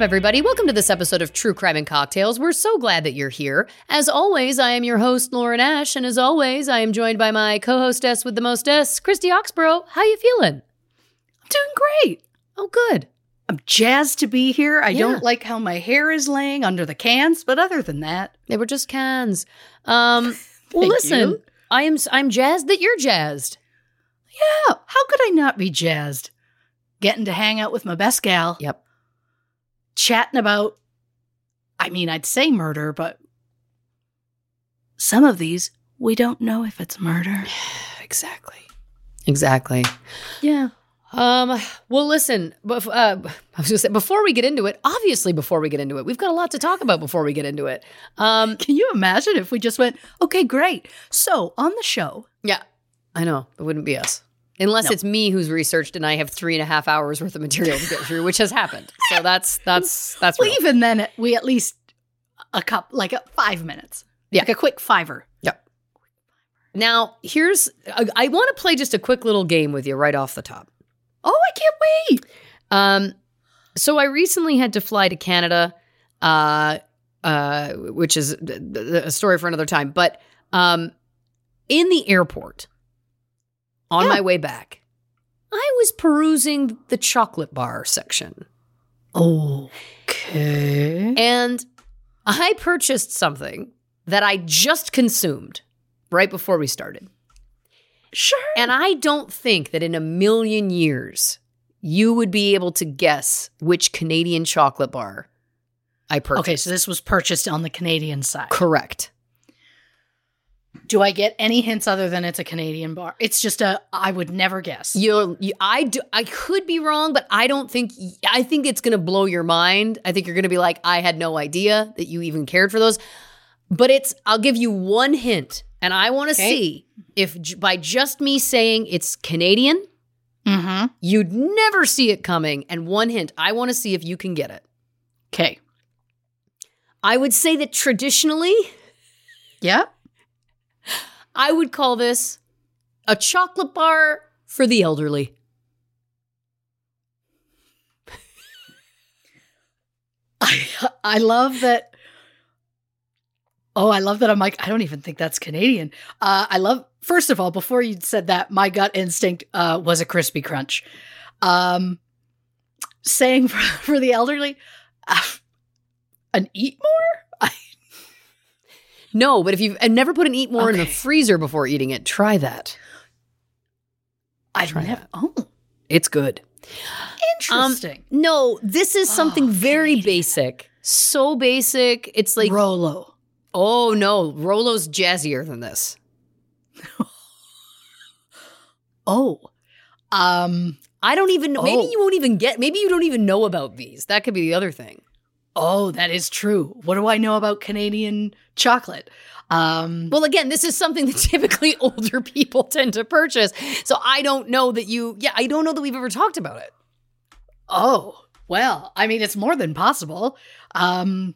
Up, everybody? Welcome to this episode of True Crime and Cocktails. We're so glad that you're here. As always, I am your host, Lauren Ash, and as always, I am joined by my co-hostess with the mostess, Christy Oxborough. How you feeling? I'm doing great. Oh, good. I'm jazzed to be here. I Yeah. don't like how my hair is laying under the cans, but other than that, They were just cans. Um, well, listen, you. I am I'm jazzed that you're jazzed. yeah, how could I not be jazzed? Getting to hang out with my best gal, Yep. Chatting about, I mean, I'd say murder, but some of these, we don't know if it's murder. Exactly. Exactly. Yeah. Um, well, listen, bef- uh, I was gonna say, before we get into it, obviously, before we get into it, we've got a lot to talk about before we get into it. Um, Can you imagine if we just went, okay, great. So on the show, yeah, I know it wouldn't be us unless No. it's me who's researched and I have three and a half hours worth of material to get through, which has happened. So that's that's that's well, real. even then, we at least a cup, like a five minutes. Yeah. Like a quick fiver. Yep. Now, here's I, I want to play just a quick little game with you right off the top. Oh, I can't wait. Um, so I recently had to fly to Canada, uh, uh, which is a story for another time. But um, in the airport, on Yeah. my way back, I was perusing the chocolate bar section, Okay. and I purchased something that I just consumed right before we started. Sure. And I don't think that in a million years you would be able to guess which Canadian chocolate bar I purchased. Okay, so this was purchased on the Canadian side. correct. Do I get any hints other than it's a Canadian bar? It's just a I would never guess. You, you I do I could be wrong, but I don't think I think it's going to blow your mind. I think you're going to be like I had no idea that you even cared for those. But it's I'll give you one hint and I want to Okay. see if j- by just me saying it's Canadian, Mm-hmm. you'd never see it coming and one hint, I want to see if you can get it. Okay. I would say that traditionally, Yeah. I would call this a chocolate bar for the elderly. I I love that. Oh, I love that. I'm like, I don't even think that's Canadian. Uh, I love. First of all, before you said that, my gut instinct uh, was a crispy crunch. Um, saying for, for the elderly, uh, an eat more. No, but if you've never put an eat more in the freezer before eating it, try that. I've Try never. that. Oh, It's good. Um, interesting. no, this is something Oh, very Canadian. basic So basic. It's like Rolo. oh no, Rolo's jazzier than this. Oh. Um I don't even know. Maybe Oh. you won't even get. Maybe you don't even know about these. That could be the other thing. Oh, that is true. What do I know about Canadian chocolate? Um Well, again, this is something that typically older people tend to purchase. So I don't know that you. Yeah, I don't know that we've ever talked about it. Oh, well, I mean, it's more than possible. Um,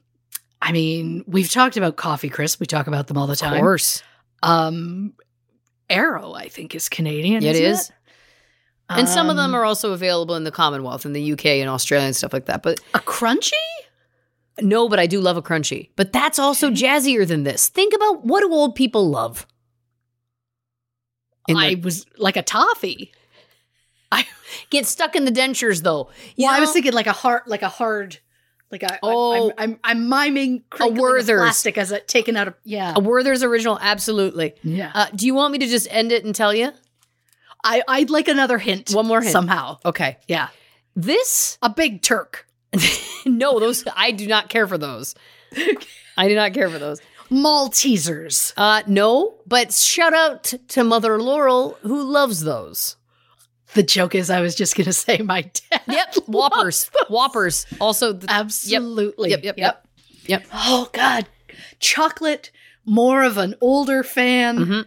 I mean, we've talked about coffee crisp. We talk about them all the time. Of course, Um, Aero, I think, is Canadian. it is. And some of them Um, are also available in the Commonwealth, in the UK and Australia and stuff like that. But a Crunchie. No, but I do love a Crunchie. But that's also jazzier than this. Think about what do old people love? In I was like a toffee. I get stuck in the dentures though. You well, I was thinking like a hard, like a hard, like a. Oh. I'm, I'm, I'm miming a Werther's. plastic as it taken out of yeah, a Werther's original, absolutely. yeah. Uh, do you want me to just end it and tell you? I, I'd like another hint. One more hint. somehow. Okay. Yeah, This a big Turk. no, those I do not care for those. I do not care for those. Maltesers. Uh no, but shout out to Mother Laurel who loves those. The joke is, I was just gonna say my dad. Yep, Whoppers. Whoppers. Also the, Absolutely. Yep, yep, yep. Yep. Oh God, chocolate. More of an older fan. Mhm.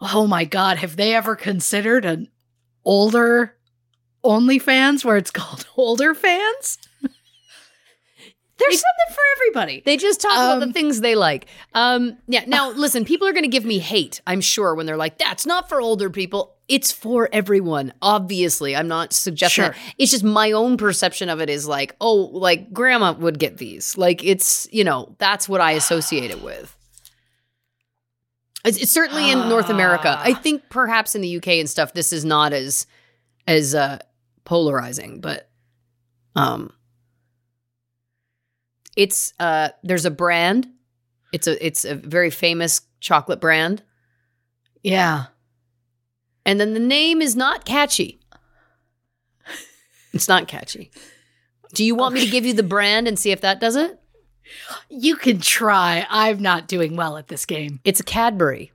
Oh my God, have they ever considered an older OnlyFans where it's called older fans? There's something for everybody. They just talk about the Um, things they like. Um, yeah. Now, listen, people are going to give me hate, I'm sure, when they're like, that's not for older people. It's for everyone. Obviously, I'm not suggesting Sure. that. It's just my own perception of it is like, oh, like grandma would get these. Like, it's, you know, that's what I associate it with. It's, it's certainly in North America. I think perhaps in the UK and stuff, this is not as as uh, polarizing, but um, it's uh, there's a brand. It's a it's a very famous chocolate brand, Yeah. and then the name is not catchy. It's not catchy. Do you want me to give you the brand and see if that does it? You can try. I'm not doing well at this game. It's a Cadbury.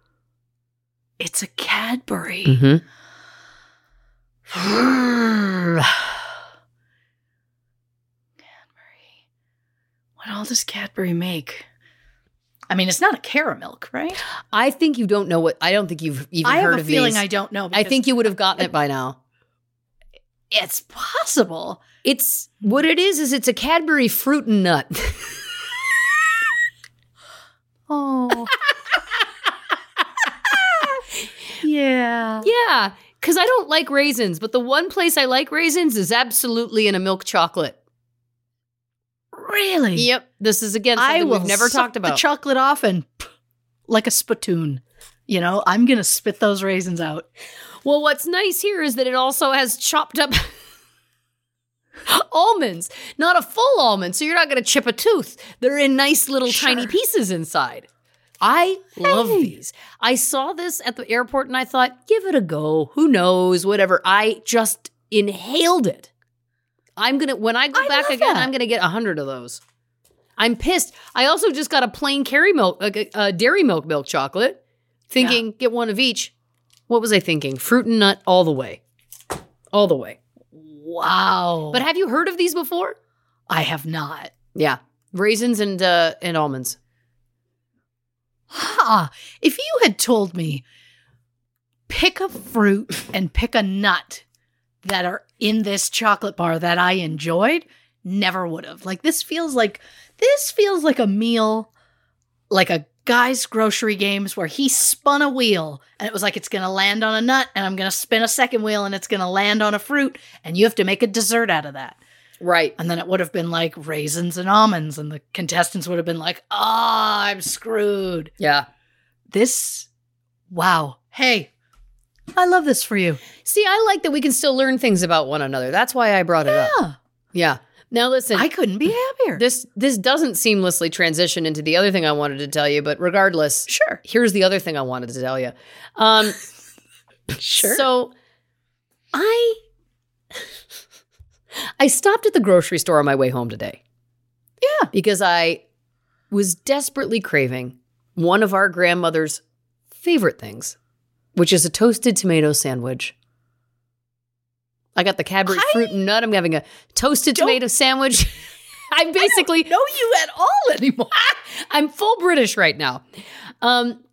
It's a Cadbury. Mm-hmm. Cadbury. What all does Cadbury make? I mean, it's not a caramilk, right? I think you don't know what. I don't think you've even I heard have a feeling these. I don't know. I think you would have gotten it by now. it's possible. It's what it is. Is it's a Cadbury fruit and nut. Oh. yeah. yeah, because I don't like raisins, but the one place I like raisins is absolutely in a milk chocolate. Really? Yep, this is again I something will we've never talked about. the chocolate off and like a spittoon. You know, I'm gonna spit those raisins out. well, what's nice here is that it also has chopped up almonds, not a full almond, so you're not going to chip a tooth. They're in nice little tiny pieces inside. I love Hey. these. I saw this at the airport and I thought, give it a go. Who knows? Whatever. I just inhaled it. I'm gonna when I go I back again, that. I'm gonna get a hundred of those. I'm pissed. I also just got a plain Kerry milk, uh, uh, dairy milk milk chocolate, thinking get one of each. What was I thinking? Fruit and nut all the way, all the way. Wow. But have you heard of these before? I have not. Yeah, raisins and uh, and almonds. Ha! If you had told me pick a fruit and pick a nut that are in this chocolate bar that I enjoyed, never would have. Like this feels like this feels like a meal like a guy's grocery games where he spun a wheel and it was like it's going to land on a nut and I'm going to spin a second wheel and it's going to land on a fruit and you have to make a dessert out of that. Right. And then it would have been like raisins and almonds and the contestants would have been like, "Ah, I'm screwed." Yeah. this wow hey i love this for you See, I like that we can still learn things about one another. That's why I brought it up. yeah Yeah. Now listen, i couldn't be happier this this doesn't seamlessly transition into the other thing I wanted to tell you, but regardless, sure here's the other thing I wanted to tell you. Um, sure So I I stopped at the grocery store on my way home today. Yeah. Because I was desperately craving one of our grandmother's favorite things, which is a toasted tomato sandwich. I got the Cadbury I fruit and nut. I'm having a toasted tomato sandwich. I'm basically know you at all anymore. I'm full British right now. Um,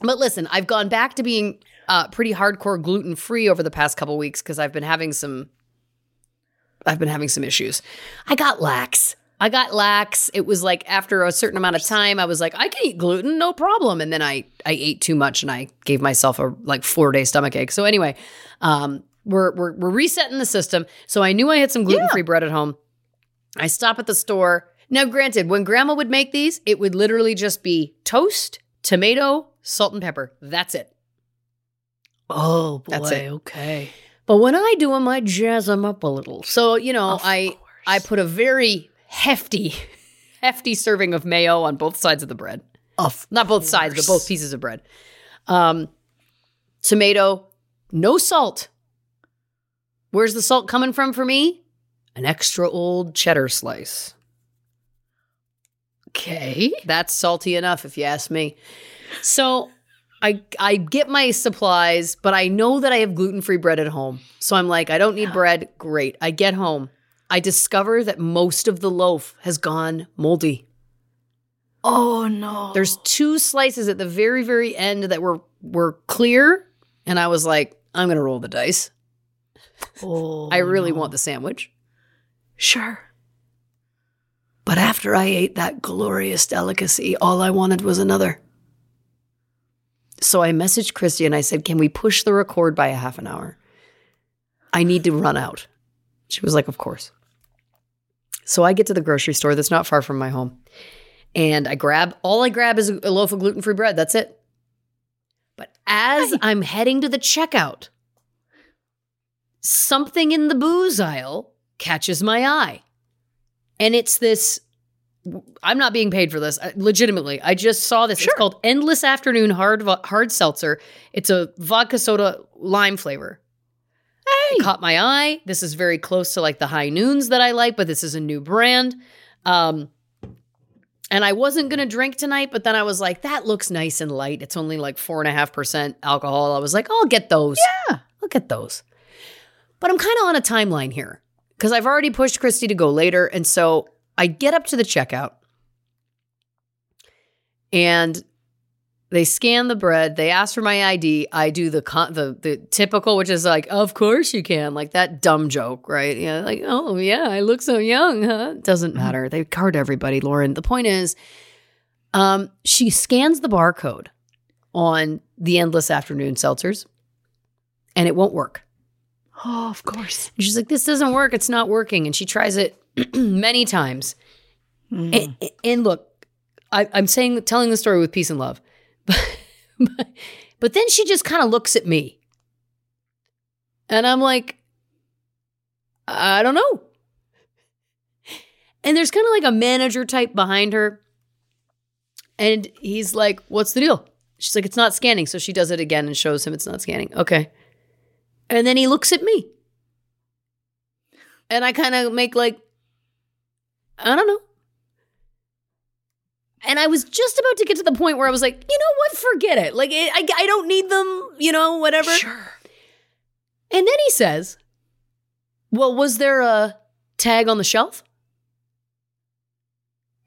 but listen, I've gone back to being uh, pretty hardcore gluten free over the past couple weeks because I've been having some. I've been having some issues. I got lax. I got lax. It was like after a certain amount of time, I was like, I can eat gluten, no problem. And then I I ate too much and I gave myself a like four day stomach ache. So anyway, um, we're we're we're resetting the system. So I knew I had some gluten free bread at home. I stop at the store. Now, granted, when grandma would make these, it would literally just be toast, tomato, salt, and pepper. That's it. Oh boy. That's it. Okay. But when I do them, I jazz them up a little. So, you know, Of I course. I put a very hefty, hefty serving of mayo on both sides of the bread. Of Not both sides, but both pieces of bread. Um, tomato, no salt. Where's the salt coming from for me? An extra old cheddar slice. Okay. That's salty enough, if you ask me. So I I get my supplies, but I know that I have gluten free bread at home. So I'm like, I don't need bread. Great. I get home. I discover that most of the loaf has gone moldy. Oh no. There's two slices at the very, very end that were were clear, and I was like, I'm gonna roll the dice. Oh, I really no. want the sandwich. Sure. But after I ate that glorious delicacy, all I wanted was another. So I messaged Christy and I said, Can we push the record by a half an hour? I need to run out. She was like, Of course. So I get to the grocery store that's not far from my home. And I grab, all I grab is a loaf of gluten free bread. That's it. But as I'm heading to the checkout, something in the booze aisle catches my eye. And it's this I'm not being paid for this. I- Legitimately, I just saw this. Sure. It's called Endless Afternoon Hard Vo- Hard Seltzer. It's a vodka soda lime flavor. It caught my eye. This is very close to like the high noons that I like, but this is a new brand. Um, and I wasn't gonna drink tonight, but then I was like, that looks nice and light. It's only like four and a half percent alcohol. I was like, I'll get those. Yeah. I'll get those. But I'm kind of on a timeline here because I've already pushed Christy to go later. And so I get up to the checkout and they scan the bread. They ask for my ID. I do the con- the the typical, which is like, of course you can, like that dumb joke, right? Yeah, like, oh yeah, I look so young, huh? Doesn't matter. They card everybody, Lauren. The point is, um, she scans the barcode on the endless afternoon seltzers, and it won't work. Oh, of course. And she's like, this doesn't work. It's not working. And she tries it many times. Mm. And, and look, I, I'm saying, telling the story with peace and love. But, but then she just kind of looks at me. And I'm like, I don't know. And there's kind of like a manager type behind her. And he's like, what's the deal? She's like, it's not scanning. So she does it again and shows him it's not scanning. Okay. And then he looks at me. And I kind of make like, I don't know. And I was just about to get to the point where I was like, you know what? Forget it. Like, I, I, I don't need them, you know, whatever. Sure. And then he says, well, was there a tag on the shelf?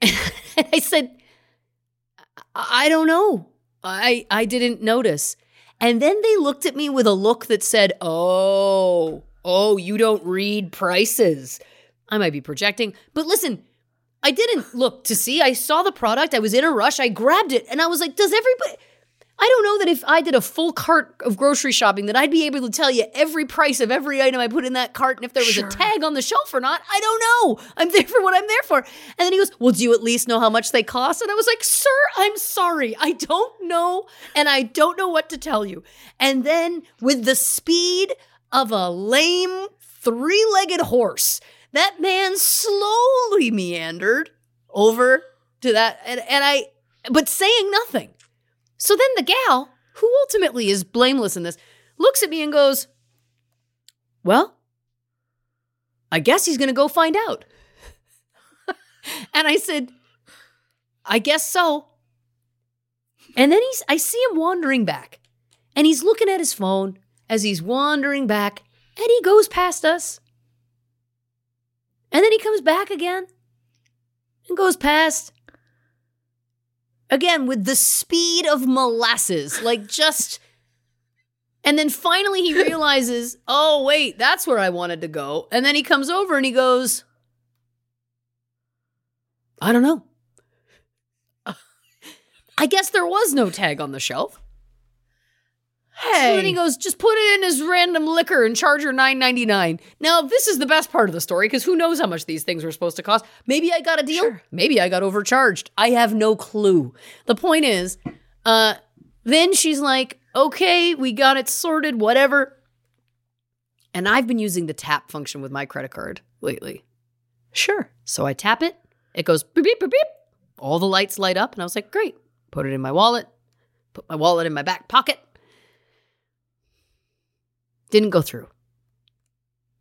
and I said, I I don't know. I, I didn't notice. And then they looked at me with a look that said, Oh, oh, you don't read prices. I might be projecting, but listen, I didn't look to see. I saw the product. I was in a rush. I grabbed it and I was like, Does everybody. I don't know that if I did a full cart of grocery shopping that I'd be able to tell you every price of every item I put in that cart and if there was Sure. a tag on the shelf or not. I don't know. I'm there for what I'm there for. And then he goes, Well, do you at least know how much they cost? And I was like, Sir, I'm sorry. I don't know. And I don't know what to tell you. And then with the speed of a lame three legged horse, that man slowly meandered over to that. And, and I, but saying nothing. So then the gal, who ultimately is blameless in this, looks at me and goes, Well, I guess he's to go find out. And I said, I guess so. And then he's I see him wandering back. And he's looking at his phone as he's wandering back, and he goes past us. And then he comes back again and goes past. Again, with the speed of molasses, like just. And then finally he realizes, oh, wait, that's where I wanted to go. And then he comes over and he goes, I don't know. I guess there was no tag on the shelf. So then he goes, just put it in his random liquor and charge her nine ninety nine. Now this is the best part of the story because who knows how much these things were supposed to cost? Maybe I got a deal. Sure. Maybe I got overcharged. I have no clue. The point is, uh, then she's like, okay, we got it sorted, whatever. And I've been using the tap function with my credit card lately. Sure. So I tap it, it goes beep, beep, beep, beep. All the lights light up, and I was like, great. Put it in my wallet, put my wallet in my back pocket. Didn't go through.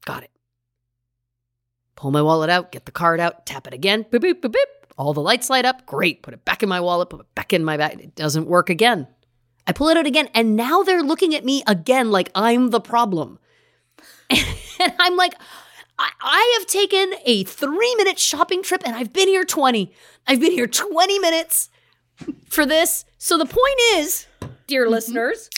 Got it. Pull my wallet out, get the card out, tap it again, beep, beep, beep, beep. All the lights light up, great. Put it back in my wallet, put it back in my bag. It doesn't work again. I pull it out again, and now they're looking at me again like I'm the problem. And I'm like, I, I have taken a three minute shopping trip and I've been here 20. I've been here 20 minutes for this. So the point is, dear mm-hmm. listeners,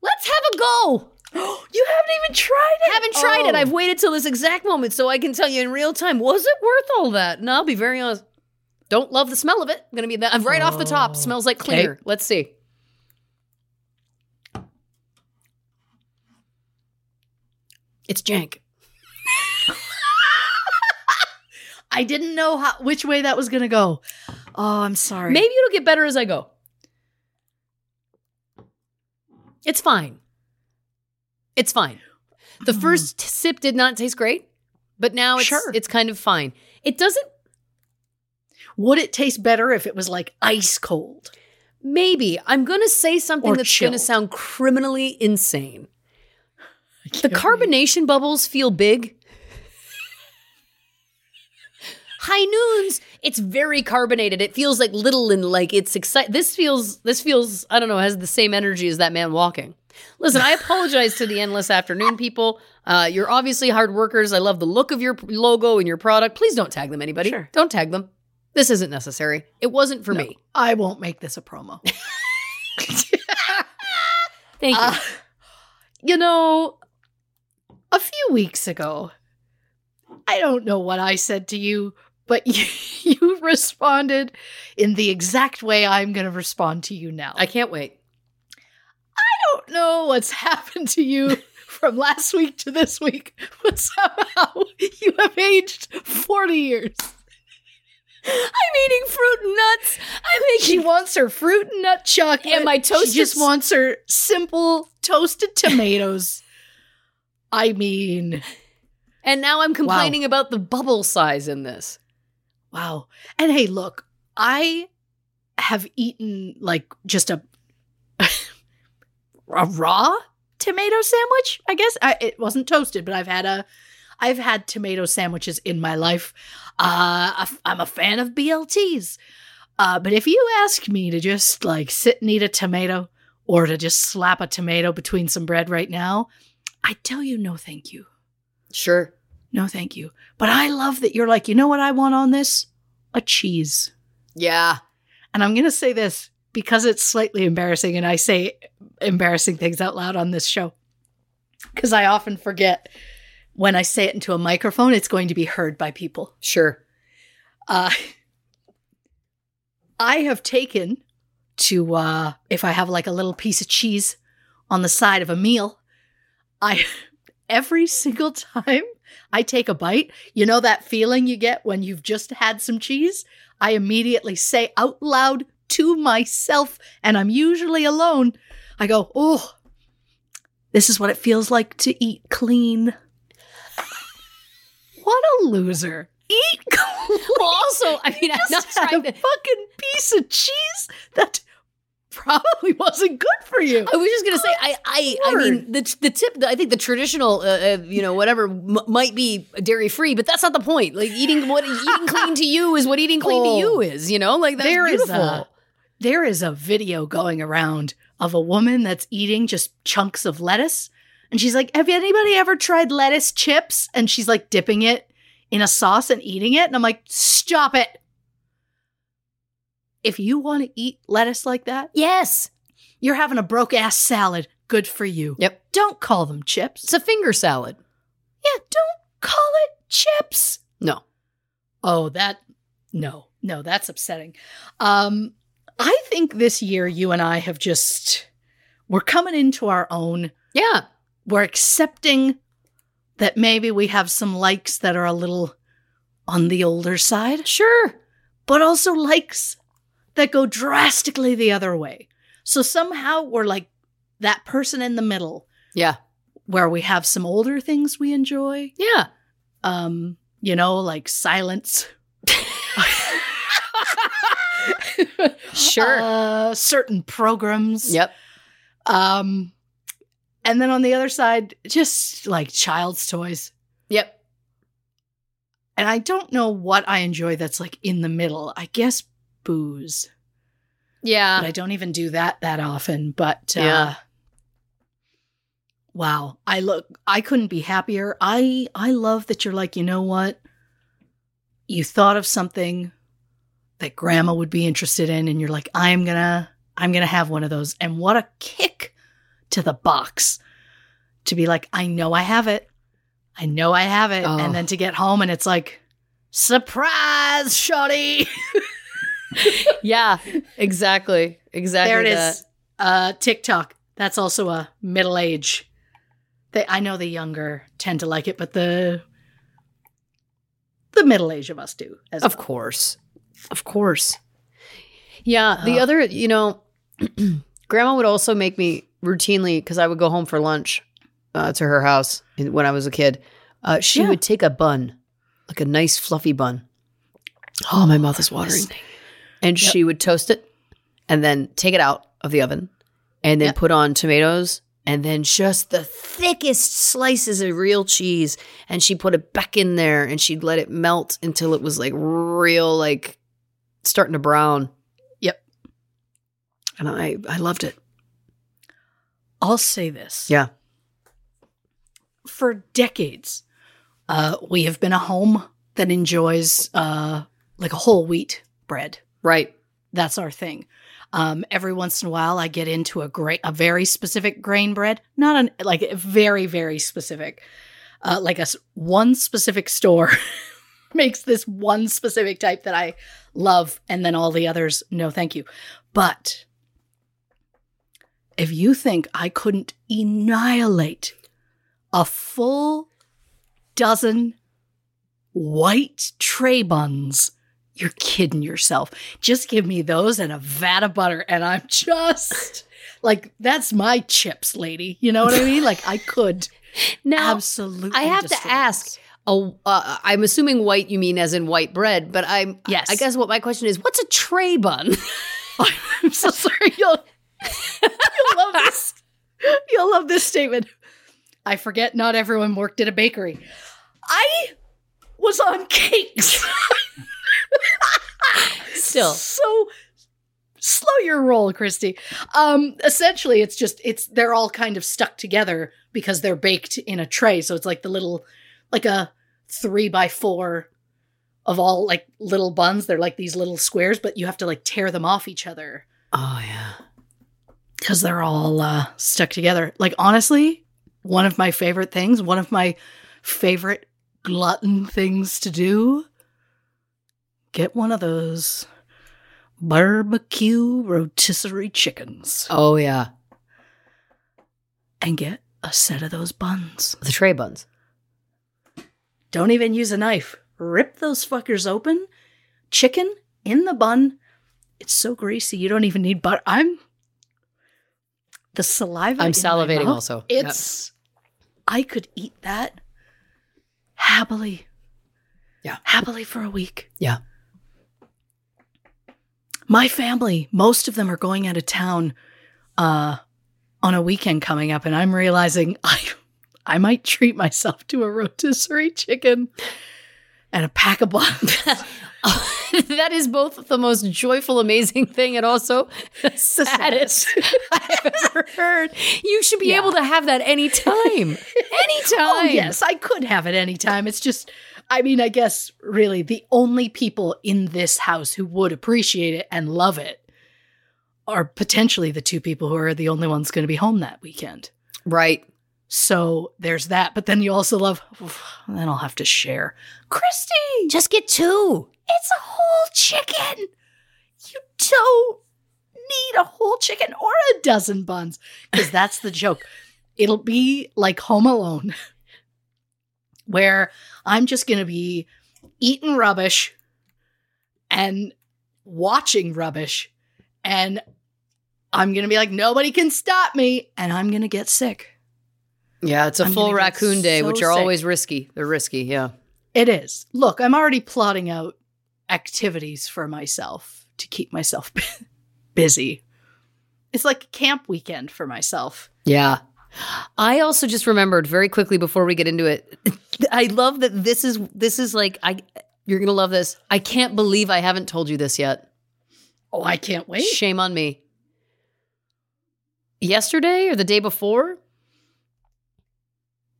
let's have a go. You haven't even tried it. I Haven't tried it. Oh. I've waited till this exact moment so I can tell you in real time, was it worth all that? And I'll be very honest. Don't love the smell of it. I'm gonna be that right off the top. Oh. Smells like Okay. cleaner. Let's see. It's jank. I didn't know how which way that was gonna go. Oh, I'm sorry. Maybe it'll get better as I go. It's fine. It's fine. The hmm. first sip did not taste great, but now it's Sure. it's kind of fine. It doesn't would it taste better if it was like ice cold? maybe. I'm going to say something Or that's going to sound criminally insane. The carbonation bubbles feel big. High noons, it's very carbonated. It feels like little and like it's exciting. This feels, this feels, I don't know, has the same energy as that man walking. Listen, I apologize to the endless afternoon people. Uh, you're obviously hard workers. I love the look of your logo and your product. Please don't tag them, anybody. Sure. Don't tag them. This isn't necessary. It wasn't for No, me. I won't make this a promo. Thank you. Uh, you know, a few weeks ago, I don't know what I said to you, but you, you responded in the exact way I'm going to respond to you now. I can't wait. I don't know what's happened to you from last week to this week, but somehow you have aged 40 years. I'm eating fruit and nuts. I'm She wants her fruit and nut chocolate. And my toasted She just wants her simple toasted tomatoes. I mean, And now I'm complaining about the bubble size in this. wow. And hey, look, I have eaten like just a a raw tomato sandwich. I guess I, it wasn't toasted, but I've had a I've had tomato sandwiches in my life. Uh, I'm a fan of BLTs. Uh, but if you ask me to just like sit and eat a tomato or to just slap a tomato between some bread right now, I tell you no thank you. Sure. No thank you. But I love that you're like, you know what I want on this? A cheese. Yeah. And I'm going to say this because it's slightly embarrassing and I say embarrassing things out loud on this show. Because I often forget when I say it into a microphone, it's going to be heard by people. Sure. Uh, I have taken to, uh, if I have like a little piece of cheese on the side of a meal, I, every single time I take a bite, you know that feeling you get when you've just had some cheese? I immediately say out loud to myself, and I'm usually alone, I go, oh, this is what it feels like to eat clean. What a loser. Eat clean. Well, also, I mean, I'm not Just had trying a to. fucking piece of cheese that probably wasn't good for you. I was just gonna say, I, I, I mean, the the tip. I think the traditional, uh, uh, you know, whatever m- might be dairy free, but that's not the point. Like eating what eating clean to you is what eating clean to Oh. you is. You know, like that's There is beautiful. a there is a video going around of a woman that's eating just chunks of lettuce, and she's like, "Have anybody ever tried lettuce chips?" And she's like dipping it in a sauce and eating it, and I'm like, "Stop it! If you want to eat lettuce like that, yes, you're having a broke ass salad. Good for you. Yep. Don't call them chips. it's a finger salad. yeah, don't call it chips. No, Oh, that no, no, that's upsetting. Um, I think this year you and I have just we're coming into our own. yeah, We're accepting that maybe we have some likes that are a little on the older side, sure. but also likes that go drastically the other way. So somehow we're like that person in the middle Yeah, where we have some older things we enjoy. yeah. Um, you know, like silence. Sure. Uh, certain programs. Yep. Um, and then on the other side, just like child's toys. Yep. And I don't know what I enjoy that's like in the middle. I guess booze, Yeah. but I don't even do that that often. But uh, Yeah. wow, I look, I couldn't be happier. I I love that you're like, you know what? You thought of something that grandma would be interested in, and you're like, I'm gonna, I'm gonna have one of those. And what a kick to the box to be like, I know I have it. I know I have it. Oh. And then to get home and it's like, surprise, shoddy. yeah. Exactly. Exactly. there it that. is. Uh, TikTok. That's also a middle age. They, I know the younger tend to like it, but the the middle age of us do. As Of well. course. Of course. Yeah. The Oh. other, you know, grandma would also make me routinely, because I would go home for lunch uh, to her house when I was a kid. Uh, she Yeah. would take a bun, like a nice fluffy bun. Oh, my mouth is watering. And Yep. she would toast it and then take it out of the oven and then Yep. put on tomatoes and then just the thickest slices of real cheese. And she put it back in there and she'd let it melt until it was like real, like starting to brown. Yep. And I, I loved it. I'll say this. Yeah. For decades, uh, we have been a home that enjoys uh, like a whole wheat bread. Right. That's our thing. Um, every once in a while, I get into a great, a very specific grain bread, not an like very, very specific, uh, like a one specific store makes this one specific type that I love, and then all the others, no, thank you. But if you think I couldn't annihilate a full dozen white tray buns you're kidding yourself. Just give me those and a vat of butter, and I'm just like, that's my chips, lady. You know what I mean? Like, I could Now, absolutely. I have to ask. this. Oh, uh, I'm assuming white. You mean as in white bread? But I'm. Yes. I guess what my question is: What's a tray bun? I'm so sorry. You'll, you'll love this. You'll love this statement. I forget not everyone worked at a bakery. I was on cakes. Still, so slow your roll, Christy. Um, essentially, it's just it's they're all kind of stuck together because they're baked in a tray. So it's like the little, like a three by four of all like little buns. They're like these little squares, but you have to like tear them off each other oh yeah. because they're all uh, stuck together. Like honestly, one of my favorite things, one of my favorite glutton things to do, get one of those barbecue rotisserie chickens Oh yeah. and get a set of those buns. The tray buns. Don't even use a knife. Rip those fuckers open. Chicken in the bun. It's so greasy. You don't even need butter. I'm the saliva. I'm salivating mouth, also. Yep. It's I could eat that happily. Yeah. Happily for a week. Yeah. My family, most of them are going out of town uh, on a weekend coming up, and I'm realizing I I might treat myself to a rotisserie chicken and a pack of buns. that is both the most joyful, amazing thing and also the saddest I've ever heard. You should be Yeah. able to have that anytime. Oh, anytime. Oh, yes, I could have it anytime. It's just, I mean, I guess really the only people in this house who would appreciate it and love it are potentially the two people who are the only ones going to be home that weekend. Right. So there's that. But then you also love, then I'll have to share. Christy, Just get two. it's a whole chicken. You don't need a whole chicken or a dozen buns because that's the joke. It'll be like Home Alone, where I'm just going to be eating rubbish and watching rubbish. And I'm going to be like, nobody can stop me. And I'm going to get sick. Yeah, it's a I'm full raccoon day, so which are sick. always risky. They're risky, yeah. It is. Look, I'm already plotting out activities for myself to keep myself busy. It's like a camp weekend for myself. Yeah. I also just remembered very quickly before we get into it. I love that this is this is like I you're going to love this. I can't believe I haven't told you this yet. Oh, I can't wait. Shame on me. Yesterday or the day before?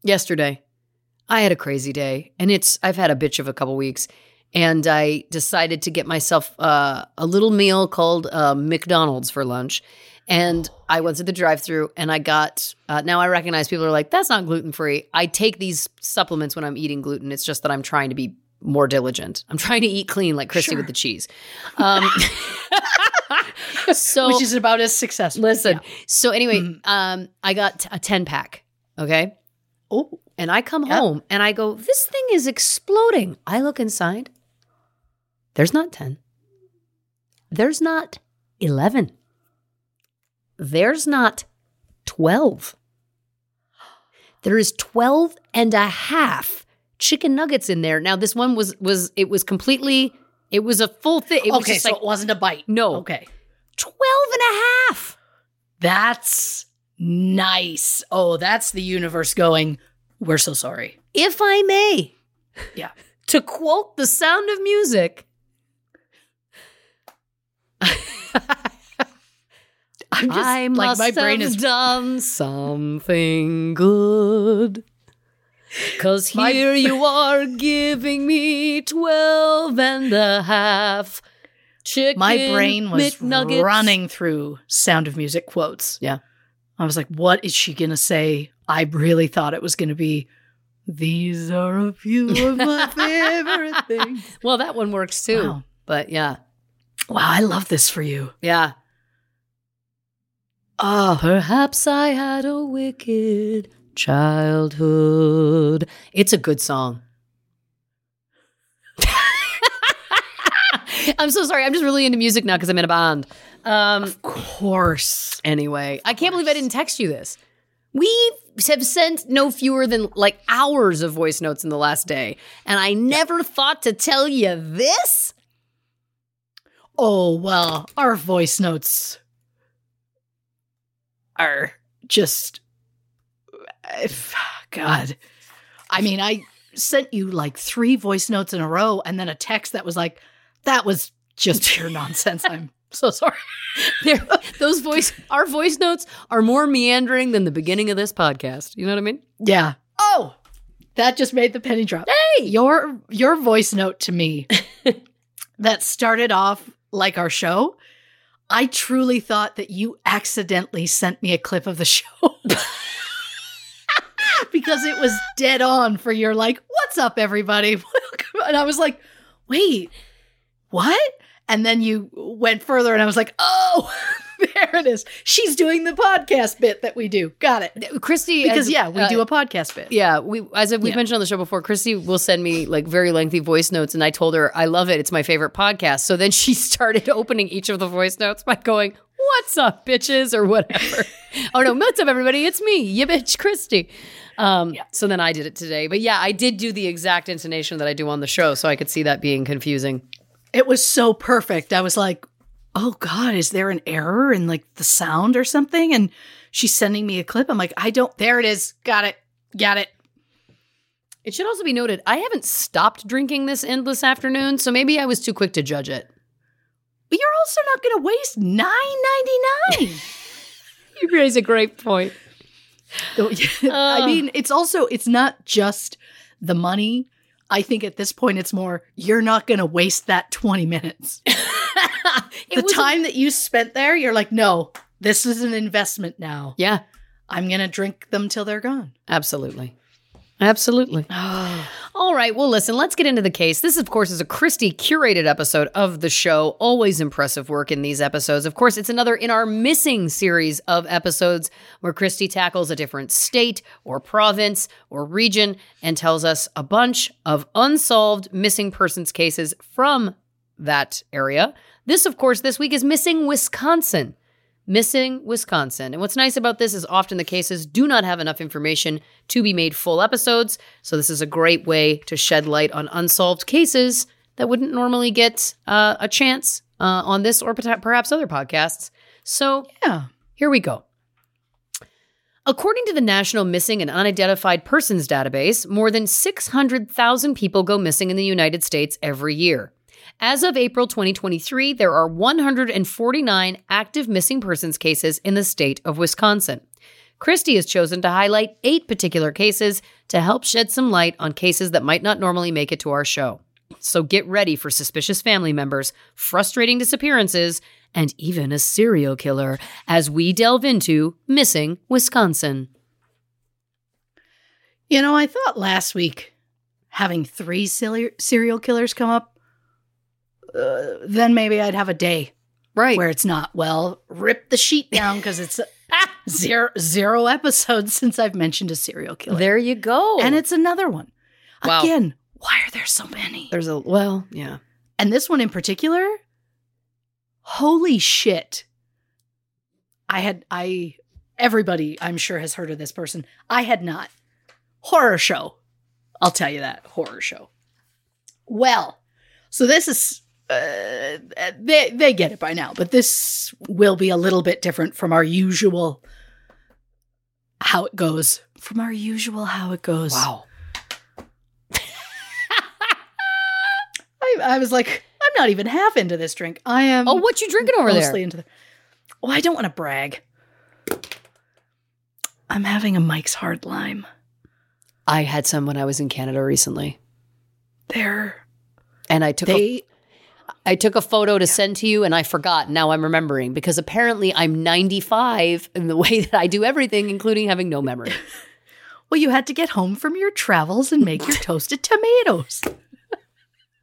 Yesterday. I had a crazy day and it's I've had a bitch of a couple weeks and I decided to get myself uh, a little meal called uh, McDonald's for lunch. And I went to the drive-through and I got. Uh, now I recognize people are like, "That's not gluten-free." I take these supplements when I'm eating gluten. It's just that I'm trying to be more diligent. I'm trying to eat clean, like Christy with the cheese. Um, so Which is about as successful. Listen. Yeah. So anyway, Mhm. um, I got a ten pack. Okay, Oh, and I come Yep. home and I go, this thing is exploding. I look inside. There's not ten. There's not eleven. There's not twelve. There is 12 and a half chicken nuggets in there. Now this one was was it was completely it was a full thing. It was okay. just So like it wasn't a bite. No. Okay. 12 and a half. That's nice. Oh, that's the universe going, we're so sorry. if I may. Yeah. To quote the sound of music. I'm just I like my brain have is done something good. Cause My- here you are giving me 12 and a half chicken my brain was McNuggets. running through Sound of Music quotes. Yeah. I was like, what is she going to say? I really thought it was going to be, these are a few of my favorite things. Well, that one works too. Wow. But yeah. Wow, I love this for you. Yeah. Oh, Perhaps I had a wicked childhood. It's a good song. I'm so sorry. I'm just really into music now because I'm in a band. Um, of course. anyway, I can't believe I didn't text you this. We have sent no fewer than like hours of voice notes in the last day, and I never thought to tell you this. Oh, well, our voice notes are just, God. I mean, I sent you like three voice notes in a row and then a text that was like, that was just pure nonsense. I'm so sorry. Those voice, our voice notes are more meandering than the beginning of this podcast. You know what I mean? Yeah. Oh, that just made the penny drop. Hey, your your voice note to me that started off like our show. I truly thought that you accidentally sent me a clip of the show. because it was dead on for your like, what's up, everybody? And I was like, wait, what? And then you went further, and I was like, oh, there it is. She's doing the podcast bit that we do. Got it. Christy, Because, has- yeah, we uh, do a podcast bit. Yeah, we as we've Yeah. mentioned on the show before, Christy will send me like very lengthy voice notes, and I told her I love it. It's my favorite podcast. So then she started opening each of the voice notes by going, "What's up, bitches?" or whatever. oh no, what's up, everybody? It's me, you bitch, Christy. Um, So then I did it today, but yeah, I did do the exact intonation that I do on the show, so I could see that being confusing. It was so perfect. I was like, oh God, is there an error in like the sound or something? And she's sending me a clip. I'm like, I don't, there it is. Got it. Got it. It should also be noted I haven't stopped drinking this endless afternoon, so maybe I was too quick to judge it. But you're also not going to waste nine ninety nine. You raise a great point. I mean, it's also it's not just the money. I think at this point it's more you're not going to waste that 20 minutes. the time that you spent there, you're like, "No, this is an investment now. Yeah, I'm going to drink them till they're gone." absolutely. Absolutely. All right. Well, listen, let's get into the case. This, of course, is a Christy curated episode of the show. Always impressive work in these episodes. Of course, it's another in our missing series of episodes where Christy tackles a different state or province or region and tells us a bunch of unsolved missing persons cases from that area. This, of course, this week is Missing Wisconsin. Missing Wisconsin. And what's nice about this is often the cases do not have enough information to be made full episodes. So this is a great way to shed light on unsolved cases that wouldn't normally get uh, a chance uh, on this or perhaps other podcasts. So Yeah. here we go. According to the National Missing and Unidentified Persons Database, more than 600,000 people go missing in the United States every year. As of April 2023, there are 149 active missing persons cases in the state of Wisconsin. Christy has chosen to highlight eight particular cases to help shed some light on cases that might not normally make it to our show. So get ready for suspicious family members, frustrating disappearances, and even a serial killer as we delve into Missing Wisconsin. You know, I thought last week having three serial serial killers come up, uh, then maybe I'd have a day Right. where it's not. Well, rip the sheet down because it's zero zero episodes since I've mentioned a serial killer, there you go. and it's another one. Wow. Again, why are there so many? there's a well, yeah. And this one in particular, holy shit. I had, I, everybody I'm sure has heard of this person. I had not. Horror show. I'll tell you that. Horror show. Well, so this is, uh, they, they get it by now, but this will be a little bit different from our usual how it goes. From our usual how it goes. Wow. I, I was like, I'm not even half into this drink. I am. Oh, what you drinking over mostly there? into the. Oh, I don't want to brag. I'm having a Mike's Hard Lime. I had some when I was in Canada recently. They're And I took a they. I took a photo to send to you and I forgot. Now I'm remembering because apparently I'm 95 in the way that I do everything, including having no memory. Well, you had to get home from your travels and make your toasted tomatoes,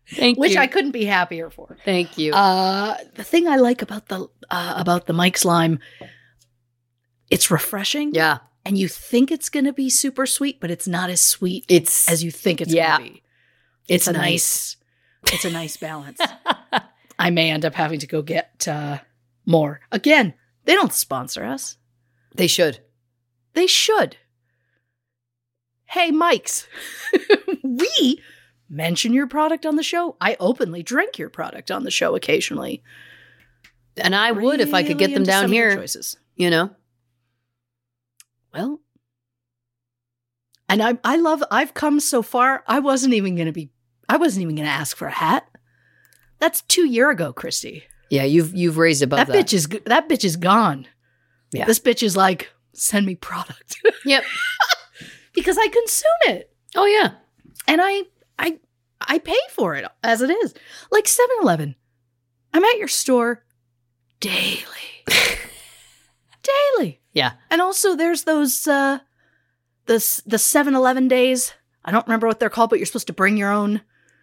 Thank which you. I couldn't be happier for. Thank you. Uh, the thing I like about the uh, about the Mike's Lime, it's refreshing. yeah. and you think it's going to be super sweet, but it's not as sweet It's as you think it's Yeah. going to be. It's, It's a nice. nice, it's a nice balance. I may end up having to go get uh, more. Again, they don't sponsor us. they should. They should. Hey, Mike's, we mention your product on the show. I openly drink your product on the show occasionally. And I would if I could get them down here, Choices. you know. Well, and I I love I've come so far. I wasn't even going to be I wasn't even going to ask for a hat. That's 2 year ago, Christy. Yeah, you've you've raised above That, that. bitch is that bitch is gone. Yeah. This bitch is like send me product Yep. because I consume it Oh yeah. and I I I pay for it as it is. Like 7-Eleven. I'm at your store daily. daily. Yeah. And also there's those uh the the 7-Eleven days. I don't remember what they're called, but you're supposed to bring your own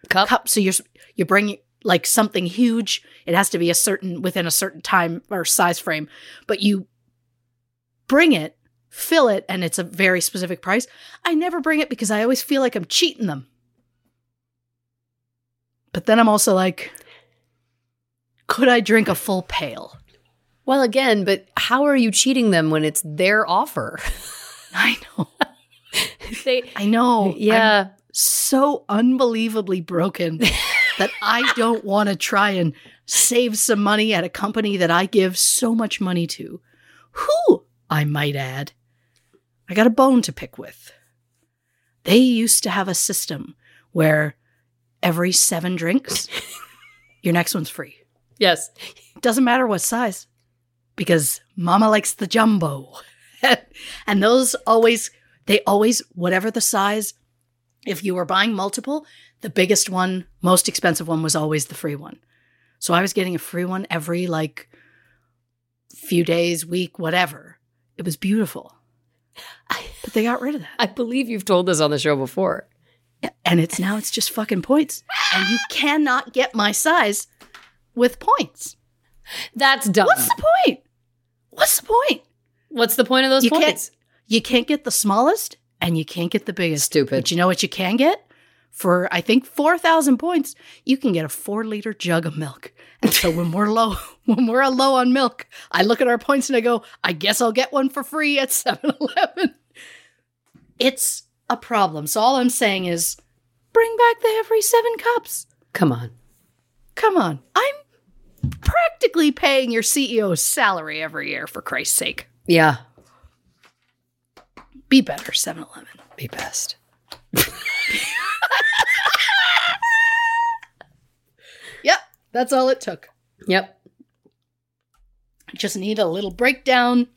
Cup. cup. So you're s- you bring like something huge. It has to be a certain within a certain time or size frame, but you bring it, fill it, and it's a very specific price. I never bring it because I always feel like I'm cheating them. But then I'm also like, could I drink a full pail? Well, again, but how are you cheating them when it's their offer? I know. they I know. I'm Yeah. So unbelievably broken that I don't want to try and save some money at a company that I give so much money to. Who, I might add, I got a bone to pick with. They used to have a system where every seven drinks, your next one's free. Yes. Doesn't matter what size, because mama likes the jumbo. and those always, they always, whatever the size, if you were buying multiple, the biggest one, most expensive one was always the free one. So I was getting a free one every like few days, week, whatever. It was beautiful. But they got rid of that. I believe you've told this on the show before. Yeah, And it's now it's just fucking points. And you cannot get my size with points. That's dumb. What's the point? What's the point? What's the point of those You can't- points? You can't get the smallest and you can't get the biggest. Stupid. But you know what you can get? For I think 4,000 points, you can get a 4 liter jug of milk. And so when we're low, when we're low on milk, I look at our points and I go, I guess I'll get one for free at 7-Eleven. It's a problem. So all I'm saying is bring back the every 7 cups. Come on. Come on. I'm practically paying your CEO's salary every year for Christ's sake. Yeah. Be better, 7-Eleven. Be best. Yep, that's all it took. Yep. Just need a little breakdown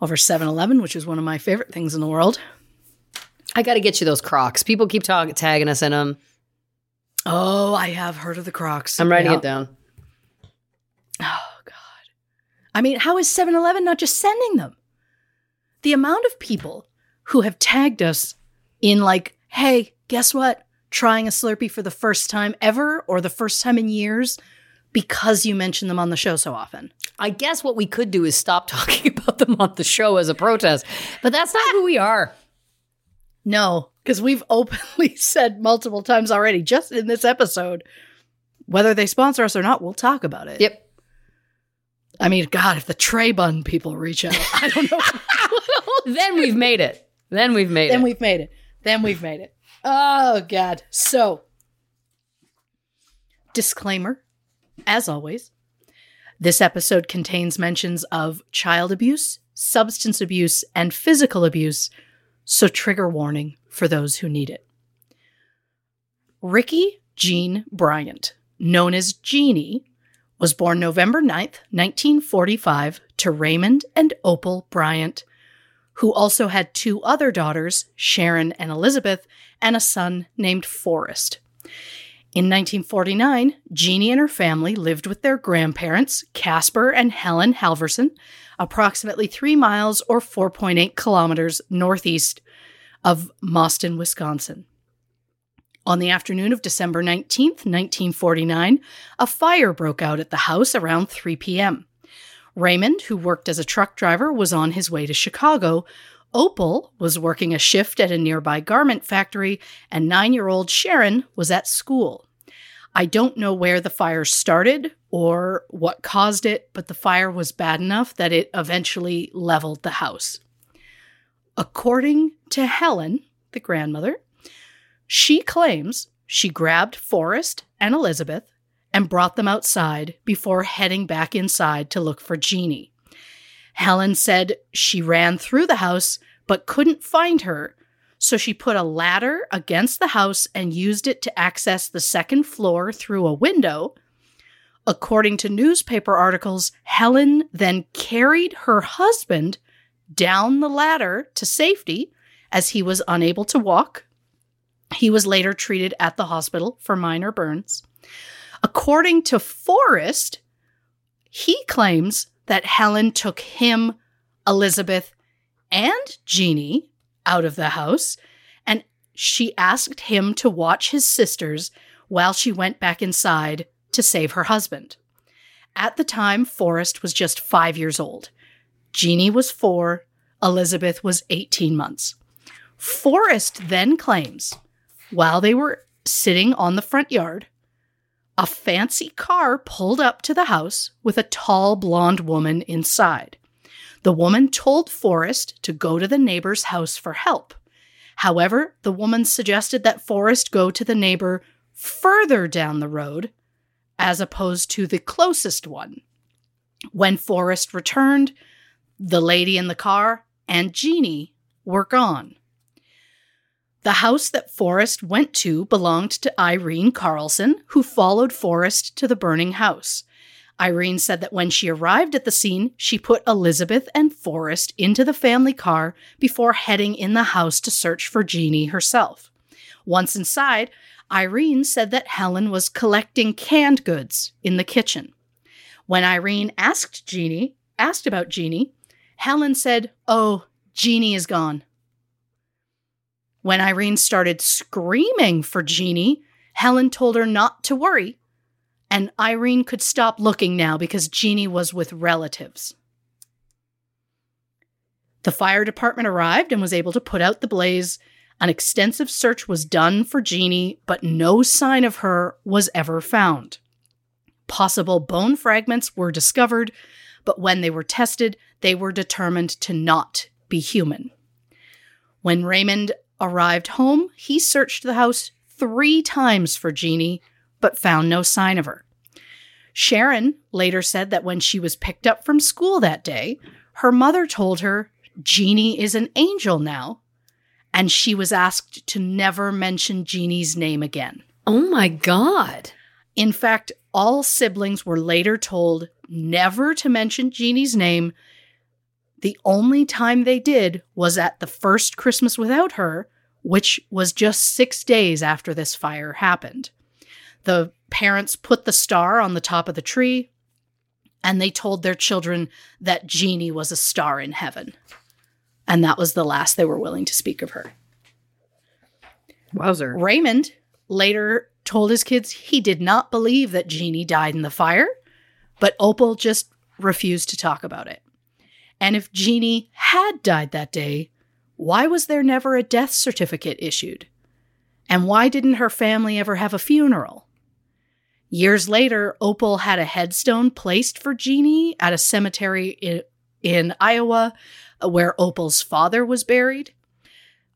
over 7-Eleven, which is one of my favorite things in the world. I got to get you those Crocs. People keep tagging us in them. Oh, I have heard of the Crocs. I'm writing Yeah. it down. Oh, God. I mean, how is 7-Eleven not just sending them? The amount of people who have tagged us in like, hey, guess what? Trying a Slurpee for the first time ever or the first time in years because you mention them on the show so often. I guess what we could do is stop talking about them on the show as a protest, but that's not who we are. No, because we've openly said multiple times already, just in this episode, whether they sponsor us or not, we'll talk about it. Yep. I mean, God, if the Trey Bun people reach out, I don't know. then we've made it. Then we've made then it. Then we've made it. Then we've made it. Oh, God. So, disclaimer as always, this episode contains mentions of child abuse, substance abuse, and physical abuse, so trigger warning for those who need it. Ricky Jean Bryant, known as Jeannie, was born November 9th, 1945, to Raymond and Opal Bryant, who also had two other daughters, Sharon and Elizabeth, and a son named Forrest. In 1949, Jeannie and her family lived with their grandparents, Casper and Helen Halverson, approximately three miles or 4.8 kilometers northeast of Mauston, Wisconsin. On the afternoon of December 19th, 1949, a fire broke out at the house around 3 p.m. Raymond, who worked as a truck driver, was on his way to Chicago. Opal was working a shift at a nearby garment factory, and nine year old Sharon was at school. I don't know where the fire started or what caused it, but the fire was bad enough that it eventually leveled the house. According to Helen, the grandmother, she claims she grabbed Forrest and Elizabeth and brought them outside before heading back inside to look for Jeannie. Helen said she ran through the house but couldn't find her, so she put a ladder against the house and used it to access the second floor through a window. According to newspaper articles, Helen then carried her husband down the ladder to safety as he was unable to walk. He was later treated at the hospital for minor burns. According to Forrest, he claims that Helen took him, Elizabeth, and Jeannie out of the house, and she asked him to watch his sisters while she went back inside to save her husband. At the time, Forrest was just five years old. Jeannie was four, Elizabeth was 18 months. Forrest then claims while they were sitting on the front yard, a fancy car pulled up to the house with a tall blonde woman inside. The woman told Forrest to go to the neighbor's house for help. However, the woman suggested that Forrest go to the neighbor further down the road as opposed to the closest one. When Forrest returned, the lady in the car and Jeannie were gone. The house that Forrest went to belonged to Irene Carlson, who followed Forrest to the burning house. Irene said that when she arrived at the scene, she put Elizabeth and Forrest into the family car before heading in the house to search for Jeannie herself. Once inside, Irene said that Helen was collecting canned goods in the kitchen. When Irene asked Jeannie, asked about Jeannie, Helen said, "Oh, Jeannie is gone." When Irene started screaming for Jeannie, Helen told her not to worry, and Irene could stop looking now because Jeannie was with relatives. The fire department arrived and was able to put out the blaze. An extensive search was done for Jeannie, but no sign of her was ever found. Possible bone fragments were discovered, but when they were tested, they were determined to not be human. When Raymond arrived home, he searched the house three times for Jeannie, but found no sign of her. Sharon later said that when she was picked up from school that day, her mother told her Jeannie is an angel now, and she was asked to never mention Jeannie's name again. Oh my God. In fact, all siblings were later told never to mention Jeannie's name. The only time they did was at the first Christmas without her, which was just six days after this fire happened. The parents put the star on the top of the tree and they told their children that Jeannie was a star in heaven. And that was the last they were willing to speak of her. Wowzer. Raymond later told his kids he did not believe that Jeannie died in the fire, but Opal just refused to talk about it. And if Jeannie had died that day, why was there never a death certificate issued? And why didn't her family ever have a funeral? Years later, Opal had a headstone placed for Jeannie at a cemetery in, in Iowa uh, where Opal's father was buried.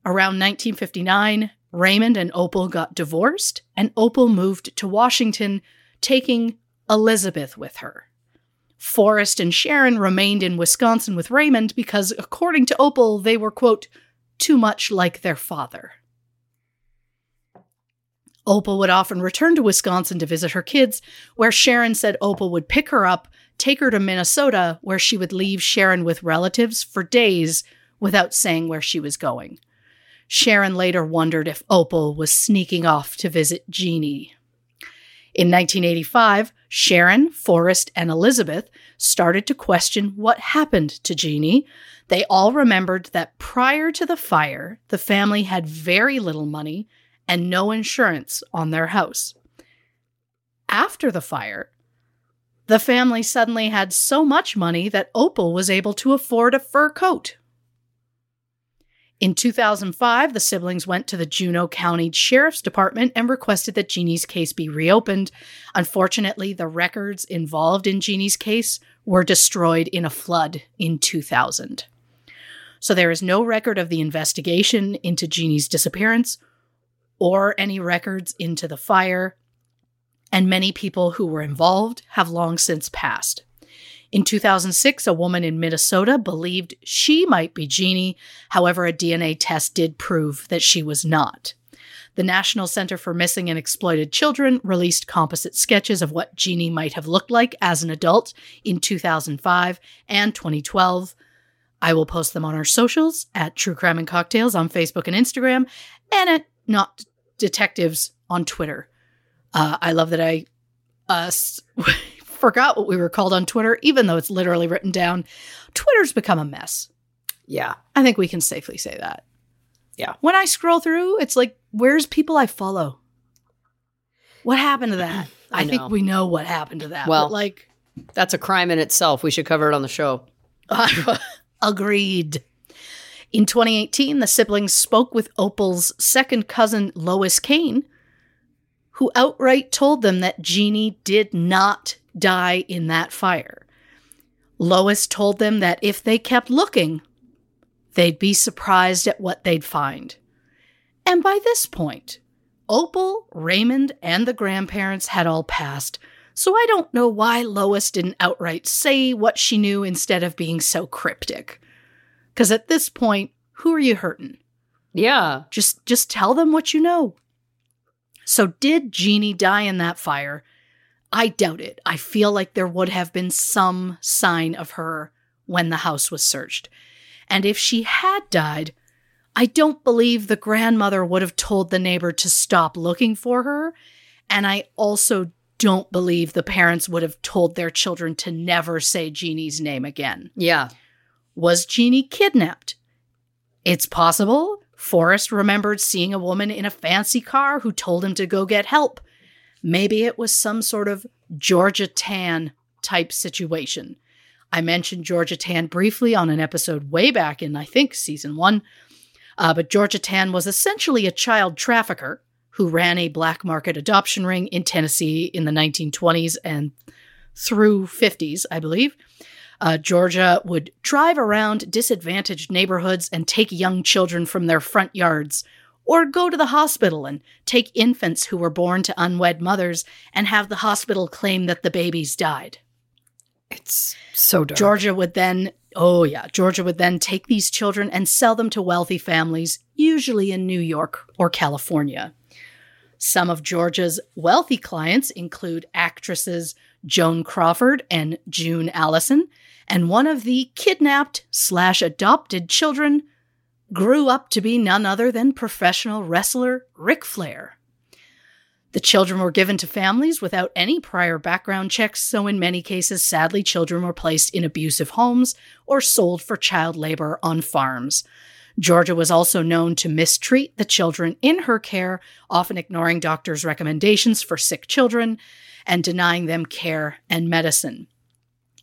Around 1959, Raymond and Opal got divorced, and Opal moved to Washington, taking Elizabeth with her. Forrest and Sharon remained in Wisconsin with Raymond because, according to Opal, they were, quote, too much like their father. Opal would often return to Wisconsin to visit her kids, where Sharon said Opal would pick her up, take her to Minnesota, where she would leave Sharon with relatives for days without saying where she was going. Sharon later wondered if Opal was sneaking off to visit Jeannie. In 1985, Sharon, Forrest, and Elizabeth started to question what happened to Jeannie. They all remembered that prior to the fire, the family had very little money and no insurance on their house. After the fire, the family suddenly had so much money that Opal was able to afford a fur coat. In 2005, the siblings went to the Juneau County Sheriff's Department and requested that Jeannie's case be reopened. Unfortunately, the records involved in Jeannie's case were destroyed in a flood in 2000. So there is no record of the investigation into Jeannie's disappearance or any records into the fire, and many people who were involved have long since passed. In 2006, a woman in Minnesota believed she might be Jeannie. However, a DNA test did prove that she was not. The National Center for Missing and Exploited Children released composite sketches of what Jeannie might have looked like as an adult in 2005 and 2012. I will post them on our socials at True Crime and Cocktails on Facebook and Instagram, and at Not Detectives on Twitter. Uh, I love that I uh, forgot what we were called on Twitter, even though it's literally written down. Twitter's become a mess. Yeah. I think we can safely say that. Yeah. When I scroll through, it's like, where's people I follow? What happened to that? I I, think we know what happened to that. Well- but like, That's a crime in itself. We should cover it on the show. agreed. In 2018, the siblings spoke with Opal's second cousin, Lois Kane, who outright told them that Jeannie did not die in that fire. Lois told them that if they kept looking, they'd be surprised at what they'd find. And by this point, Opal, Raymond, and the grandparents had all passed, so I don't know why Lois didn't outright say what she knew instead of being so cryptic. Because at this point, who are you hurting? Yeah. Just just tell them what you know. So did Jeannie die in that fire? I doubt it. I feel like there would have been some sign of her when the house was searched. And if she had died, I don't believe the grandmother would have told the neighbor to stop looking for her. And I also don't believe the parents would have told their children to never say Jeannie's name again. Yeah. Was Jeannie kidnapped? It's possible. Forrest remembered seeing a woman in a fancy car who told him to go get help. Maybe it was some sort of Georgia Tann type situation. I mentioned Georgia Tann briefly on an episode way back in, I think, season one. Uh, but Georgia Tann was essentially a child trafficker who ran a black market adoption ring in Tennessee in the 1920s and through 50s, I believe. Uh, Georgia would drive around disadvantaged neighborhoods and take young children from their front yards, or go to the hospital and take infants who were born to unwed mothers and have the hospital claim that the babies died. It's so dark. Georgia would then, oh yeah, Georgia would then take these children and sell them to wealthy families, usually in New York or California. Some of Georgia's wealthy clients include actresses Joan Crawford and June Allyson, and one of the kidnapped slash adopted children grew up to be none other than professional wrestler Ric Flair. The children were given to families without any prior background checks, so in many cases, sadly, children were placed in abusive homes or sold for child labor on farms. Georgia was also known to mistreat the children in her care, often ignoring doctors' recommendations for sick children and denying them care and medicine.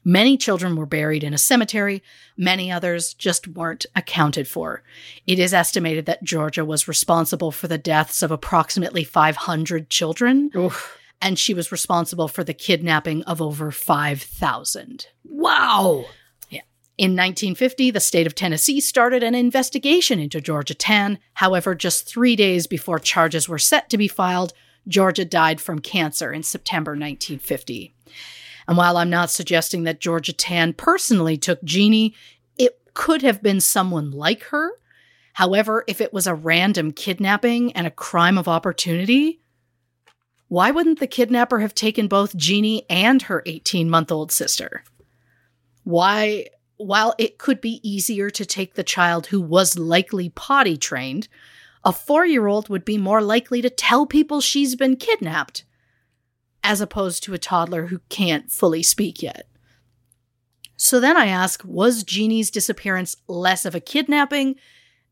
Many children were buried in a cemetery, many others just weren't accounted for. It is estimated that Georgia was responsible for the deaths of approximately 500 children, Oof. and she was responsible for the kidnapping of over 5,000. Wow. Yeah. In 1950, the state of Tennessee started an investigation into Georgia Tann. However, just three days before charges were set to be filed, Georgia died from cancer in September 1950. And while I'm not suggesting that Georgia Tann personally took Jeannie, it could have been someone like her. However, if it was a random kidnapping and a crime of opportunity, why wouldn't the kidnapper have taken both Jeannie and her 18 month old sister? Why, while it could be easier to take the child who was likely potty trained, a four year old would be more likely to tell people she's been kidnapped, as opposed to a toddler who can't fully speak yet. So then I ask was Jeannie's disappearance less of a kidnapping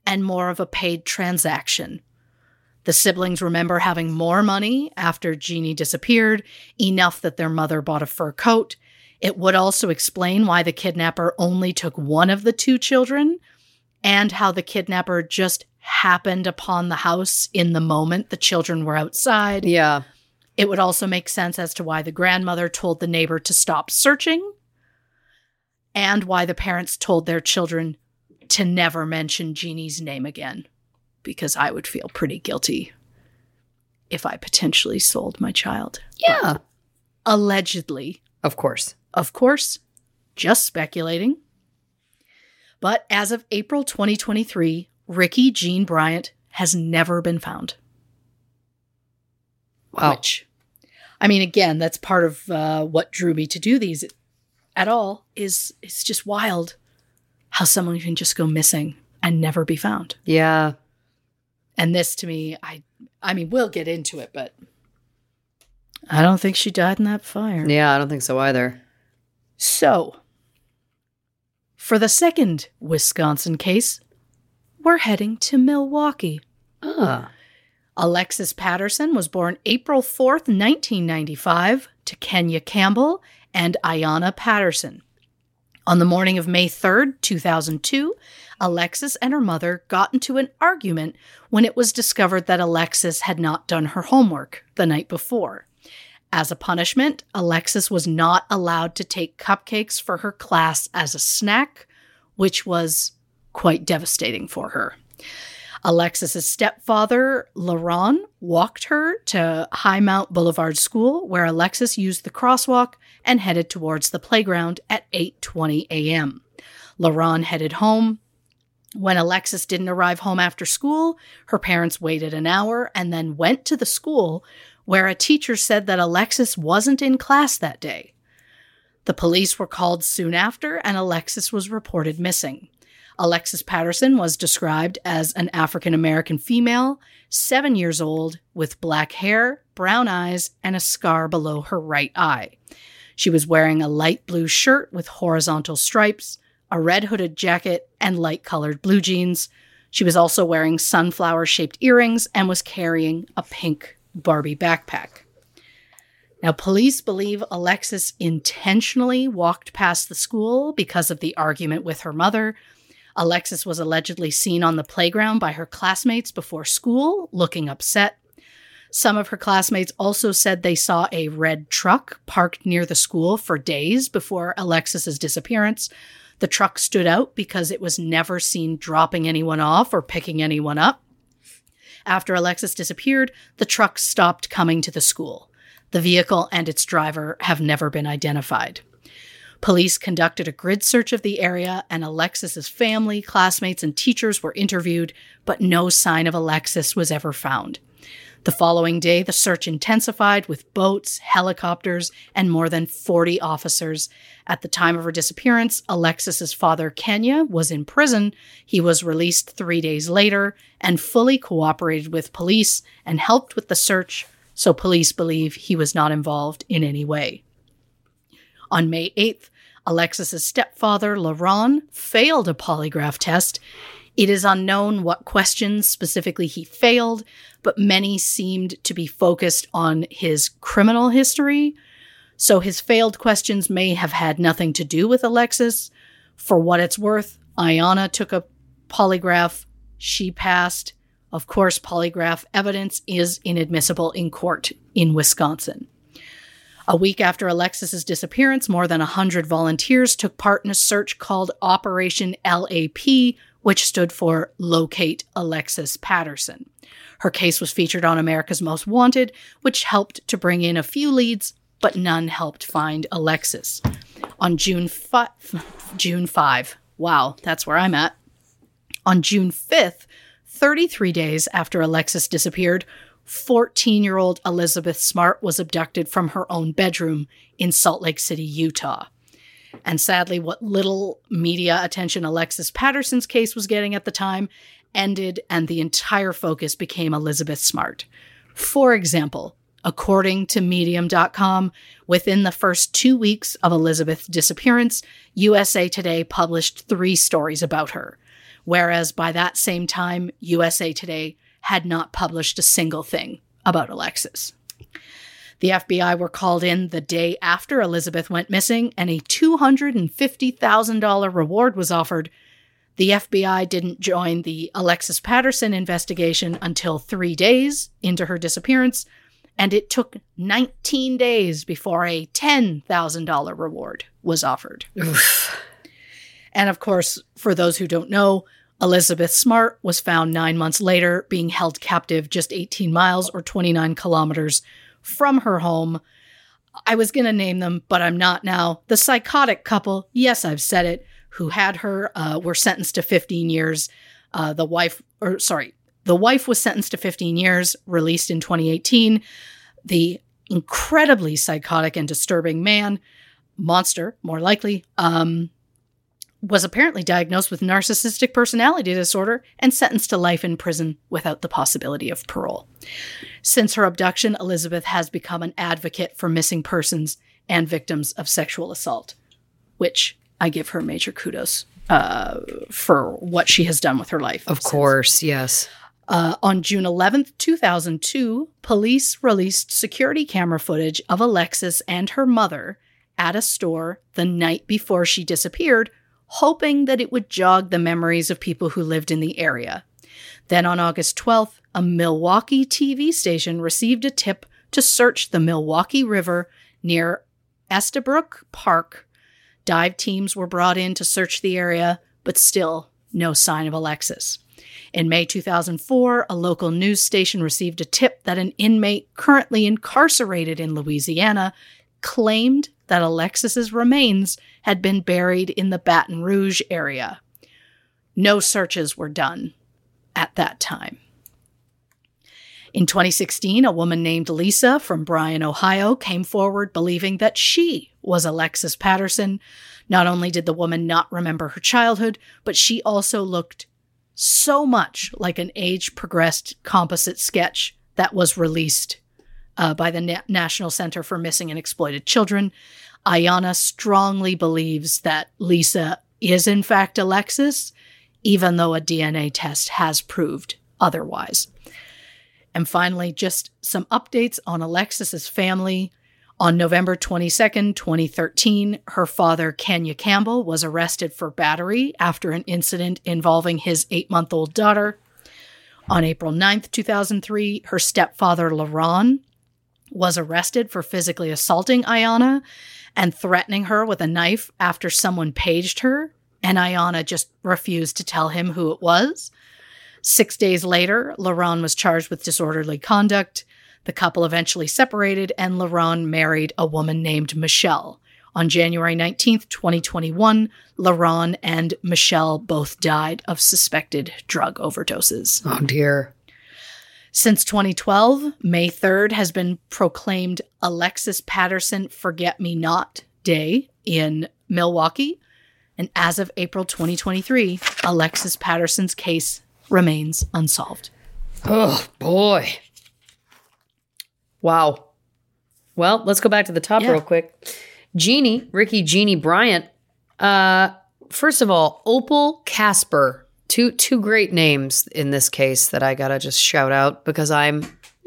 and more of a paid transaction? The siblings remember having more money after Jeannie disappeared, enough that their mother bought a fur coat. It would also explain why the kidnapper only took one of the two children and how the kidnapper just happened upon the house in the moment the children were outside. Yeah. It would also make sense as to why the grandmother told the neighbor to stop searching and why the parents told their children to never mention Jeannie's name again, because I would feel pretty guilty if I potentially sold my child. Yeah. Allegedly, Of course. of course, just speculating. But as of April 2023, Ricky Jean Bryant has never been found. Wow. Which, I mean, again, that's part of uh, what drew me to do these at all. Is it's just wild how someone can just go missing and never be found. Yeah. And this, to me, I, I mean, we'll get into it, but I don't think she died in that fire. Yeah, I don't think so either. So, for the second Wisconsin case, we're heading to Milwaukee. Ah. Alexis Patterson was born April 4th, 1995, to Kenya Campbell and Ayana Patterson. On the morning of May 3rd, 2002, Alexis and her mother got into an argument when it was discovered that Alexis had not done her homework the night before. As a punishment, Alexis was not allowed to take cupcakes for her class as a snack, which was quite devastating for her. Alexis's stepfather, LaRon, walked her to Hi-Mount Boulevard School, where Alexis used the crosswalk and headed towards the playground at 8:20 a.m. LaRon headed home. When Alexis didn't arrive home after school, her parents waited an hour and then went to the school where a teacher said that Alexis wasn't in class that day. The police were called soon after and Alexis was reported missing. Alexis Patterson was described as an African American female, seven years old, with black hair, brown eyes, and a scar below her right eye. She was wearing a light blue shirt with horizontal stripes, a red hooded jacket, and light colored blue jeans. She was also wearing sunflower shaped earrings and was carrying a pink Barbie backpack. Now, police believe Alexis intentionally walked past the school because of the argument with her mother Alexis was allegedly seen on the playground by her classmates before school, looking upset. Some of her classmates also said they saw a red truck parked near the school for days before Alexis's disappearance. The truck stood out because it was never seen dropping anyone off or picking anyone up. After Alexis disappeared, the truck stopped coming to the school. The vehicle and its driver have never been identified. Police conducted a grid search of the area, and Alexis's family, classmates, and teachers were interviewed, but no sign of Alexis was ever found. The following day, the search intensified with boats, helicopters, and more than 40 officers. At the time of her disappearance, Alexis's father, Kenya, was in prison. He was released three days later and fully cooperated with police and helped with the search, so police believe he was not involved in any way. On May 8th, Alexis's stepfather, LaRon, failed a polygraph test. It is unknown what questions specifically he failed, but many seemed to be focused on his criminal history. So his failed questions may have had nothing to do with Alexis. For what it's worth, Ayana took a polygraph. She passed. Of course, polygraph evidence is inadmissible in court in Wisconsin. A week after Alexis's disappearance, more than 100 volunteers took part in a search called Operation LAP, which stood for Locate Alexis Patterson. Her case was featured on America's Most Wanted, which helped to bring in a few leads, but none helped find Alexis. On June 5, June 5, wow, that's where I'm at. On June 5th, 33 days after Alexis disappeared, 14 year old Elizabeth Smart was abducted from her own bedroom in Salt Lake City, Utah. And sadly, what little media attention Alexis Patterson's case was getting at the time ended, and the entire focus became Elizabeth Smart. For example, according to Medium.com, within the first two weeks of Elizabeth's disappearance, USA Today published three stories about her. Whereas by that same time, USA Today had not published a single thing about Alexis. The FBI were called in the day after Elizabeth went missing, and a $250,000 reward was offered. The FBI didn't join the Alexis Patterson investigation until three days into her disappearance, and it took 19 days before a $10,000 reward was offered. and of course, for those who don't know, Elizabeth Smart was found nine months later, being held captive just 18 miles or 29 kilometers from her home. I was going to name them, but I'm not now. The psychotic couple, yes, I've said it, who had her uh, were sentenced to 15 years. Uh, the wife, or sorry, the wife was sentenced to 15 years, released in 2018. The incredibly psychotic and disturbing man, monster, more likely, um, was apparently diagnosed with narcissistic personality disorder and sentenced to life in prison without the possibility of parole. Since her abduction, Elizabeth has become an advocate for missing persons and victims of sexual assault, which I give her major kudos uh, for what she has done with her life. Of since. course, yes. Uh, on June 11th, 2002, police released security camera footage of Alexis and her mother at a store the night before she disappeared hoping that it would jog the memories of people who lived in the area. Then on August 12th, a Milwaukee TV station received a tip to search the Milwaukee River near Estabrook Park. Dive teams were brought in to search the area, but still no sign of Alexis. In May 2004, a local news station received a tip that an inmate currently incarcerated in Louisiana claimed that Alexis's remains had been buried in the Baton Rouge area. No searches were done at that time. In 2016, a woman named Lisa from Bryan, Ohio came forward believing that she was Alexis Patterson. Not only did the woman not remember her childhood, but she also looked so much like an age progressed composite sketch that was released uh, by the Na- National Center for Missing and Exploited Children. Ayana strongly believes that Lisa is in fact Alexis, even though a DNA test has proved otherwise. And finally, just some updates on Alexis's family. On November 22nd, 2013, her father, Kenya Campbell, was arrested for battery after an incident involving his eight month old daughter. On April 9th, 2003, her stepfather, LaRon, was arrested for physically assaulting Ayana and threatening her with a knife after someone paged her, and Ayana just refused to tell him who it was. Six days later, LaRon was charged with disorderly conduct. The couple eventually separated, and LaRon married a woman named Michelle. On January 19th, 2021, LaRon and Michelle both died of suspected drug overdoses. Oh dear. Since 2012, May 3rd has been proclaimed Alexis Patterson Forget Me Not Day in Milwaukee. And as of April 2023, Alexis Patterson's case remains unsolved. Oh boy. Wow. Well, let's go back to the top Yeah. real quick. Jeannie, Ricky Jeannie Bryant. Uh first of all, Opal Casper. Two two great names in this case that I gotta just shout out because I'm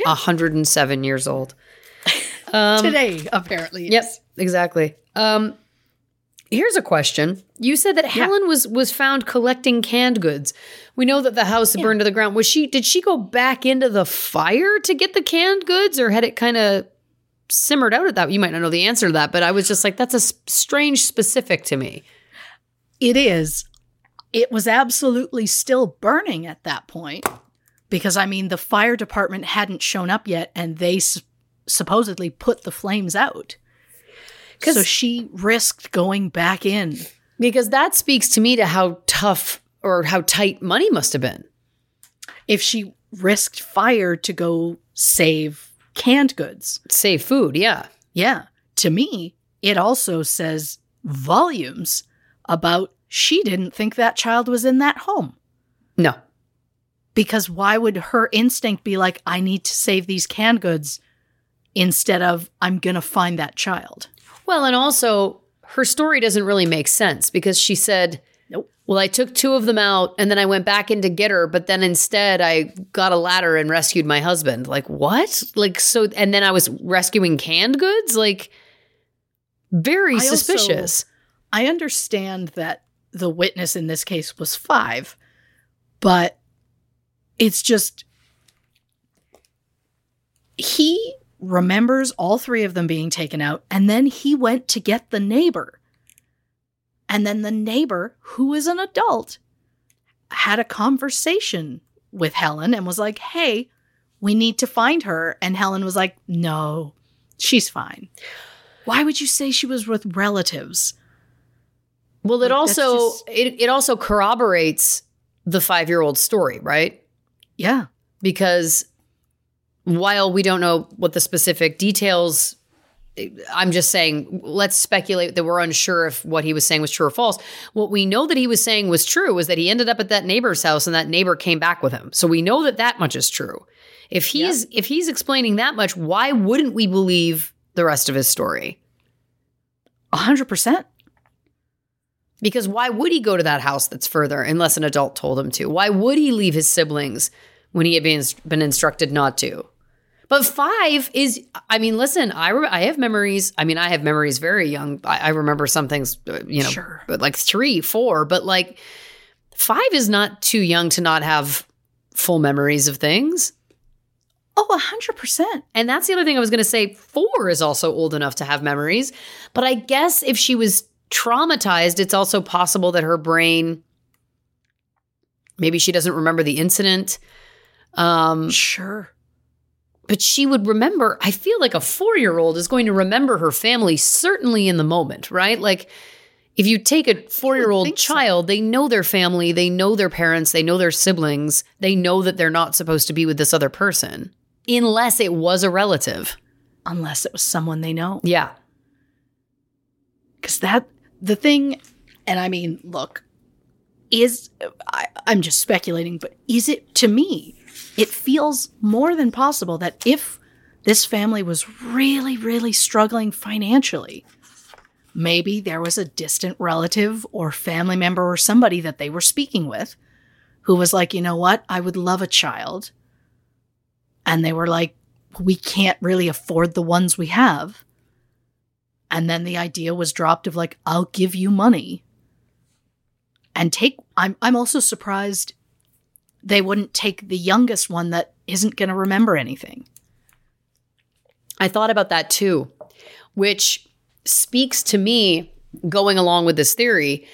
107 years old. Today, apparently. Yep, exactly. Um, here's a question. You said that Helen was was found collecting canned goods. We know that the house burned to the ground. Was she? Did she go back into the fire to get the canned goods, or had it kind of simmered out at that? You might not know the answer to that, but I was just like, that's a s- strange specific to me. It is. It was absolutely still burning at that point because, I mean, the fire department hadn't shown up yet and they s- supposedly put the flames out. So she risked going back in. Because that speaks to me to how tough or how tight money must have been. If she risked fire to go save canned goods. Save food, yeah. Yeah. To me, it also says volumes about she didn't think that child was in that home. No, Because why would her instinct be like, I need to save these canned goods instead of I'm going to find that child? Well, and also her story doesn't really make sense because she said, Nope. Well, I took two of them out and then I went back in to get her, but then instead I got a ladder and rescued my husband. Like, what? Like, so, and then I was rescuing canned goods? Like, very I also- suspicious. I understand that the witness in this case was five, but it's just he remembers all three of them being taken out, and then he went to get the neighbor. And then the neighbor, who is an adult, had a conversation with Helen and was like, hey, we need to find her. And Helen was like, no, she's fine. Why would you say she was with relatives? Well, it like, also, just- it, it also corroborates the five year old story, right? Yeah. because while we don't know what the specific details I'm just saying let's speculate that we're unsure if what he was saying was true or false. What we know that he was saying was true was that he ended up at that neighbor's house and that neighbor came back with him. So we know that that much is true. If he's if he's explaining that much, why wouldn't we believe the rest of his story? A hundred percent. Because why would he go to that house that's further unless an adult told him to? Why would he leave his siblings when he had been, been instructed not to? But five is, I mean, listen, I, re- I have memories. I mean, I have memories very young. I, I remember some things, uh, you know, Sure. but like three, four, but like five is not too young to not have full memories of things. Oh, a hundred percent. And that's the other thing I was going to say. Four is also old enough to have memories. But I guess if she was traumatized, it's also possible that her brain Maybe she doesn't remember the incident. Um, Sure. but she would remember. I feel like a four year old is going to remember her family certainly in the moment, right? Like if you take a four year old think so. child, they know their family, they know their parents, they know their siblings, they know that they're not supposed to be with this other person unless it was a relative. Unless it was someone they know. Yeah. Because that, the thing, and I mean, look, is, I, I'm just speculating, but is it to me, it feels more than possible that if this family was really, really struggling financially, maybe there was a distant relative or family member or somebody that they were speaking with who was like, you know what, I would love a child. And they were like, we can't really afford the ones we have. And then the idea was dropped of like, I'll give you money and take. I'm, I'm also surprised they wouldn't take the youngest one that isn't going to remember anything. I thought about that too, which speaks to me going along with this theory.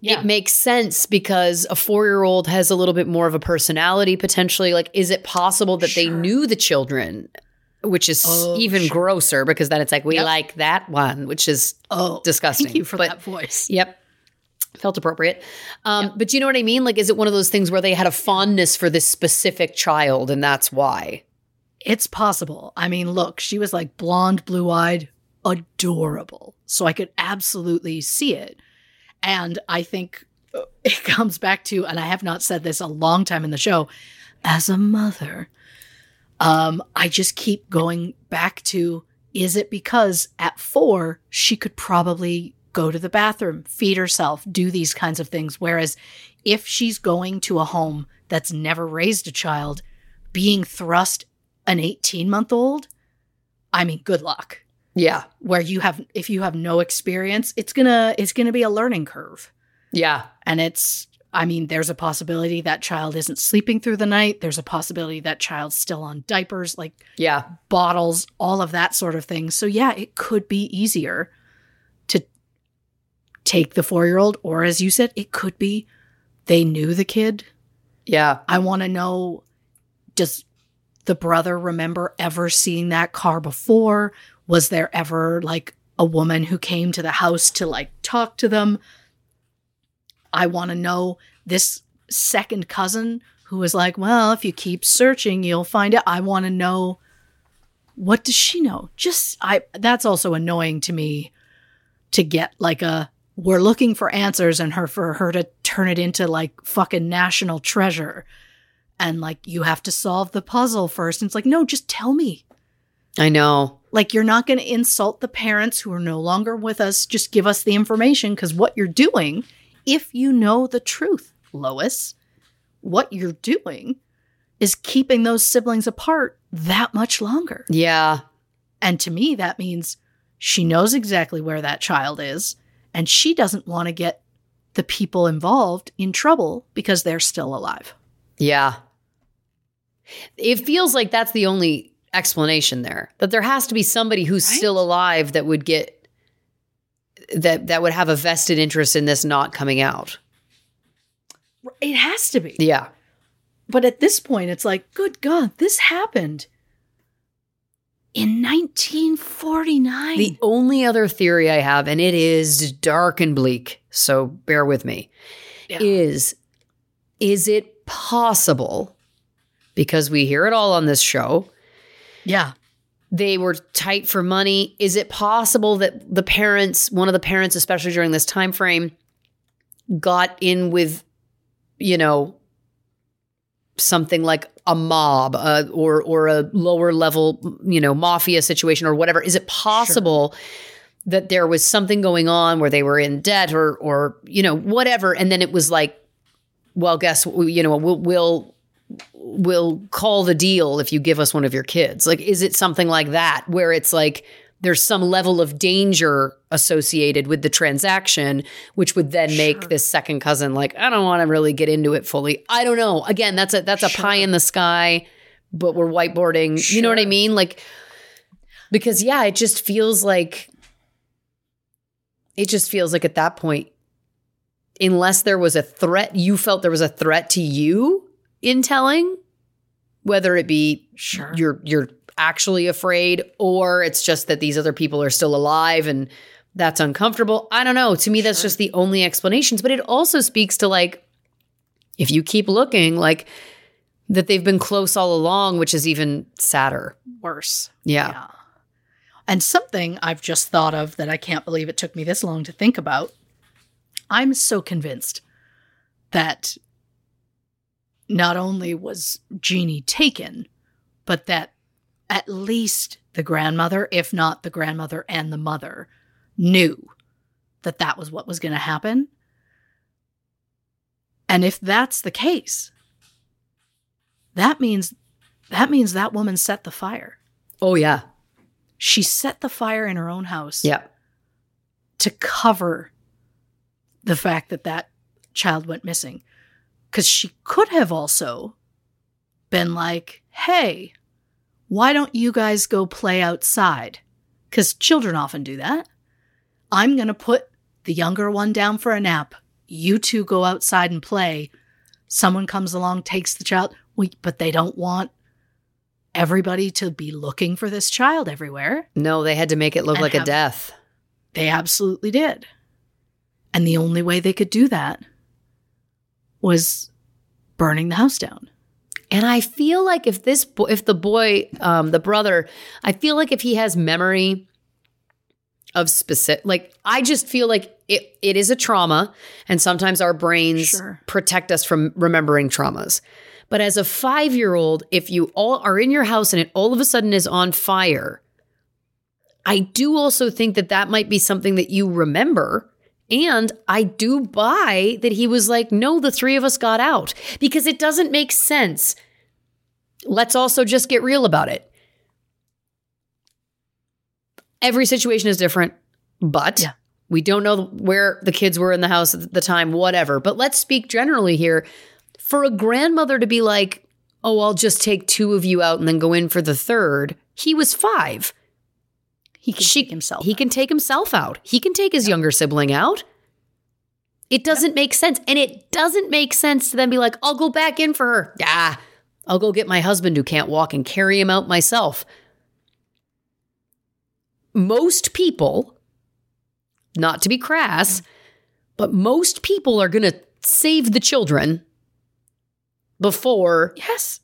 Yeah. It makes sense because a four year old has a little bit more of a personality potentially. Like, is it possible that they knew the children? Which is Oh, even sure. grosser because then it's like, we Yep. like that one, which is Oh, disgusting. Thank you for But- that voice. Yep. Felt appropriate. Um, But you know what I mean? Like, is it one of those things where they had a fondness for this specific child and that's why? It's possible. I mean, look, she was like blonde, blue eyed, adorable. So I could absolutely see it. And I think uh, it comes back to, and I have not said this a long time in the show, as a mother, um, I just keep going back to is it because at four, she could probably go to the bathroom, feed herself, do these kinds of things? Whereas if she's going to a home that's never raised a child, being thrust an 18 month old, I mean, good luck. Yeah. Where you have, if you have no experience, it's gonna, it's gonna be a learning curve. Yeah. And it's, I mean, there's a possibility that child isn't sleeping through the night. There's a possibility that child's still on diapers, like Yeah. bottles, all of that sort of thing. So yeah, it could be easier to take the four year old, or as you said, it could be they knew the kid. Yeah. I want to know does the brother remember ever seeing that car before? Was there ever like a woman who came to the house to like talk to them? I want to know this second cousin who was like, well, if you keep searching, you'll find it. I want to know what does she know? Just I that's also annoying to me to get like a we're looking for answers and her for her to turn it into like fucking national treasure and like you have to solve the puzzle first and it's like no just tell me I know. like you're not going to insult the parents who are no longer with us just give us the information cuz what you're doing if you know the truth Lois what you're doing is keeping those siblings apart that much longer Yeah. and to me, that means she knows exactly where that child is, and she doesn't want to get the people involved in trouble because they're still alive. Yeah. It feels like that's the only explanation there. That there has to be somebody who's Right? still alive that would get that that would have a vested interest in this not coming out. It has to be. Yeah. But at this point, it's like, good God, this happened in 1949. The only other theory I have, and it is dark and bleak, so bear with me, Yeah. is is it possible, because we hear it all on this show, yeah. They were tight for money. Is it possible that the parents, one of the parents, especially during this time frame, got in with, you know, something like a mob uh, or or a lower level, you know, mafia situation or whatever? Is it possible that there was something going on where they were in debt or or you know whatever, and then it was like, well, guess you know we'll we'll will call the deal if you give us one of your kids. Like, is it something like that where it's like there's some level of danger associated with the transaction, which would then make this second cousin like, I don't want to really get into it fully. I don't know. Again, that's a that's a pie in the sky, but we're whiteboarding. You know what I mean? Like, because yeah, it just feels like it just feels like at that point unless there was a threat, you felt there was a threat to you in telling, whether it be Sure. you're you're actually afraid or it's just that these other people are still alive and that's uncomfortable. I don't know. To me that's just the only explanations, but it also speaks to like if you keep looking like that they've been close all along, which is even sadder. Worse. Yeah. Yeah. And something I've just thought of that I can't believe it took me this long to think about. I'm so convinced that not only was Jeannie taken, but that at least the grandmother, if not the grandmother and the mother, knew that that was what was going to happen. And if that's the case, that means that means that woman set the fire. Oh yeah. She set the fire in her own house Yeah. to cover the fact that that child went missing. Because she could have also been like, hey, why don't you guys go play outside? Because children often do that. I'm going to put the younger one down for a nap. You two go outside and play. Someone comes along, takes the child. We, but they don't want everybody to be looking for this child everywhere. No, they had to make it look like a death. They absolutely did. And the only way they could do that was burning the house down. And I feel like if this, bo- if the boy, um, the brother, I feel like if he has memory of specific, like I just feel like it, it is a trauma, and sometimes our brains Sure. protect us from remembering traumas. But as a five year old, if you all are in your house and it all of a sudden is on fire, I do also think that that might be something that you remember. And I do buy that he was like, no, the three of us got out because it doesn't make sense. Let's also just get real about it. Every situation is different, but Yeah. we don't know where the kids were in the house at the time, whatever. But let's speak generally here. For a grandmother to be like, oh, I'll just take two of you out and then go in for the third, he was five. He can She- take himself. He can take himself out. He can take his younger sibling out. It doesn't make sense. And it doesn't make sense to then be like, I'll go back in for her. Yeah. I'll go get my husband who can't walk and carry him out myself. Most people, not to be crass, mm-hmm. but most people are going to save the children before yes.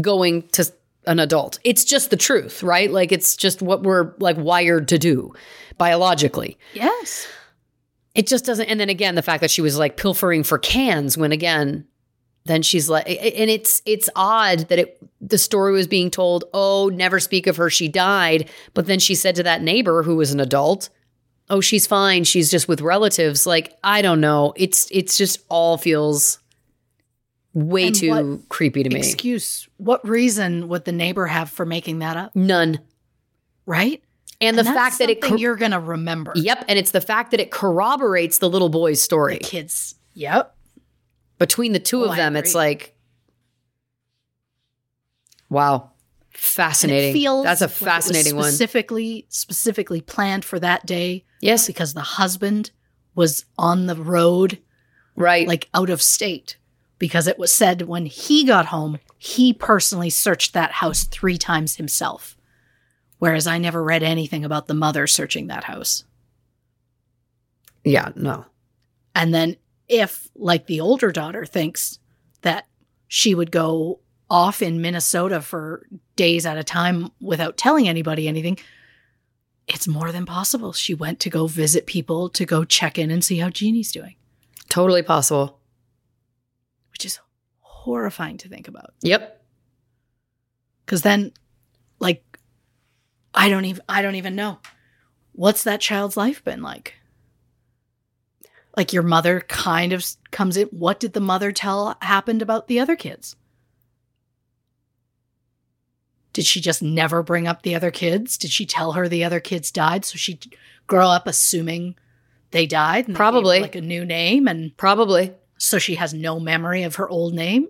going to an adult. It's just the truth, right? Like it's just what we're like wired to do biologically. Yes. It just doesn't and then again the fact that she was like pilfering for cans when again then she's like and it's it's odd that it the story was being told, "Oh, never speak of her, she died." But then she said to that neighbor who was an adult, "Oh, she's fine. She's just with relatives." Like, I don't know. It's it's just all feels way And too creepy to me. Excuse. What reason would the neighbor have for making that up? None. Right? And, the that's fact that it cor- you're gonna remember. Yep, and it's the fact that it corroborates the little boy's story. Kids. Yep. Between the two Oh, of them, it's like wow. Fascinating. feels That's a like it was fascinating one. Specifically, specifically planned for that day Yes, because the husband was on the road, right. like out of state. Because it was said when he got home, he personally searched that house three times himself. Whereas I never read anything about the mother searching that house. yeah, no. And then if, like the older daughter thinks that she would go off in Minnesota for days at a time without telling anybody anything, it's more than possible. She went to go visit people to go check in and see how Jeannie's doing, Totally possible. Which is horrifying to think about. Yep. Cause then, like, I don't even, I don't even know. What's that child's life been like? Like your mother kind of comes in. What did the mother tell happened about the other kids? Did she just never bring up the other kids? Did she tell her the other kids died so she'd grow up assuming they died? and they Probably. like a new name, and Probably. So she has no memory of her old name.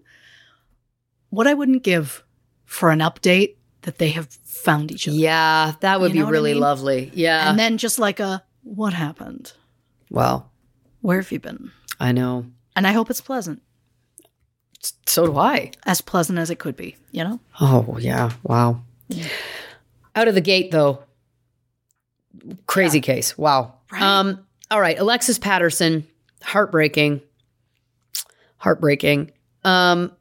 What I wouldn't give for an update that they have found each other. Yeah, that would You know be what I really mean? lovely. Yeah. And then just like a what happened? well, Where have you been? I know. And I hope it's pleasant, So do I. as pleasant as it could be, you know? Oh, yeah. Wow. Yeah. Out of the gate, though. Crazy case. Wow. Right. Um, all right. Alexis Patterson, heartbreaking. Heartbreaking. Um,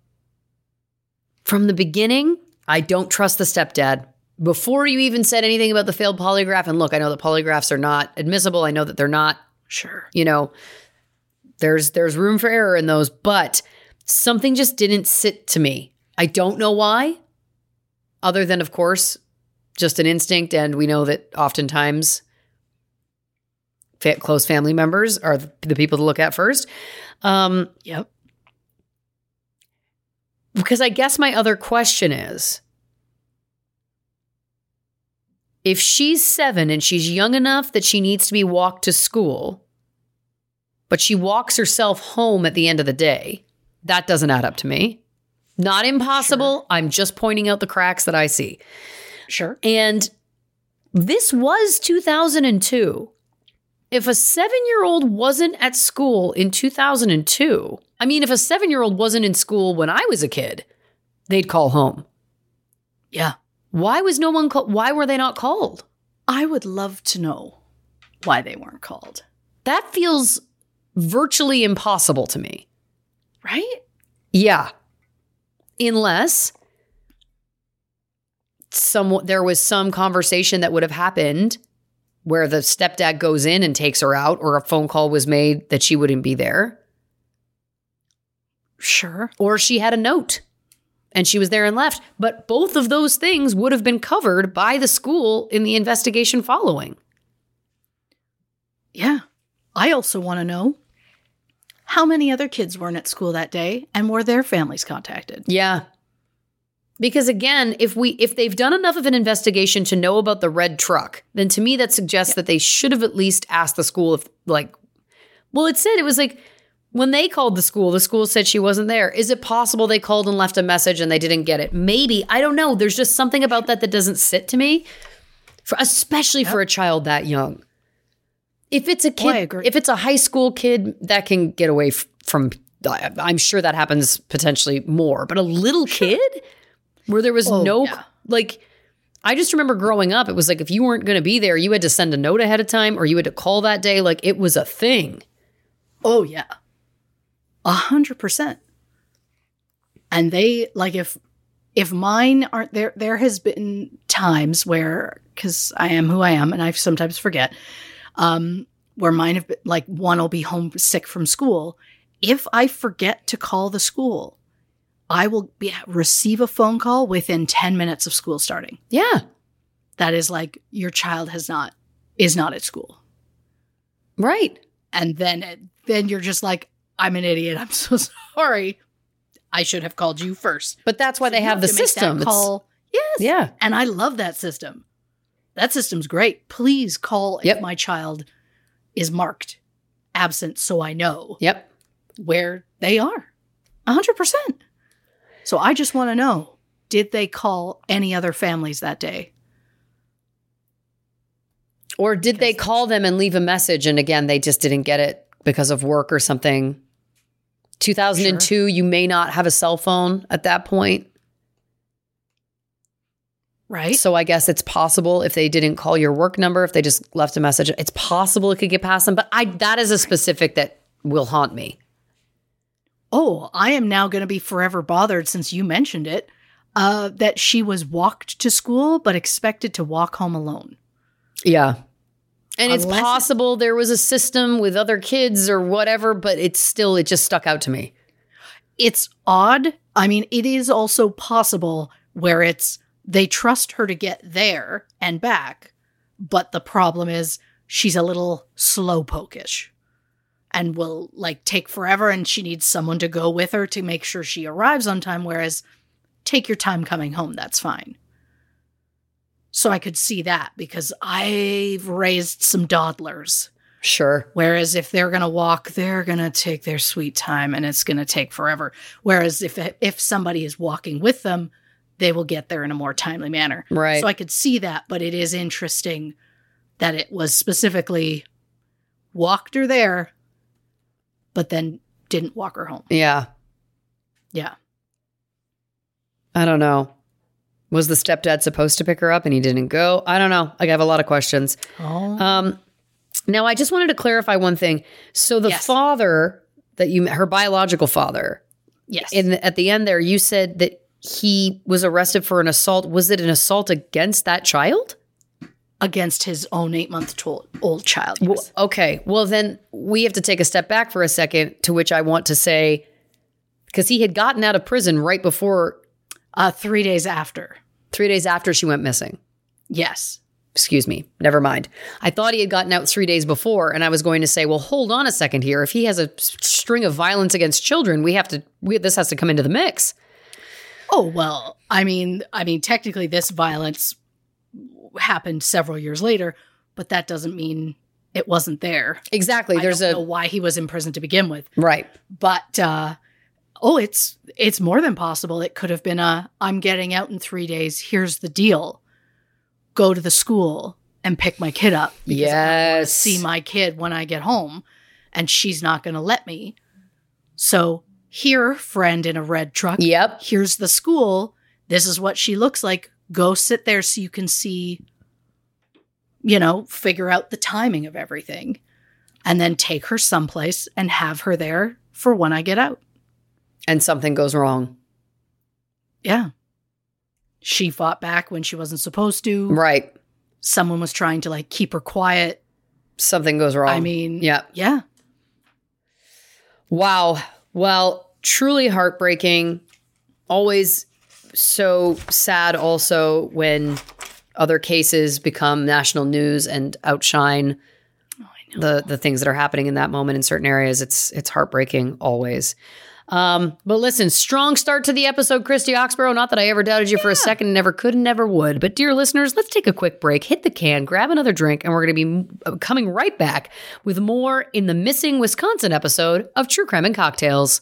from the beginning, I don't trust the stepdad. Before you even said anything about the failed polygraph, and look, I know the polygraphs are not admissible. I know that they're not Sure. you know there's there's room for error in those but something just didn't sit to me i don't know why other than of course just an instinct and we know that oftentimes fa- close family members are the the people to look at first um Yep. Because i guess my other question is if she's seven and she's young enough that she needs to be walked to school, but she walks herself home at the end of the day, that doesn't add up to me. Not impossible. I'm just pointing out the cracks that I see. Sure. And this was 2002. If a seven year old wasn't at school in 2002, I mean, if a seven year old wasn't in school when I was a kid, they'd call home. Yeah. Why was no one called? Why were they not called? I would love to know why they weren't called. That feels virtually impossible to me. Right? Yeah. Unless some there was some conversation that would have happened where the stepdad goes in and takes her out or a phone call was made that she wouldn't be there Sure. or she had a note and she was there and left but both of those things would have been covered by the school in the investigation following Yeah. I also want to know how many other kids weren't at school that day and were their families contacted? Yeah. Because again, if we if they've done enough of an investigation to know about the red truck, then to me that suggests that they should have at least asked the school if like well, it said it was like when they called the school, the school said she wasn't there. Is it possible they called and left a message and they didn't get it? Maybe. I don't know. There's just something about that that doesn't sit to me. For, especially for a child that young. If it's a Oh, I kid, agree. if it's a high school kid, that can get away f- from. I'm sure that happens potentially more, but a little kid where there was Oh, no yeah. like. I just remember growing up, it was like if you weren't going to be there, you had to send a note ahead of time or you had to call that day. Like it was a thing. Oh yeah. A hundred percent. And they like if if mine aren't there there has been times where because I am who I am and I sometimes forget, um, where mine have been like one will be home sick from school. If I forget to call the school, I will be receive a phone call within 10 minutes of school starting. Yeah. That is like your child has not is not at school. Right. and then then you're just like i'm an idiot i'm so sorry i should have called you first But that's why So they you have the to make that system. Call yes Yeah. and i love that system that system's great please call Yep. if my child is marked absent so i know Yep. where they are 100% so i just want to know did they call any other families that day Or did they call them and leave a message and again they just didn't get it because of work or something? 2002, you may not have a cell phone at that point. right So I guess it's possible if they didn't call your work number, if they just left a message, it's possible it could get past them. But I that is a specific that will haunt me. Oh, I am now going to be forever bothered since you mentioned it. Uh, that she was walked to school but expected to walk home alone. Yeah. And it's Unless it- possible there was a system with other kids or whatever, but it's still, it just stuck out to me. It's odd. I mean, it is also possible where it's they trust her to get there and back, but the problem is she's a little slow pokish and will like take forever and she needs someone to go with her to make sure she arrives on time whereas take your time coming home that's fine so i could see that because i've raised some dawdlers Sure. whereas if they're going to walk they're going to take their sweet time and it's going to take forever whereas if if somebody is walking with them they will get there in a more timely manner Right. so i could see that but it is interesting that it was specifically walked her there but then didn't walk her home. Yeah. Yeah. I don't know. Was the stepdad supposed to pick her up and he didn't go? I don't know. I have a lot of questions. Oh. Um, now I just wanted to clarify one thing. So the Yes. father that you her biological father yes. in the, at the end there, you said that he was arrested for an assault. Was it an assault against that child? Against his own eight month old child. Well, okay. Well, then we have to take a step back for a second, to which I want to say, because he had gotten out of prison right before, Uh, three days after. three days after she went missing. Yes. Excuse me. Never mind. I thought he had gotten out three days before, and I was going to say, well, hold on a second here. If he has a string of violence against children, we have to. We, this has to come into the mix. Oh well, I mean, I mean, technically, this violence happened several years later, but that doesn't mean it wasn't there. Exactly. I There's don't a know why he was in prison to begin with, right. but uh, oh, it's it's more than possible. It could have been a I'm getting out in three days. Here's the deal: go to the school and pick my kid up. Yes. see my kid when I get home, and she's not going to let me. So here, friend in a red truck. Yep. Here's the school. This is what she looks like. Go sit there so you can see, you know, figure out the timing of everything. And then take her someplace and have her there for when I get out. And something goes wrong. Yeah. She fought back when she wasn't supposed to. Right. Someone was trying to like keep her quiet. Something goes wrong. I mean, yeah. Yeah. Wow. Well, truly heartbreaking. Always so sad also when other cases become national news and outshine the the things that are happening in that moment in certain areas. It's it's heartbreaking always. Um, but listen, strong start to the episode, Christy Oxborough. Not that I ever doubted you for a second, never could never would. But dear listeners, let's take a quick break, hit the can, grab another drink, and we're going to be uh, coming right back with more in the missing Wisconsin episode of True Crime and Cocktails.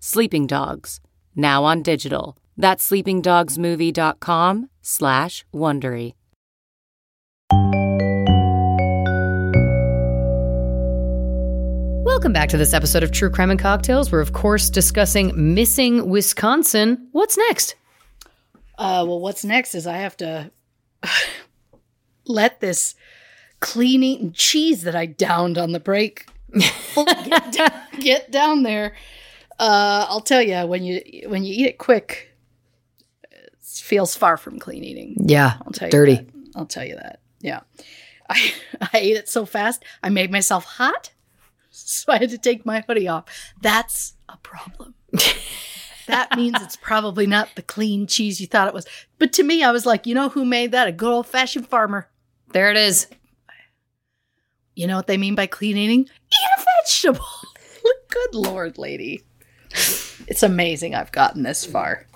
Sleeping Dogs, now on digital. That's sleepingdogsmovie.com slash Wondery. Welcome back to this episode of True Crime and Cocktails. We're, of course, discussing missing Wisconsin. What's next? Uh, well, what's next is I have to let this clean eaten cheese that I downed on the break get, down, get down there. Uh, I'll tell you when you when you eat it quick, it feels far from clean eating. Yeah, I'll tell you dirty. I'll tell you that. Yeah, I I ate it so fast I made myself hot, so I had to take my hoodie off. That's a problem. that means it's probably not the clean cheese you thought it was. But to me, I was like, you know who made that? A good old fashioned farmer. There it is. You know what they mean by clean eating? Eat a vegetable. Good lord, lady. It's amazing I've gotten this far.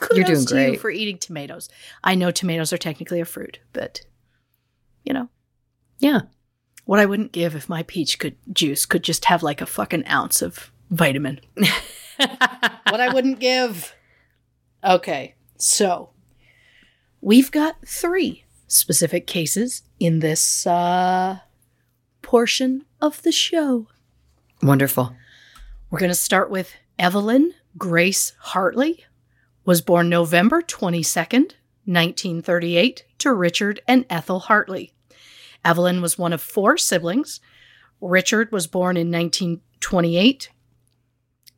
Kudos You're doing to you great. for eating tomatoes. I know tomatoes are technically a fruit, but you know Yeah. what I wouldn't give if my peach could juice could just have like a fucking ounce of vitamin. what I wouldn't give. Okay, so we've got three specific cases in this uh, portion of the show. Wonderful. We're going to start with Evelyn Grace Hartley, was born November 22nd, 1938, to Richard and Ethel Hartley. Evelyn was one of four siblings. Richard was born in 1928,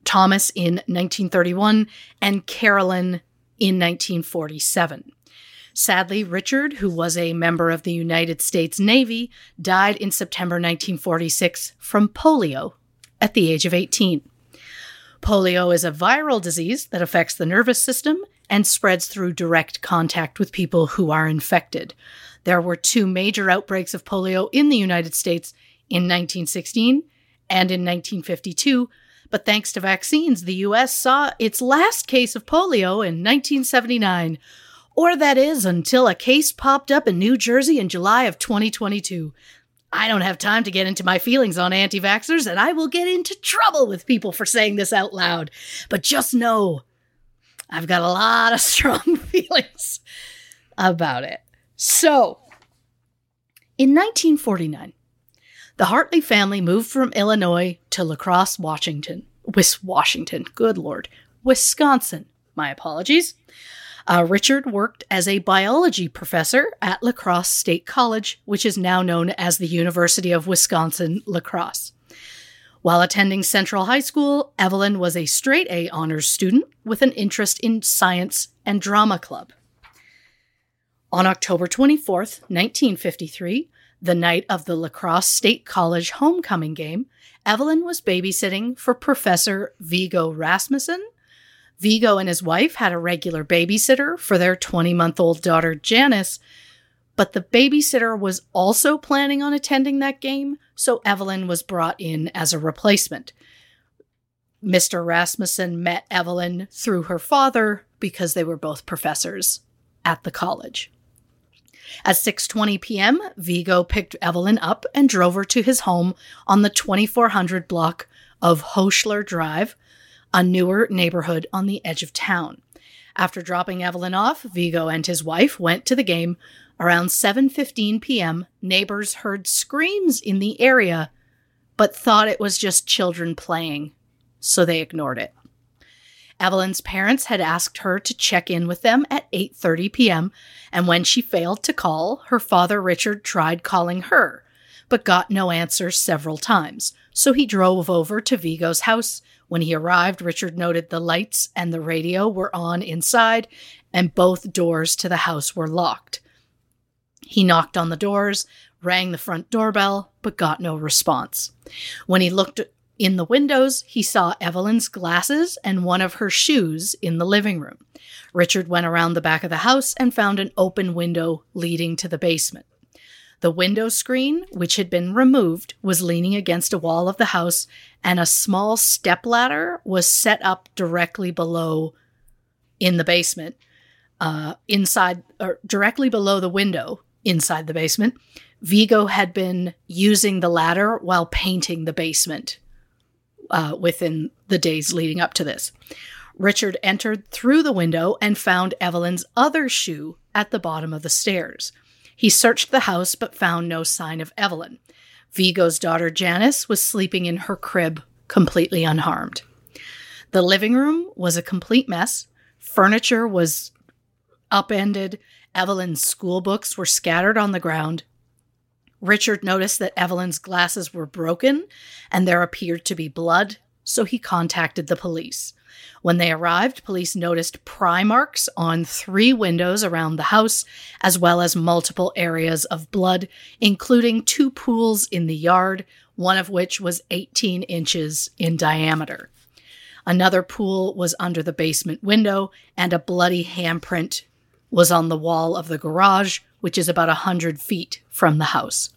Thomas in 1931, and Carolyn in 1947. Sadly, Richard, who was a member of the United States Navy, died in September 1946 from polio at the age of 18. Polio is a viral disease that affects the nervous system and spreads through direct contact with people who are infected. There were two major outbreaks of polio in the United States in 1916 and in 1952, but thanks to vaccines, the US saw its last case of polio in 1979. Or that is until a case popped up in New Jersey in July of 2022. I don't have time to get into my feelings on anti vaxxers, and I will get into trouble with people for saying this out loud. But just know I've got a lot of strong feelings about it. So, in 1949, the Hartley family moved from Illinois to La Crosse, Washington. Wis Washington, good lord. Wisconsin. My apologies. Uh, Richard worked as a biology professor at La Crosse State College, which is now known as the University of Wisconsin La Crosse. While attending Central High School, Evelyn was a straight A honors student with an interest in science and drama club. On October 24th, 1953, the night of the La Crosse State College homecoming game, Evelyn was babysitting for Professor Viggo Rasmussen. Viggo and his wife had a regular babysitter for their 20 month old daughter Janice, but the babysitter was also planning on attending that game, so Evelyn was brought in as a replacement. Mr. Rasmussen met Evelyn through her father because they were both professors at the college. At 6:20 p.m., Viggo picked Evelyn up and drove her to his home on the 2400 block of Hoeschler Drive, a newer neighborhood on the edge of town. After dropping Evelyn off, Viggo and his wife went to the game. Around 7:15 p.m., neighbors heard screams in the area but thought it was just children playing, so they ignored it. Evelyn's parents had asked her to check in with them at 8:30 p.m., and when she failed to call, her father Richard tried calling her, but got no answer several times. So he drove over to Viggo's house. When he arrived, Richard noted the lights and the radio were on inside, and both doors to the house were locked. He knocked on the doors, rang the front doorbell, but got no response. When he looked in the windows, he saw Evelyn's glasses and one of her shoes in the living room. Richard went around the back of the house and found an open window leading to the basement. The window screen, which had been removed, was leaning against a wall of the house, and a small step ladder was set up directly below in the basement, uh, inside or directly below the window inside the basement. Viggo had been using the ladder while painting the basement uh, within the days leading up to this. Richard entered through the window and found Evelyn's other shoe at the bottom of the stairs. He searched the house but found no sign of Evelyn. Viggo's daughter Janice was sleeping in her crib, completely unharmed. The living room was a complete mess. Furniture was upended. Evelyn's school books were scattered on the ground. Richard noticed that Evelyn's glasses were broken and there appeared to be blood, so he contacted the police. When they arrived, police noticed pry marks on three windows around the house, as well as multiple areas of blood, including two pools in the yard, one of which was 18 inches in diameter. Another pool was under the basement window, and a bloody handprint was on the wall of the garage, which is about a 100 feet from the house.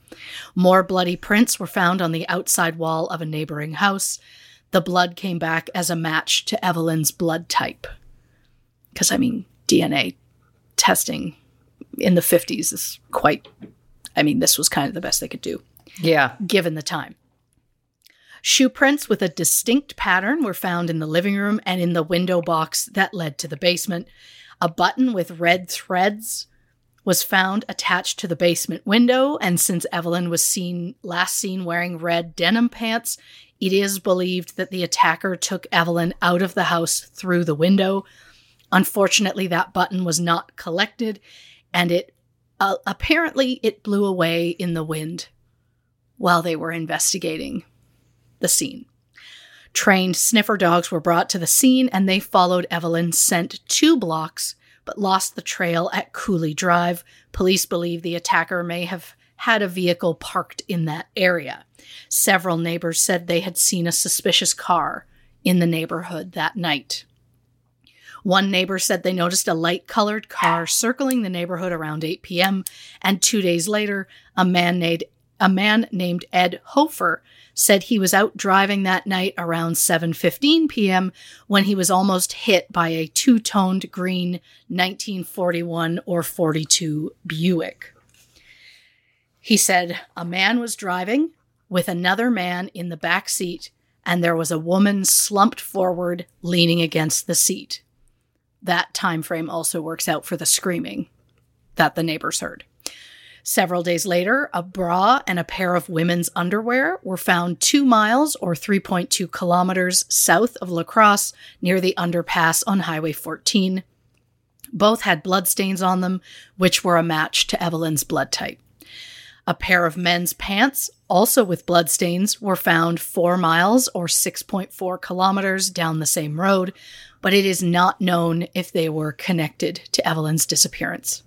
More bloody prints were found on the outside wall of a neighboring house. The blood came back as a match to Evelyn's blood type. Because, I mean, DNA testing in the 50s is quite, I mean, this was kind of the best they could do. Yeah. Given the time. Shoe prints with a distinct pattern were found in the living room and in the window box that led to the basement. A button with red threads was found attached to the basement window, and since Evelyn was seen last seen wearing red denim pants, it is believed that the attacker took Evelyn out of the house through the window. Unfortunately, that button was not collected and it uh, apparently it blew away in the wind while they were investigating the scene. Trained sniffer dogs were brought to the scene and they followed Evelyn scent two blocks but lost the trail at Cooley Drive. Police believe the attacker may have had a vehicle parked in that area. Several neighbors said they had seen a suspicious car in the neighborhood that night. One neighbor said they noticed a light colored car circling the neighborhood around 8 p.m. And two days later, a man named, a man named Ed Hofer said he was out driving that night around 7:15 p.m. when he was almost hit by a two-toned green 1941 or 42 Buick. He said a man was driving with another man in the back seat and there was a woman slumped forward leaning against the seat that time frame also works out for the screaming that the neighbors heard. Several days later, a bra and a pair of women's underwear were found two miles or 3.2 kilometers south of La Crosse near the underpass on Highway 14. Both had bloodstains on them, which were a match to Evelyn's blood type. A pair of men's pants, also with bloodstains, were found four miles or 6.4 kilometers down the same road, but it is not known if they were connected to Evelyn's disappearance.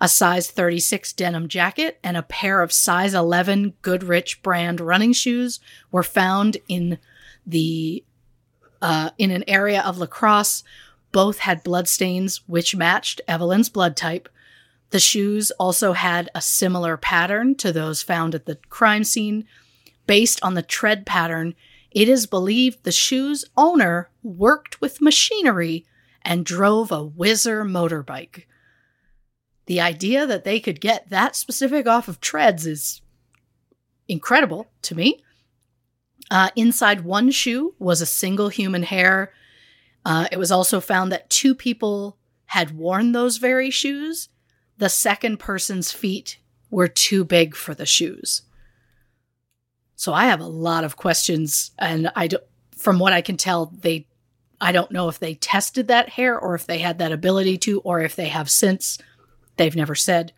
A size 36 denim jacket and a pair of size 11 Goodrich brand running shoes were found in the uh, in an area of La Crosse. Both had bloodstains which matched Evelyn's blood type. The shoes also had a similar pattern to those found at the crime scene. Based on the tread pattern, it is believed the shoe's owner worked with machinery and drove a Whizzer motorbike. The idea that they could get that specific off of treads is incredible to me. Uh, inside one shoe was a single human hair. Uh, it was also found that two people had worn those very shoes. The second person's feet were too big for the shoes. So I have a lot of questions, and I do, from what I can tell, they I don't know if they tested that hair or if they had that ability to, or if they have since. They've never said.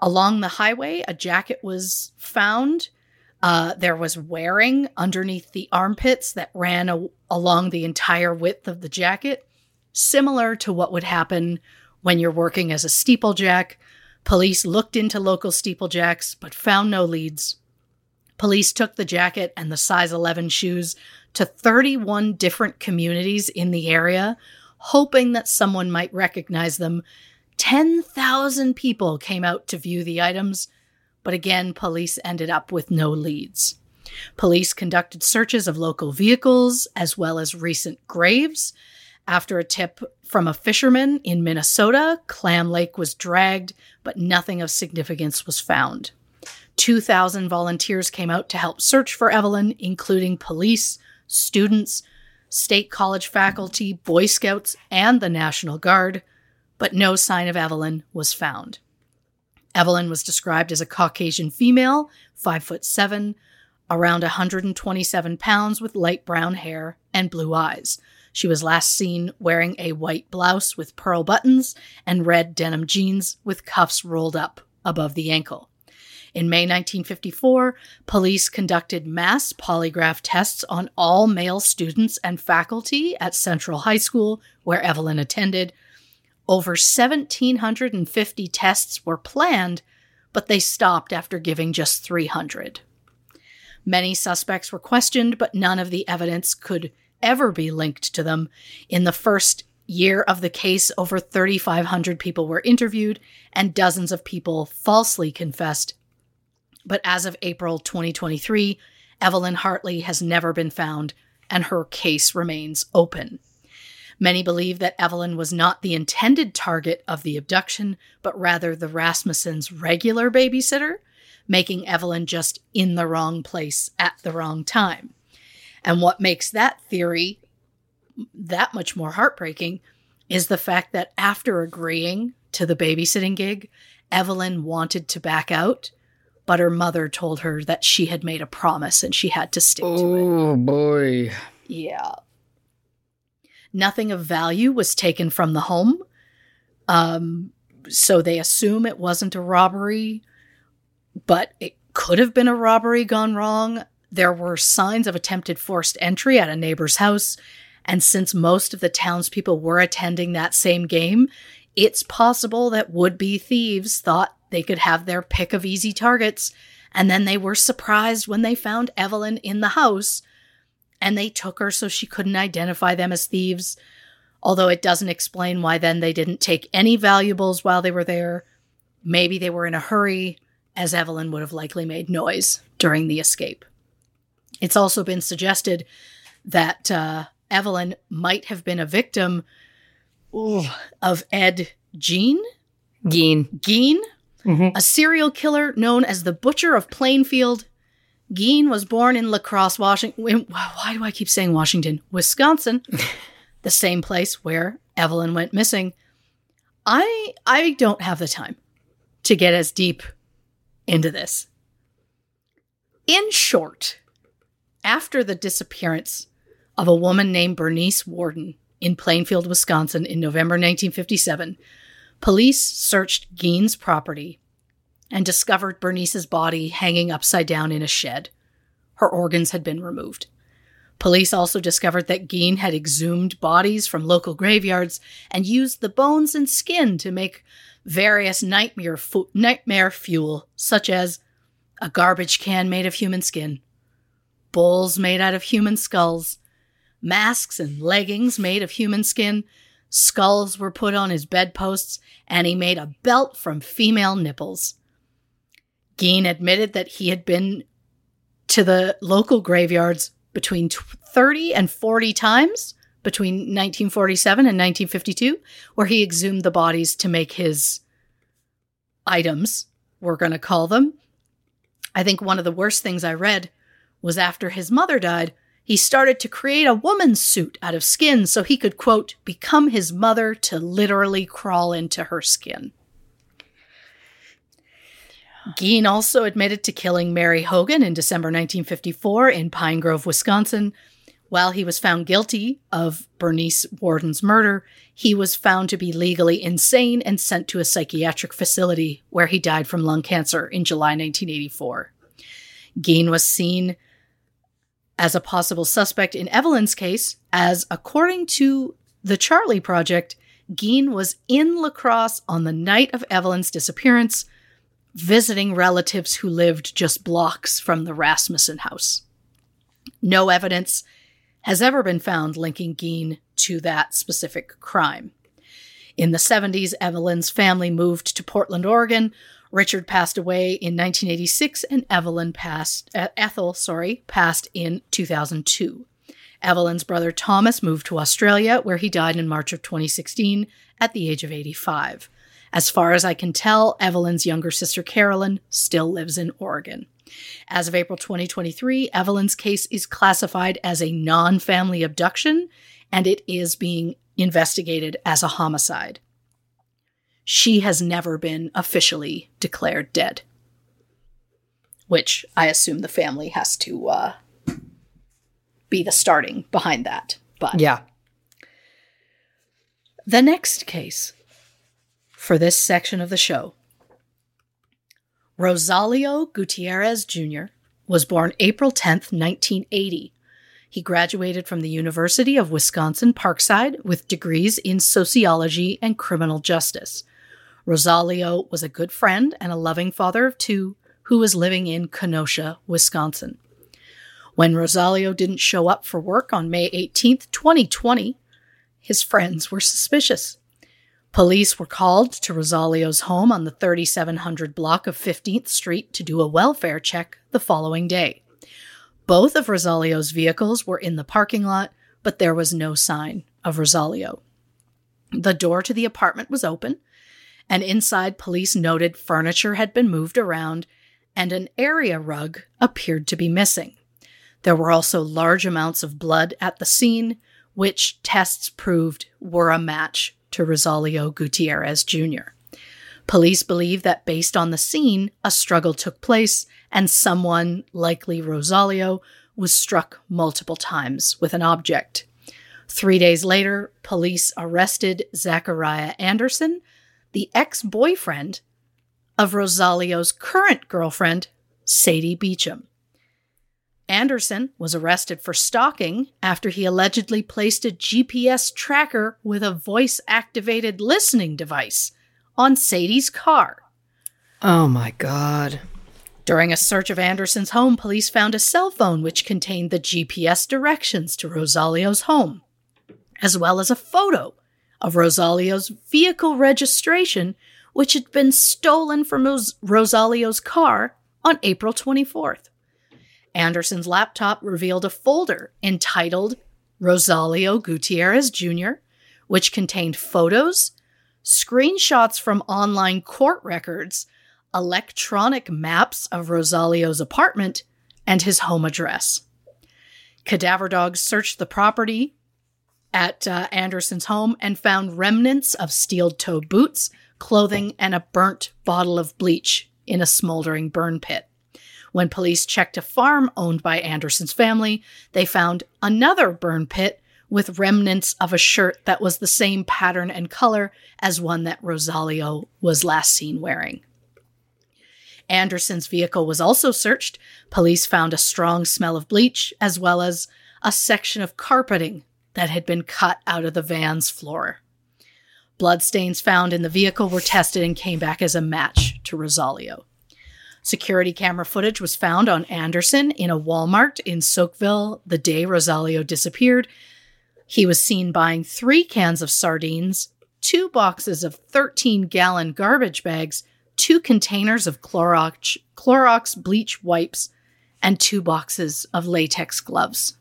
Along the highway, a jacket was found. Uh, there was wearing underneath the armpits that ran a- along the entire width of the jacket, similar to what would happen when you're working as a steeplejack. Police looked into local steeplejacks but found no leads. Police took the jacket and the size 11 shoes to 31 different communities in the area, hoping that someone might recognize them. 10,000 people came out to view the items, but again, police ended up with no leads. Police conducted searches of local vehicles as well as recent graves. After a tip from a fisherman in Minnesota, Clam Lake was dragged, but nothing of significance was found. 2,000 volunteers came out to help search for Evelyn, including police, students, state college faculty, Boy Scouts, and the National Guard, but no sign of Evelyn was found. Evelyn was described as a Caucasian female, 5 foot 7, around 127 pounds with light brown hair and blue eyes. She was last seen wearing a white blouse with pearl buttons and red denim jeans with cuffs rolled up above the ankle. In May 1954, police conducted mass polygraph tests on all male students and faculty at Central High School, where Evelyn attended. Over 1,750 tests were planned, but they stopped after giving just 300. Many suspects were questioned, but none of the evidence could ever be linked to them. In the first year of the case, over 3,500 people were interviewed, and dozens of people falsely confessed but as of April 2023, Evelyn Hartley has never been found and her case remains open. Many believe that Evelyn was not the intended target of the abduction, but rather the Rasmussens' regular babysitter, making Evelyn just in the wrong place at the wrong time. And what makes that theory that much more heartbreaking is the fact that after agreeing to the babysitting gig, Evelyn wanted to back out but her mother told her that she had made a promise and she had to stick oh, to it. Oh boy. Yeah. Nothing of value was taken from the home. Um, so they assume it wasn't a robbery, but it could have been a robbery gone wrong. There were signs of attempted forced entry at a neighbor's house. And since most of the townspeople were attending that same game, it's possible that would be thieves thought they could have their pick of easy targets. And then they were surprised when they found Evelyn in the house and they took her so she couldn't identify them as thieves. Although it doesn't explain why then they didn't take any valuables while they were there. Maybe they were in a hurry, as Evelyn would have likely made noise during the escape. It's also been suggested that uh, Evelyn might have been a victim ooh, of Ed Gein. Gein. Gein, a serial killer known as the Butcher of Plainfield. Gein was born in La Crosse, Washington. Why do I keep saying Washington? Wisconsin, the same place where Evelyn went missing. I I don't have the time to get as deep into this. In short, after the disappearance of a woman named Bernice Worden in Plainfield, Wisconsin in November 1957, police searched Gein's property and discovered Bernice's body hanging upside down in a shed. Her organs had been removed. Police also discovered that Gein had exhumed bodies from local graveyards and used the bones and skin to make various nightmare, fu- nightmare fuel, such as a garbage can made of human skin, bowls made out of human skulls, masks and leggings made of human skin, skulls were put on his bedposts, and he made a belt from female nipples. Gein admitted that he had been to the local graveyards between 30 and 40 times between 1947 and 1952, where he exhumed the bodies to make his items, we're going to call them. I think one of the worst things I read was after his mother died, he started to create a woman's suit out of skin so he could, quote, become his mother to literally crawl into her skin. Gein also admitted to killing Mary Hogan in December 1954 in Pine Grove, Wisconsin. While he was found guilty of Bernice Worden's murder, he was found to be legally insane and sent to a psychiatric facility where he died from lung cancer in July 1984. Gein was seen as a possible suspect in Evelyn's case, as according to the Charlie Project, Gein was in La Crosse on the night of Evelyn's disappearance, visiting relatives who lived just blocks from the Rasmussen house. No evidence has ever been found linking Gein to that specific crime. In the 70s, Evelyn's family moved to Portland, Oregon. Richard passed away in 1986 and Evelyn passed uh, Ethel, sorry, passed in 2002. Evelyn's brother Thomas moved to Australia where he died in March of 2016 at the age of 85. As far as I can tell, Evelyn's younger sister Carolyn still lives in Oregon. As of April 2023, Evelyn's case is classified as a non family abduction and it is being investigated as a homicide. She has never been officially declared dead, which I assume the family has to uh, be the starting behind that. But Yeah. the next case for this section of the show Rosalio Gutierrez Jr. was born April 10th, 1980. He graduated from the University of Wisconsin Parkside with degrees in sociology and criminal justice. Rosalio was a good friend and a loving father of two who was living in Kenosha, Wisconsin. When Rosalio didn't show up for work on May 18, 2020, his friends were suspicious. Police were called to Rosalio's home on the 3700 block of 15th Street to do a welfare check the following day. Both of Rosalio's vehicles were in the parking lot, but there was no sign of Rosalio. The door to the apartment was open, and inside police noted furniture had been moved around and an area rug appeared to be missing. There were also large amounts of blood at the scene, which tests proved were a match to Rosalio Gutierrez Jr. Police believe that based on the scene, a struggle took place and someone, likely Rosalio, was struck multiple times with an object. Three days later, police arrested Zachariah Anderson, the ex boyfriend of Rosalio's current girlfriend, Sadie Beecham. Anderson was arrested for stalking after he allegedly placed a GPS tracker with a voice activated listening device on Sadie's car. Oh my God. During a search of Anderson's home, police found a cell phone which contained the GPS directions to Rosalio's home, as well as a photo of Rosalio's vehicle registration, which had been stolen from Ros- Rosalio's car on April 24th. Anderson's laptop revealed a folder entitled Rosalio Gutierrez Jr., which contained photos, screenshots from online court records, electronic maps of Rosalio's apartment, and his home address. Cadaver dogs searched the property at uh, Anderson's home and found remnants of steel toe boots, clothing, and a burnt bottle of bleach in a smoldering burn pit. When police checked a farm owned by Anderson's family, they found another burn pit with remnants of a shirt that was the same pattern and color as one that Rosalio was last seen wearing. Anderson's vehicle was also searched. Police found a strong smell of bleach, as well as a section of carpeting that had been cut out of the van's floor. Bloodstains found in the vehicle were tested and came back as a match to Rosalio. Security camera footage was found on Anderson in a Walmart in Soakville the day Rosalio disappeared. He was seen buying three cans of sardines, two boxes of 13 gallon garbage bags, two containers of Clorox, Clorox bleach wipes, and two boxes of latex gloves.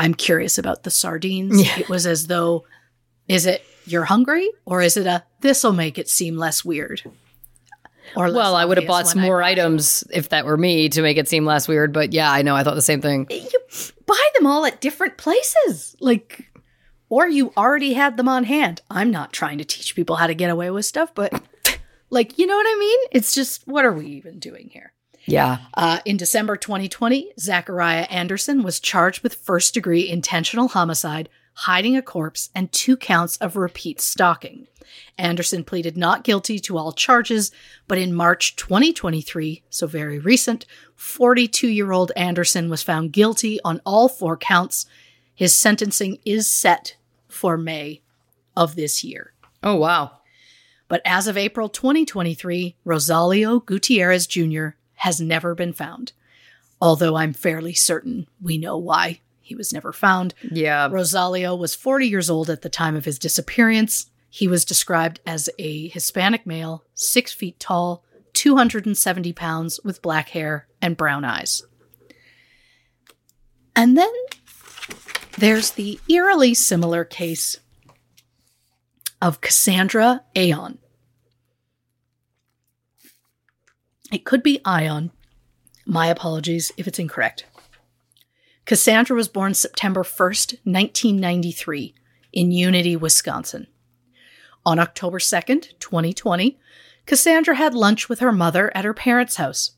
I'm curious about the sardines. Yeah. It was as though, is it you're hungry or is it a this'll make it seem less weird? Or less Well, I would have bought some I more items if that were me to make it seem less weird. But yeah, I know. I thought the same thing. You buy them all at different places. Like, or you already had them on hand. I'm not trying to teach people how to get away with stuff, but like, you know what I mean? It's just, what are we even doing here? Yeah. Uh, in December 2020, Zachariah Anderson was charged with first degree intentional homicide, hiding a corpse, and two counts of repeat stalking. Anderson pleaded not guilty to all charges, but in March 2023, so very recent, 42 year old Anderson was found guilty on all four counts. His sentencing is set for May of this year. Oh, wow. But as of April 2023, Rosalio Gutierrez Jr. has never been found. Although I'm fairly certain we know why he was never found. Yeah. Rosalio was 40 years old at the time of his disappearance. He was described as a Hispanic male, six feet tall, 270 pounds, with black hair and brown eyes. And then there's the eerily similar case of Cassandra Aon. It could be Ion. My apologies if it's incorrect. Cassandra was born September 1st, 1993, in Unity, Wisconsin. On October 2nd, 2020, Cassandra had lunch with her mother at her parents' house.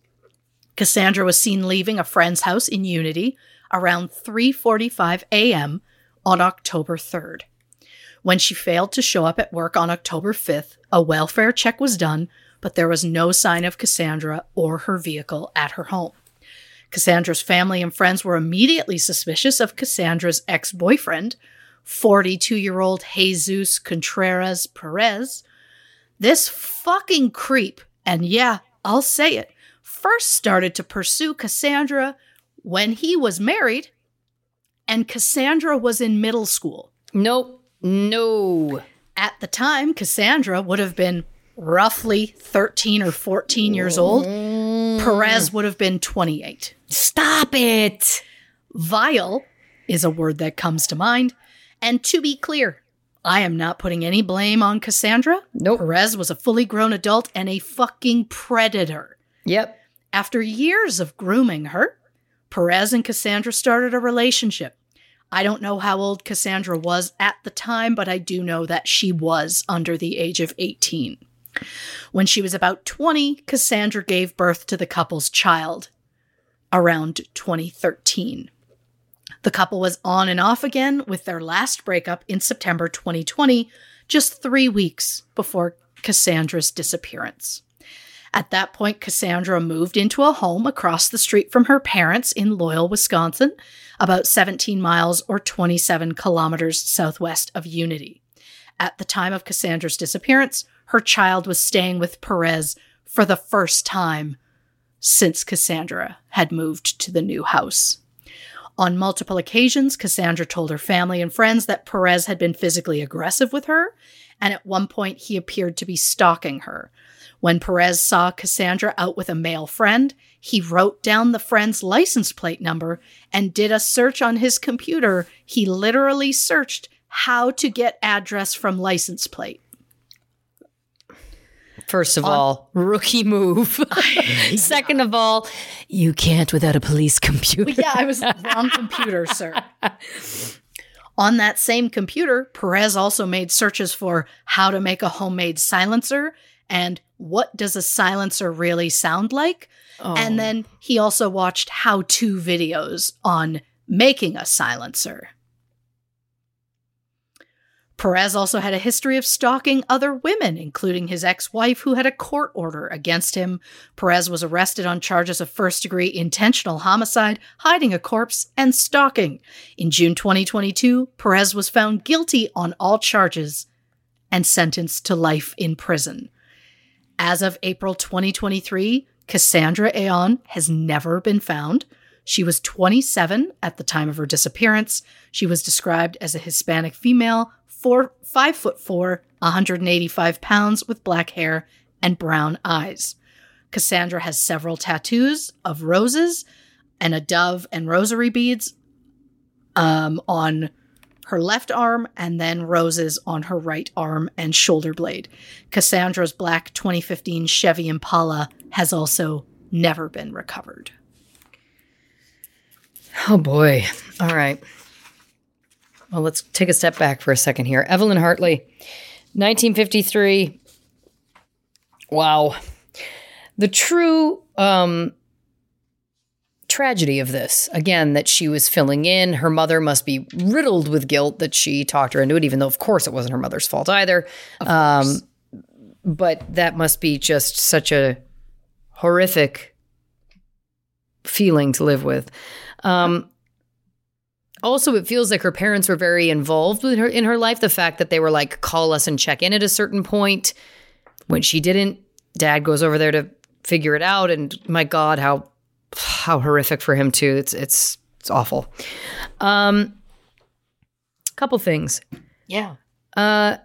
Cassandra was seen leaving a friend's house in Unity around 3:45 a.m. on October 3rd. When she failed to show up at work on October 5th, a welfare check was done, but there was no sign of Cassandra or her vehicle at her home. Cassandra's family and friends were immediately suspicious of Cassandra's ex boyfriend, 42 year old Jesus Contreras Perez. This fucking creep, and yeah, I'll say it, first started to pursue Cassandra when he was married and Cassandra was in middle school. Nope. No. At the time, Cassandra would have been roughly 13 or 14 years old. Perez would have been 28. Stop it. Vile is a word that comes to mind. And to be clear, I am not putting any blame on Cassandra. Nope. Perez was a fully grown adult and a fucking predator. Yep. After years of grooming her, Perez and Cassandra started a relationship. I don't know how old Cassandra was at the time, but I do know that she was under the age of 18. When she was about 20, Cassandra gave birth to the couple's child around 2013. The couple was on and off again with their last breakup in September 2020, just three weeks before Cassandra's disappearance. At that point, Cassandra moved into a home across the street from her parents in Loyal, Wisconsin, about 17 miles or 27 kilometers southwest of Unity. At the time of Cassandra's disappearance, her child was staying with Perez for the first time since Cassandra had moved to the new house. On multiple occasions, Cassandra told her family and friends that Perez had been physically aggressive with her, and at one point he appeared to be stalking her. When Perez saw Cassandra out with a male friend, he wrote down the friend's license plate number and did a search on his computer. He literally searched how to get address from license plate. First of all, rookie move. Second of all, you can't without a police computer. yeah, I was wrong computer, sir. On that same computer, Perez also made searches for how to make a homemade silencer and what does a silencer really sound like? And oh. then he also watched how to videos on making a silencer. Perez also had a history of stalking other women, including his ex wife, who had a court order against him. Perez was arrested on charges of first degree intentional homicide, hiding a corpse, and stalking. In June 2022, Perez was found guilty on all charges and sentenced to life in prison. As of April 2023, Cassandra Aon has never been found. She was 27 at the time of her disappearance. She was described as a Hispanic female, four, five foot four, 185 pounds, with black hair and brown eyes. Cassandra has several tattoos of roses and a dove and rosary beads um, on her left arm and then roses on her right arm and shoulder blade. Cassandra's black 2015 Chevy Impala has also never been recovered. Oh boy. All right. Well, let's take a step back for a second here. Evelyn Hartley, 1953. Wow. The true um, tragedy of this, again, that she was filling in. Her mother must be riddled with guilt that she talked her into it, even though, of course, it wasn't her mother's fault either. Um, but that must be just such a horrific feeling to live with. Um, also, it feels like her parents were very involved with her in her life. The fact that they were like, call us and check in at a certain point. When she didn't, dad goes over there to figure it out. And my God, how how horrific for him too. It's it's it's awful. Um couple things. Yeah. Uh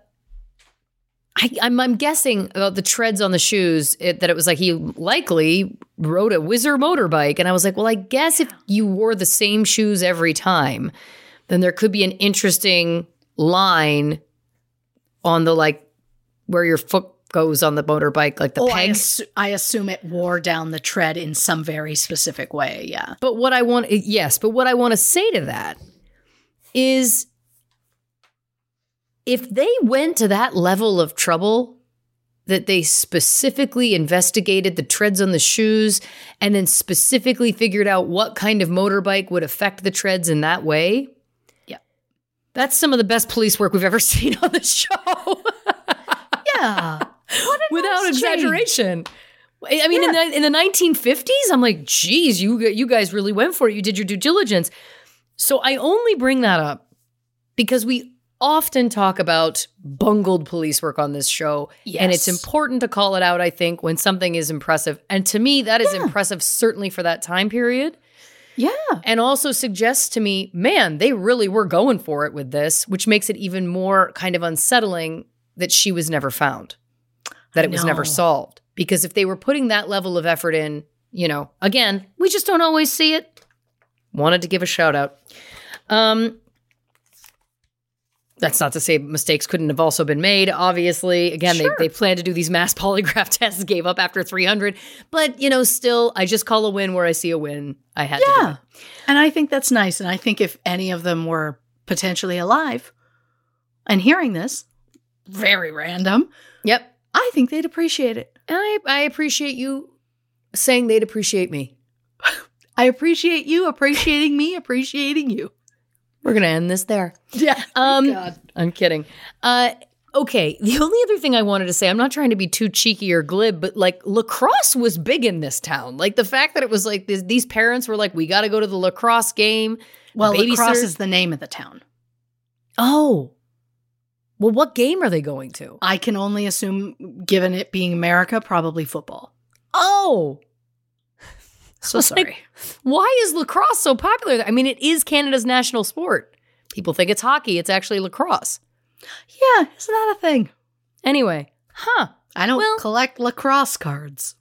I, I'm, I'm guessing about the treads on the shoes it, that it was like he likely rode a Whizzer motorbike. And I was like, well, I guess if you wore the same shoes every time, then there could be an interesting line on the like where your foot goes on the motorbike, like the Oh, I, assu- I assume it wore down the tread in some very specific way. Yeah. But what I want, yes, but what I want to say to that is if they went to that level of trouble that they specifically investigated the treads on the shoes and then specifically figured out what kind of motorbike would affect the treads in that way. Yeah. That's some of the best police work we've ever seen on the show. Yeah. without nice exaggeration. I I mean, in the in the 1950s, I'm like, geez, you you guys really went for it. You did your due diligence. So I only bring that up because we often talk about bungled police work on this show, and it's important to call it out. I think when something is impressive, and to me, that is impressive, certainly for that time period Yeah. and also suggests to me, man, they really were going for it with this, which makes it even more kind of unsettling that she was never found, that it was never solved. Because if they were putting that level of effort in, you know, again, we just don't always see it. Wanted to give a shout out. Um, that's not to say mistakes couldn't have also been made. Obviously, again, they, they planned to do these mass polygraph tests, gave up after 300. But, you know, still, I just call a win where I see a win. I had to do Yeah. And I think that's nice. And I think if any of them were potentially alive and hearing this, very random, Yep. I think they'd appreciate it. And I, I appreciate you saying they'd appreciate me. I appreciate you appreciating me appreciating you. We're gonna end this there. Yeah. Um, God. I'm kidding. Uh, okay. The only other thing I wanted to say, I'm not trying to be too cheeky or glib, but like lacrosse was big in this town. Like the fact that it was like this, these parents were like, we got to go to the lacrosse game. Well, lacrosse is the name of the town. Oh. Well, what game are they going to? I can only assume, given it being America, probably football. Oh. So It's like- sorry. Why is lacrosse so popular? I mean, it is Canada's national sport. People think it's hockey, it's actually lacrosse. yeah, isn't that a thing? Anyway, huh. I don't Well- collect lacrosse cards.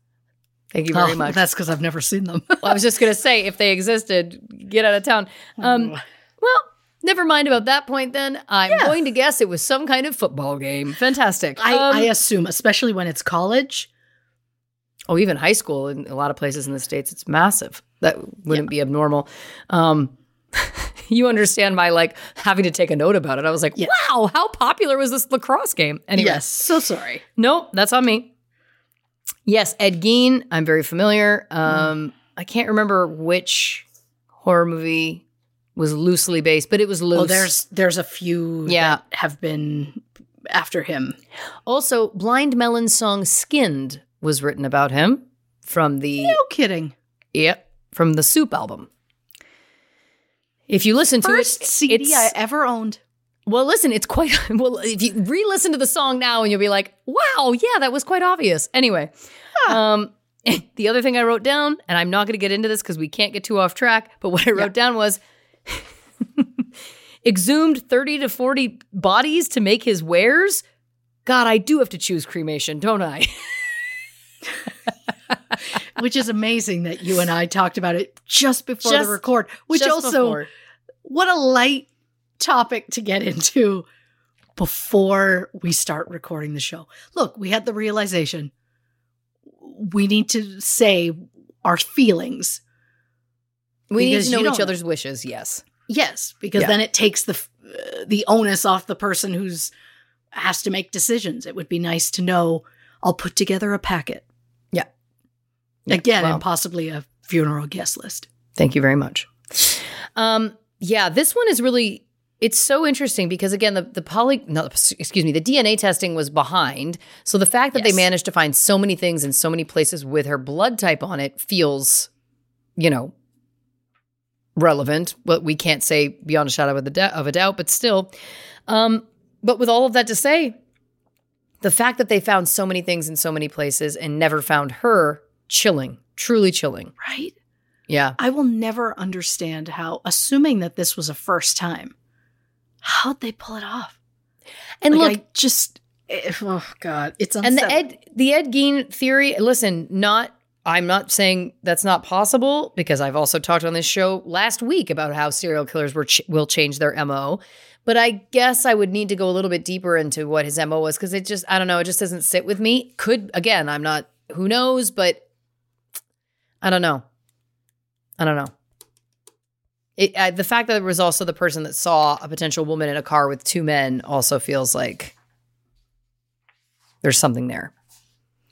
Thank you very Oh, much. That's because I've never seen them. I was just going to say, if they existed, get out of town. Um, well, never mind about that point then. I'm Yeah. going to guess it was some kind of football game. Fantastic. I, Um, I assume, especially when it's college. Oh, even high school in a lot of places in the States, it's massive. That wouldn't be abnormal. Um, you understand my like having to take a note about it. I was like, Yeah. wow, how popular was this lacrosse game? Anyway, Yes. So sorry. Nope, that's on me. Yes, Ed Gein. I'm very familiar. Um, I can't remember which horror movie was loosely based, but it was loose. Well, there's there's a few Yeah. that have been after him. also Blind Melon's song "Skinned" was written about him from the No kidding. yep from the Soup album. If you listen to First it, CD it's- I ever owned. Well, listen, it's quite well. If you re-listen to the song now, and you'll be like, "Wow, yeah, that was quite obvious." Anyway, um, the other thing I wrote down, and I'm not going to get into this because we can't get too off track. But what I wrote down was exhumed 30 to 40 bodies to make his wares. God, I do have to choose cremation, don't I? which is amazing that you and I talked about it just before Just- the record. Which also, before. what a light topic to get into before we start recording the show. Look, we had the realization we need to say our feelings. we need to know each other's wishes. Yes. Yes, because Yeah. then it takes the uh, the onus off the person who's has to make decisions. It would be nice to know. I'll put together a packet Yeah. again, well. and possibly a funeral guest list. Thank you very much. Um, yeah, this one is really it's so interesting because again, the the poly no, excuse me, the DNA testing was behind. So the fact that they managed to find so many things in so many places with her blood type on it feels, you know, relevant. But we can't say beyond a shadow of, the da- of a doubt, but still. Um, but with all of that to say, the fact that they found so many things in so many places and never found her, chilling, truly chilling. Right? Yeah. I will never understand how, assuming that this was a first time, how'd they pull it off? And Like, look, I just, eh, oh God, it's and the. Ed the Ed Gein theory. Listen, not I'm not saying that's not possible because I've also talked on this show last week about how serial killers were ch- will change their mo. But I guess I would need to go a little bit deeper into what his mo was because it just I don't know it just doesn't sit with me. Could again I'm not who knows, but I don't know. I don't know. It, uh, the fact that there was also the person that saw a potential woman in a car with two men also feels like there's something there.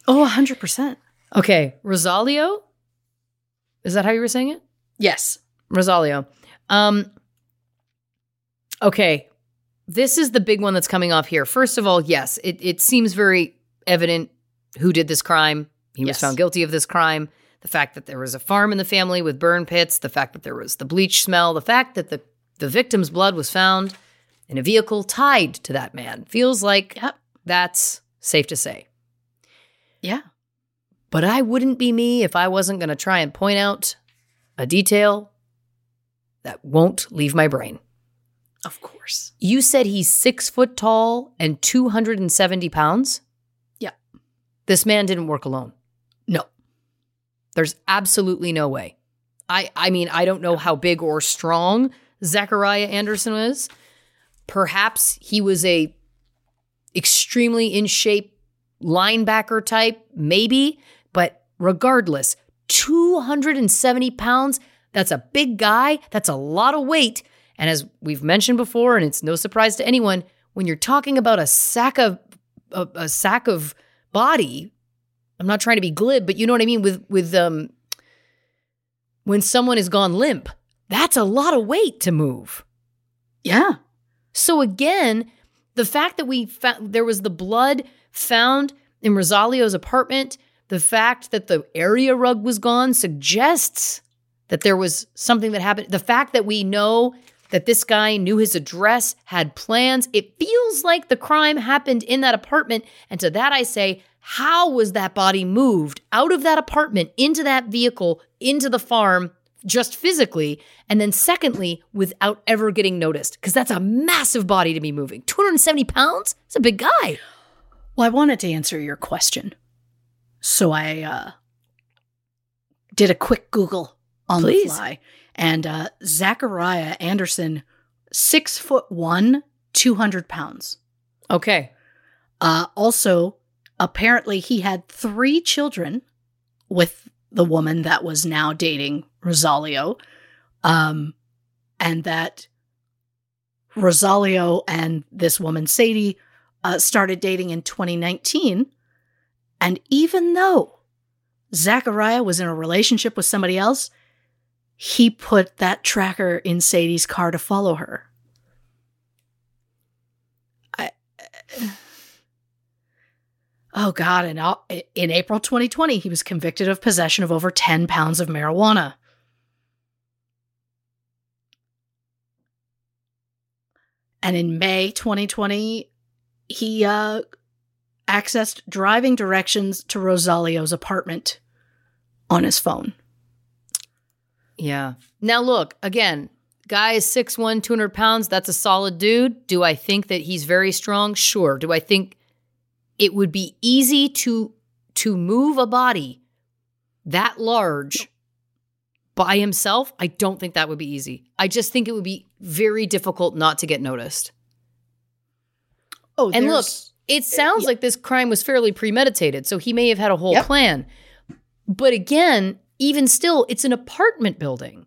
oh, 100%. Okay, Rosalio. Is that how you were saying it? Yes. Rosalio. Um Okay. This is the big one that's coming off here. First of all, yes, it, it seems very evident who did this crime. He was found guilty of this crime. The fact that there was a farm in the family with burn pits, the fact that there was the bleach smell, the fact that the, the victim's blood was found in a vehicle tied to that man feels like Yep. that's safe to say. Yeah. But I wouldn't be me if I wasn't going to try and point out a detail that won't leave my brain. Of course. You said he's six foot tall and 270 pounds? Yeah. This man didn't work alone. No. There's absolutely no way. I, I mean, I don't know how big or strong Zachariah Anderson is. Perhaps he was a extremely in shape linebacker type, maybe. But regardless, 270 pounds, that's a big guy. That's a lot of weight. And as we've mentioned before, and it's no surprise to anyone, when you're talking about a sack of a, a sack of body, I'm not trying to be glib, but you know what I mean with with um when someone has gone limp, that's a lot of weight to move. Yeah. So again, the fact that we found there was the blood found in Rosalio's apartment, the fact that the area rug was gone suggests that there was something that happened. The fact that we know that this guy knew his address, had plans, it feels like the crime happened in that apartment. And to that I say, how was that body moved out of that apartment into that vehicle, into the farm, just physically? And then, secondly, without ever getting noticed? Because that's a massive body to be moving. 270 pounds? It's a big guy. Well, I wanted to answer your question. So I uh, did a quick Google on Please. the fly. And uh, Zachariah Anderson, six foot one, 200 pounds. Okay. Uh, also, apparently, he had three children with the woman that was now dating Rosalio. Um, and that Rosalio and this woman, Sadie, uh, started dating in 2019. And even though Zachariah was in a relationship with somebody else, he put that tracker in Sadie's car to follow her. I, oh God! And in April 2020, he was convicted of possession of over 10 pounds of marijuana. And in May 2020, he uh, accessed driving directions to Rosalio's apartment on his phone. Yeah. Now, look, again, guy is 6'1, 200 pounds. That's a solid dude. Do I think that he's very strong? Sure. Do I think it would be easy to to move a body that large by himself? I don't think that would be easy. I just think it would be very difficult not to get noticed. Oh, And look, it eh, sounds yeah. like this crime was fairly premeditated, so he may have had a whole Yep. plan. But again, even still, it's an apartment building.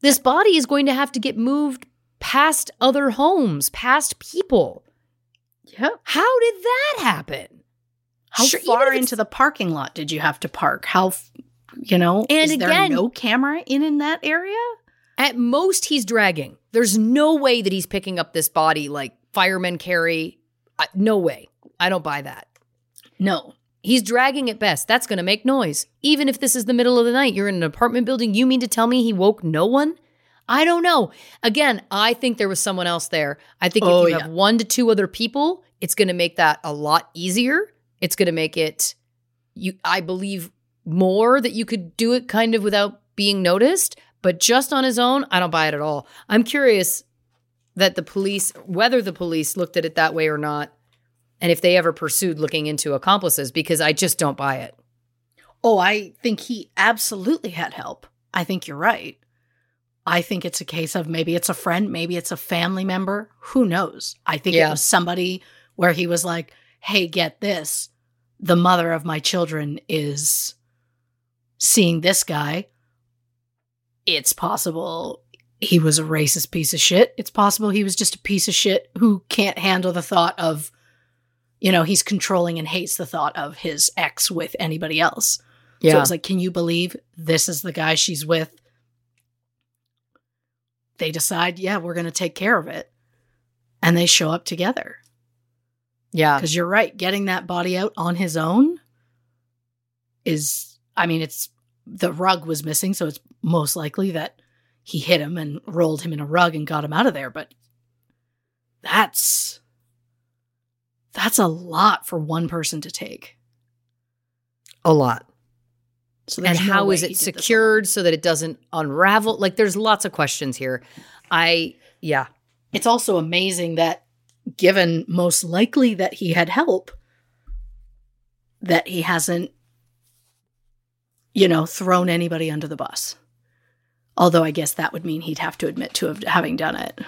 This body is going to have to get moved past other homes, past people. yeah. How did that happen? How Sure, far into the parking lot did you have to park? How, you know, And is there again- no camera in in that area? At most, he's dragging. There's no way that he's picking up this body like firemen carry. I- No way. I don't buy that. No. He's dragging at best. That's going to make noise. Even if this is the middle of the night, you're in an apartment building. You mean to tell me he woke no one? I don't know. Again, I think there was someone else there. I think Oh, if you yeah. have one to two other people, it's going to make that a lot easier. It's going to make it you I believe more that you could do it kind of without being noticed, but just on his own, I don't buy it at all. I'm curious that the police whether the police looked at it that way or not and if they ever pursued looking into accomplices because I just don't buy it. Oh, I think he absolutely had help. I think you're right. I think it's a case of maybe it's a friend, maybe it's a family member. Who knows? I think Yeah. it was somebody where he was like, hey, get this. The mother of my children is seeing this guy. It's possible he was a racist piece of shit. It's possible he was just a piece of shit who can't handle the thought of, you know, he's controlling and hates the thought of his ex with anybody else. So it was like, can you believe this is the guy she's with? They decide, yeah, we're going to take care of it. And they show up together. yeah. Because you're right, getting that body out on his own is, I mean, it's the rug was missing. So it's most likely that he hit him and rolled him in a rug and got him out of there. But that's, that's a lot for one person to take. A lot. So And there's no how way is he it did this alone. secured so that it doesn't unravel? Like there's lots of questions here. I yeah. It's also amazing that, given most likely that he had help, that he hasn't, you know, thrown anybody under the bus. Although I guess that would mean he'd have to admit to have, having done it.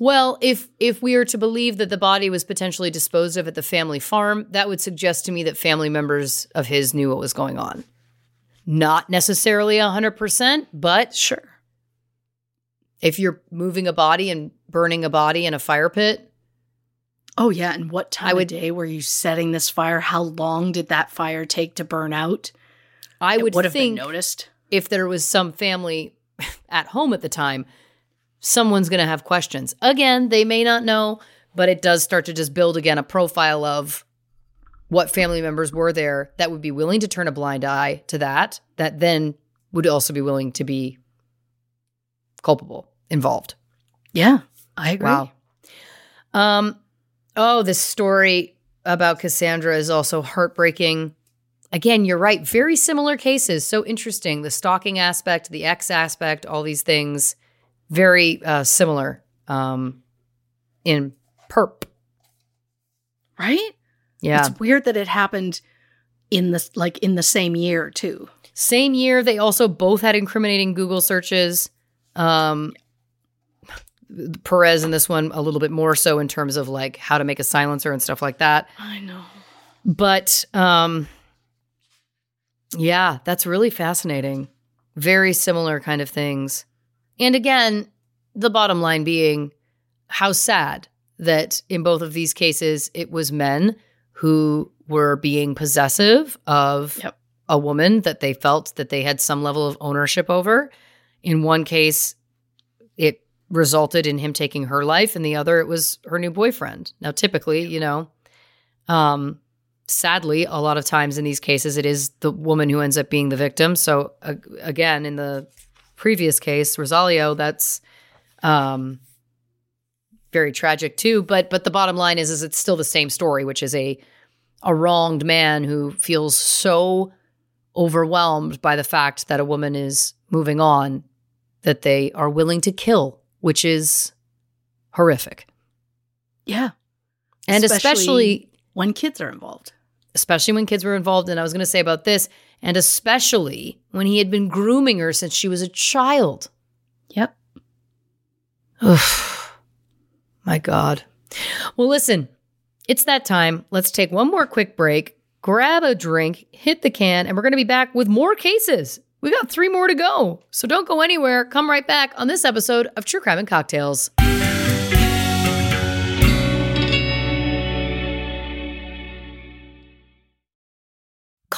Well, if if we are to believe that the body was potentially disposed of at the family farm, that would suggest to me that family members of his knew what was going on. Not necessarily 100%, but Sure. if you're moving a body and burning a body in a fire pit, Oh yeah, and what time I would- of day were you setting this fire? How long did that fire take to burn out? I would would have been noticed. if there was some family at home at the time, someone's going to have questions. Again, they may not know, but it does start to just build again a profile of what family members were there that would be willing to turn a blind eye to that, that then would also be willing to be culpable, involved. Yeah, I agree. Wow. Um, oh, this story about Cassandra is also heartbreaking. Again, you're right. Very similar cases. So interesting. The stalking aspect, the ex aspect, all these things, very uh, similar um, in perp. Right? Yeah. It's weird that it happened in the like in the same year too. Same year, they also both had incriminating Google searches. Um, Perez in this one a little bit more so in terms of like how to make a silencer and stuff like that. I know. But um, yeah, that's really fascinating. Very similar kind of things. And again, the bottom line being how sad that in both of these cases it was men who were being possessive of Yep. a woman that they felt that they had some level of ownership over. In one case, it resulted in him taking her life, and the other, it was her new boyfriend. Now, typically, you know, um, sadly, a lot of times in these cases, it is the woman who ends up being the victim. So, uh, again, in the previous case, Rosalio, that's um, very tragic too. But but the bottom line is, is it's still the same story, which is a a wronged man who feels so overwhelmed by the fact that a woman is moving on that they are willing to kill, which is horrific. Yeah. And especially when kids are involved. especially when kids were involved. And I was going to say about this, and especially when he had been grooming her since she was a child. Yep. Ugh My God. Well, listen, it's that time. Let's take one more quick break, grab a drink, hit the can, and we're going to be back with more cases. We got three more to go. So don't go anywhere. Come right back on this episode of True Crime and Cocktails.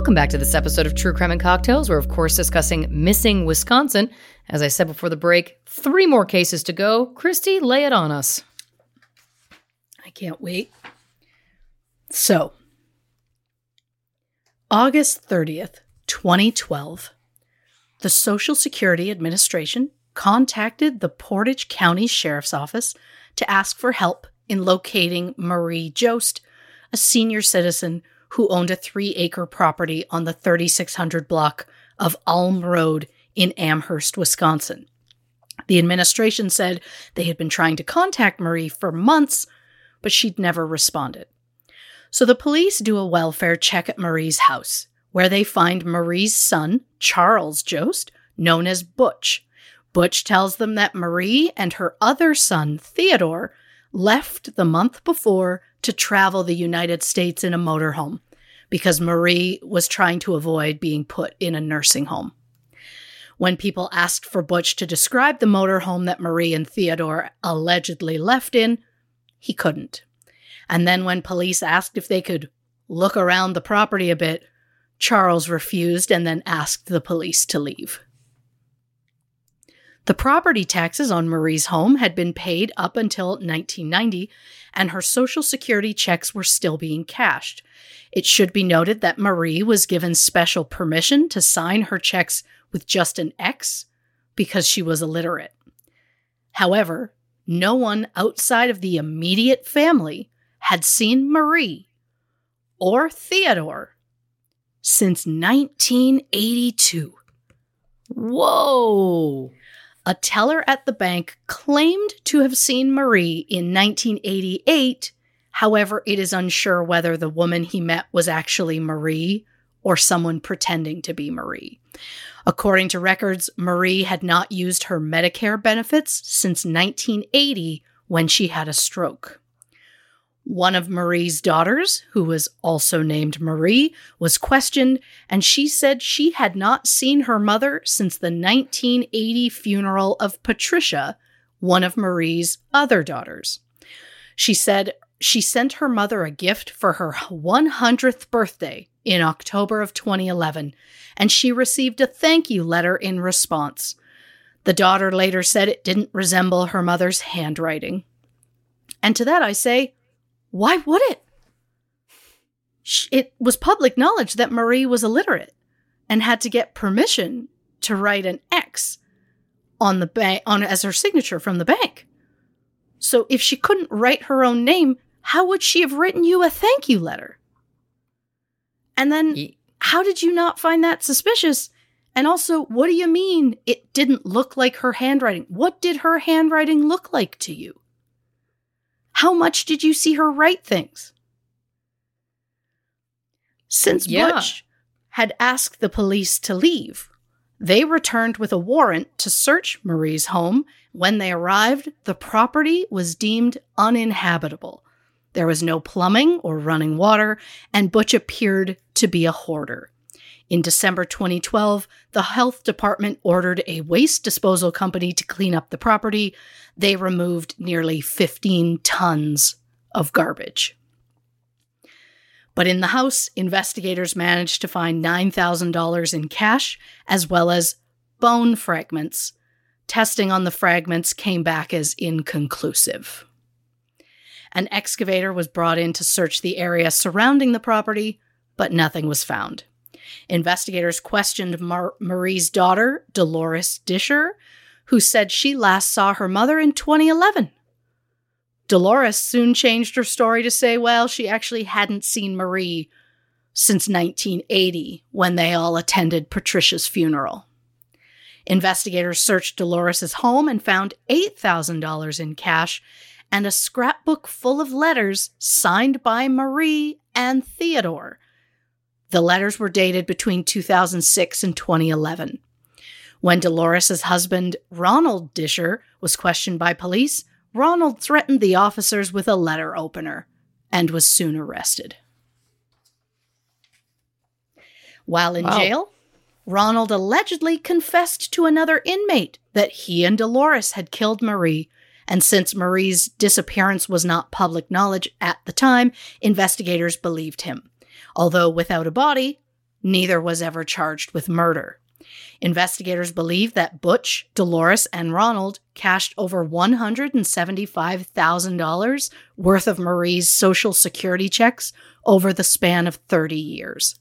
Welcome back to this episode of True Crime and Cocktails. We're, of course, discussing missing Wisconsin. As I said before the break, three more cases to go. Christy, lay it on us. I can't wait. So, August 30th, 2012, the Social Security Administration contacted the Portage County Sheriff's Office to ask for help in locating Marie Jost, a senior citizen who owned a three acre property on the 3600 block of Ulm Road in Amherst, Wisconsin. The administration said they had been trying to contact Marie for months, but she'd never responded. So the police do a welfare check at Marie's house, where they find Marie's son, Charles Jost, known as Butch. Butch tells them that Marie and her other son, Theodore, left the month before to travel the United States in a motorhome because Marie was trying to avoid being put in a nursing home. When people asked for Butch to describe the motorhome that Marie and Theodore allegedly left in, he couldn't. And then when police asked if they could look around the property a bit, Charles refused and then asked the police to leave. The property taxes on Marie's home had been paid up until 1990, and her Social Security checks were still being cashed. It should be noted that Marie was given special permission to sign her checks with just an X because she was illiterate. However, no one outside of the immediate family had seen Marie or Theodore since 1982. Whoa. A teller at the bank claimed to have seen Marie in 1988. However, it is unsure whether the woman he met was actually Marie or someone pretending to be Marie. According to records, Marie had not used her Medicare benefits since 1980 when she had a stroke. One of Marie's daughters, who was also named Marie, was questioned, and she said she had not seen her mother since the 1980 funeral of Patricia, one of Marie's other daughters. She said she sent her mother a gift for her 100th birthday in October of 2011, and she received a thank you letter in response. The daughter later said it didn't resemble her mother's handwriting. And to that I say, why would it? It was public knowledge that Marie was illiterate and had to get permission to write an X on the bank on as her signature from the bank. So if she couldn't write her own name, how would she have written you a thank you letter? And then how did you not find that suspicious? And also, what do you mean it didn't look like her handwriting? What did her handwriting look like to you? How much did you see her write things? Since Yeah. Butch had asked the police to leave, they returned with a warrant to search Marie's home. When they arrived, the property was deemed uninhabitable. There was no plumbing or running water, and Butch appeared to be a hoarder. In December 2012, the health department ordered a waste disposal company to clean up the property. They removed nearly 15 tons of garbage. But in the house, investigators managed to find $9,000 in cash as well as bone fragments. Testing on the fragments came back as inconclusive. An excavator was brought in to search the area surrounding the property, but nothing was found. Investigators questioned Mar- Marie's daughter, Dolores Disher, who said she last saw her mother in 2011. Dolores soon changed her story to say, well, she actually hadn't seen Marie since 1980 when they all attended Patricia's funeral. Investigators searched Dolores's home and found $8,000 in cash and a scrapbook full of letters signed by Marie and Theodore. The letters were dated between 2006 and 2011. When Dolores's husband, Ronald Disher, was questioned by police, Ronald threatened the officers with a letter opener and was soon arrested. While in Wow. jail, Ronald allegedly confessed to another inmate that he and Dolores had killed Marie, and since Marie's disappearance was not public knowledge at the time, investigators believed him. Although without a body, neither was ever charged with murder. Investigators believe that Butch, Dolores, and Ronald cashed over $175,000 worth of Marie's Social Security checks over the span of 30 years.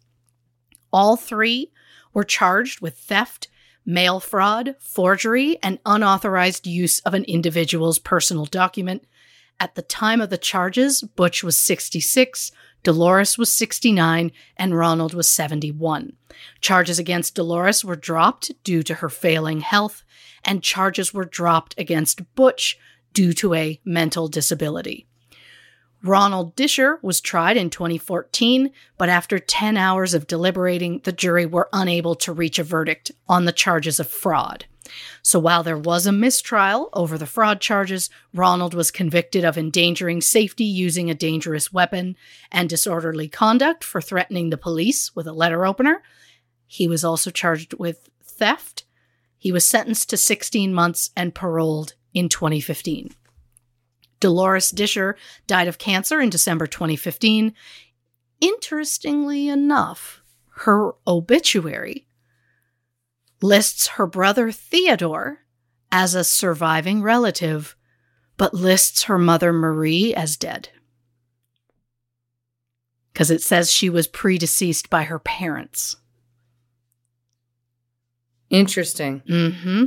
All three were charged with theft, mail fraud, forgery, and unauthorized use of an individual's personal document. At the time of the charges, Butch was 66, Dolores was 69, and Ronald was 71. Charges against Dolores were dropped due to her failing health, and charges were dropped against Butch due to a mental disability. Ronald Disher was tried in 2014, but after 10 hours of deliberating, the jury were unable to reach a verdict on the charges of fraud. So while there was a mistrial over the fraud charges, Ronald was convicted of endangering safety using a dangerous weapon and disorderly conduct for threatening the police with a letter opener. He was also charged with theft. He was sentenced to 16 months and paroled in 2015. Dolores Disher died of cancer in December 2015. Interestingly enough, her obituary lists her brother Theodore as a surviving relative, but lists her mother Marie as dead. Because it says she was predeceased by her parents. Interesting. hmm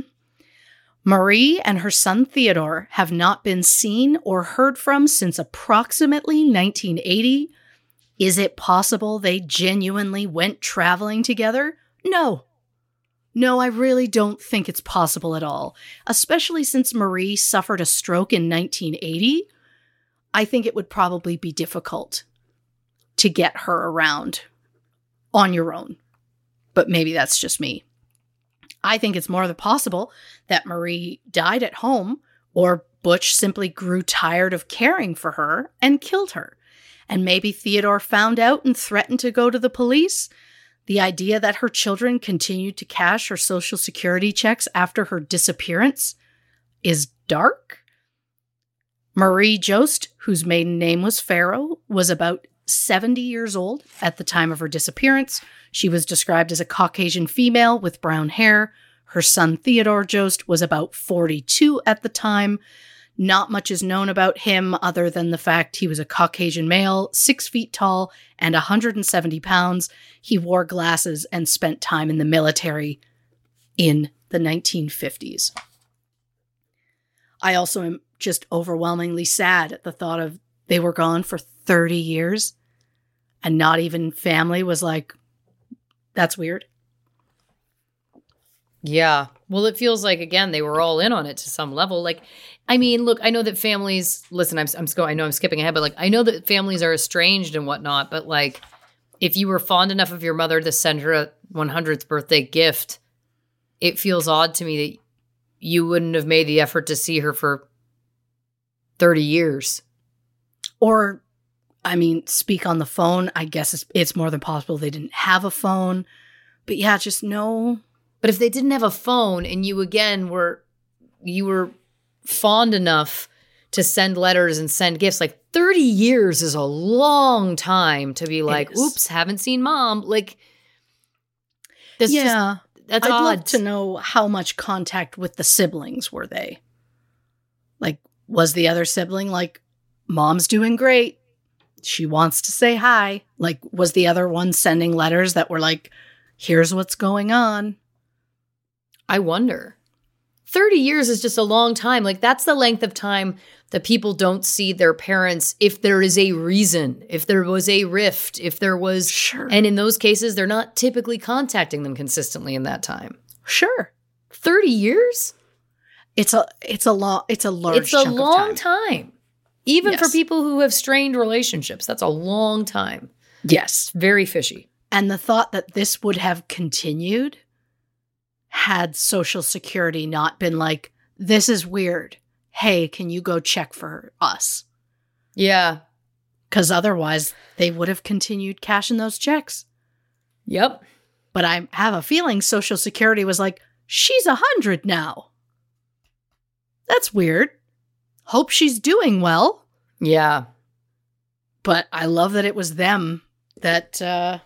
Marie and her son Theodore have not been seen or heard from since approximately 1980. Is it possible they genuinely went traveling together? No. No, I really don't think it's possible at all, especially since Marie suffered a stroke in 1980. I think it would probably be difficult to get her around on your own. But maybe that's just me. I think it's more than possible that Marie died at home or Butch simply grew tired of caring for her and killed her. And maybe Theodore found out and threatened to go to the police. The idea that her children continued to cash her social security checks after her disappearance is dark. Marie Jost, whose maiden name was Farrow, was about 70 years old at the time of her disappearance. She was described as a Caucasian female with brown hair. Her son Theodore Jost was about 42 at the time. Not much is known about him other than the fact he was a Caucasian male, six feet tall, and 170 pounds. He wore glasses and spent time in the military in the 1950s. I also am just overwhelmingly sad at the thought of they were gone for 30 years and not even family was like, that's weird. Yeah. Well, it feels like again they were all in on it to some level. Like, I mean, look, I know that families. Listen, I'm, I'm I know I'm skipping ahead, but like, I know that families are estranged and whatnot. But like, if you were fond enough of your mother to send her a 100th birthday gift, it feels odd to me that you wouldn't have made the effort to see her for 30 years. Or, I mean, speak on the phone. I guess it's, it's more than possible they didn't have a phone. But yeah, just no. But if they didn't have a phone and you again were you were fond enough to send letters and send gifts, like 30 years is a long time to be like, oops, haven't seen mom. Like that's yeah. just that's I'd odd. love to know how much contact with the siblings were they. Like, was the other sibling like, mom's doing great. She wants to say hi. Like, was the other one sending letters that were like, here's what's going on? I wonder. 30 years is just a long time. Like, that's the length of time that people don't see their parents if there is a reason, if there was a rift, if there was. Sure. And in those cases, they're not typically contacting them consistently in that time. Sure. 30 years? It's a it's a long it's a large it's a long time. time. Even for people who have strained relationships, that's a long time. Yes. Very fishy. And the thought that this would have continued had Social Security not been like, this is weird. Hey, can you go check for us? Yeah. Because otherwise, they would have continued cashing those checks. Yep. But I have a feeling Social Security was like, she's a hundred now. That's weird. Hope she's doing well. Yeah. But I love that it was them that, uh,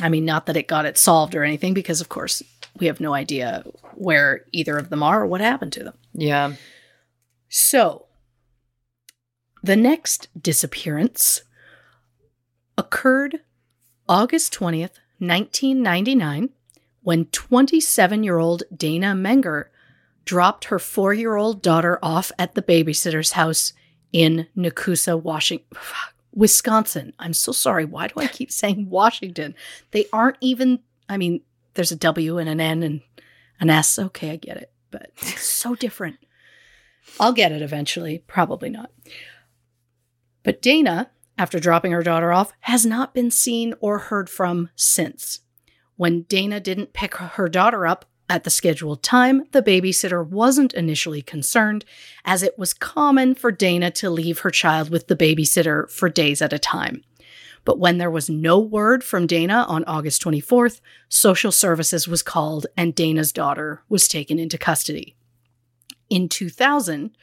I mean, not that it got it solved or anything, because of course we have no idea where either of them are or what happened to them. Yeah. So, the next disappearance occurred August 20th, 1999, when 27 year old Dana Menger dropped her four year old daughter off at the babysitter's house in Nekoosa, Washington. Wisconsin. I'm so sorry. Why do I keep saying Washington? They aren't even, I mean, there's a W and an N and an S. Okay, I get it, but it's so different. I'll get it eventually. Probably not. But Dana, after dropping her daughter off, has not been seen or heard from since. When Dana didn't pick her daughter up at the scheduled time, the babysitter wasn't initially concerned, as it was common for Dana to leave her child with the babysitter for days at a time. But when there was no word from Dana on August 24th, social services was called and Dana's daughter was taken into custody. In 2000,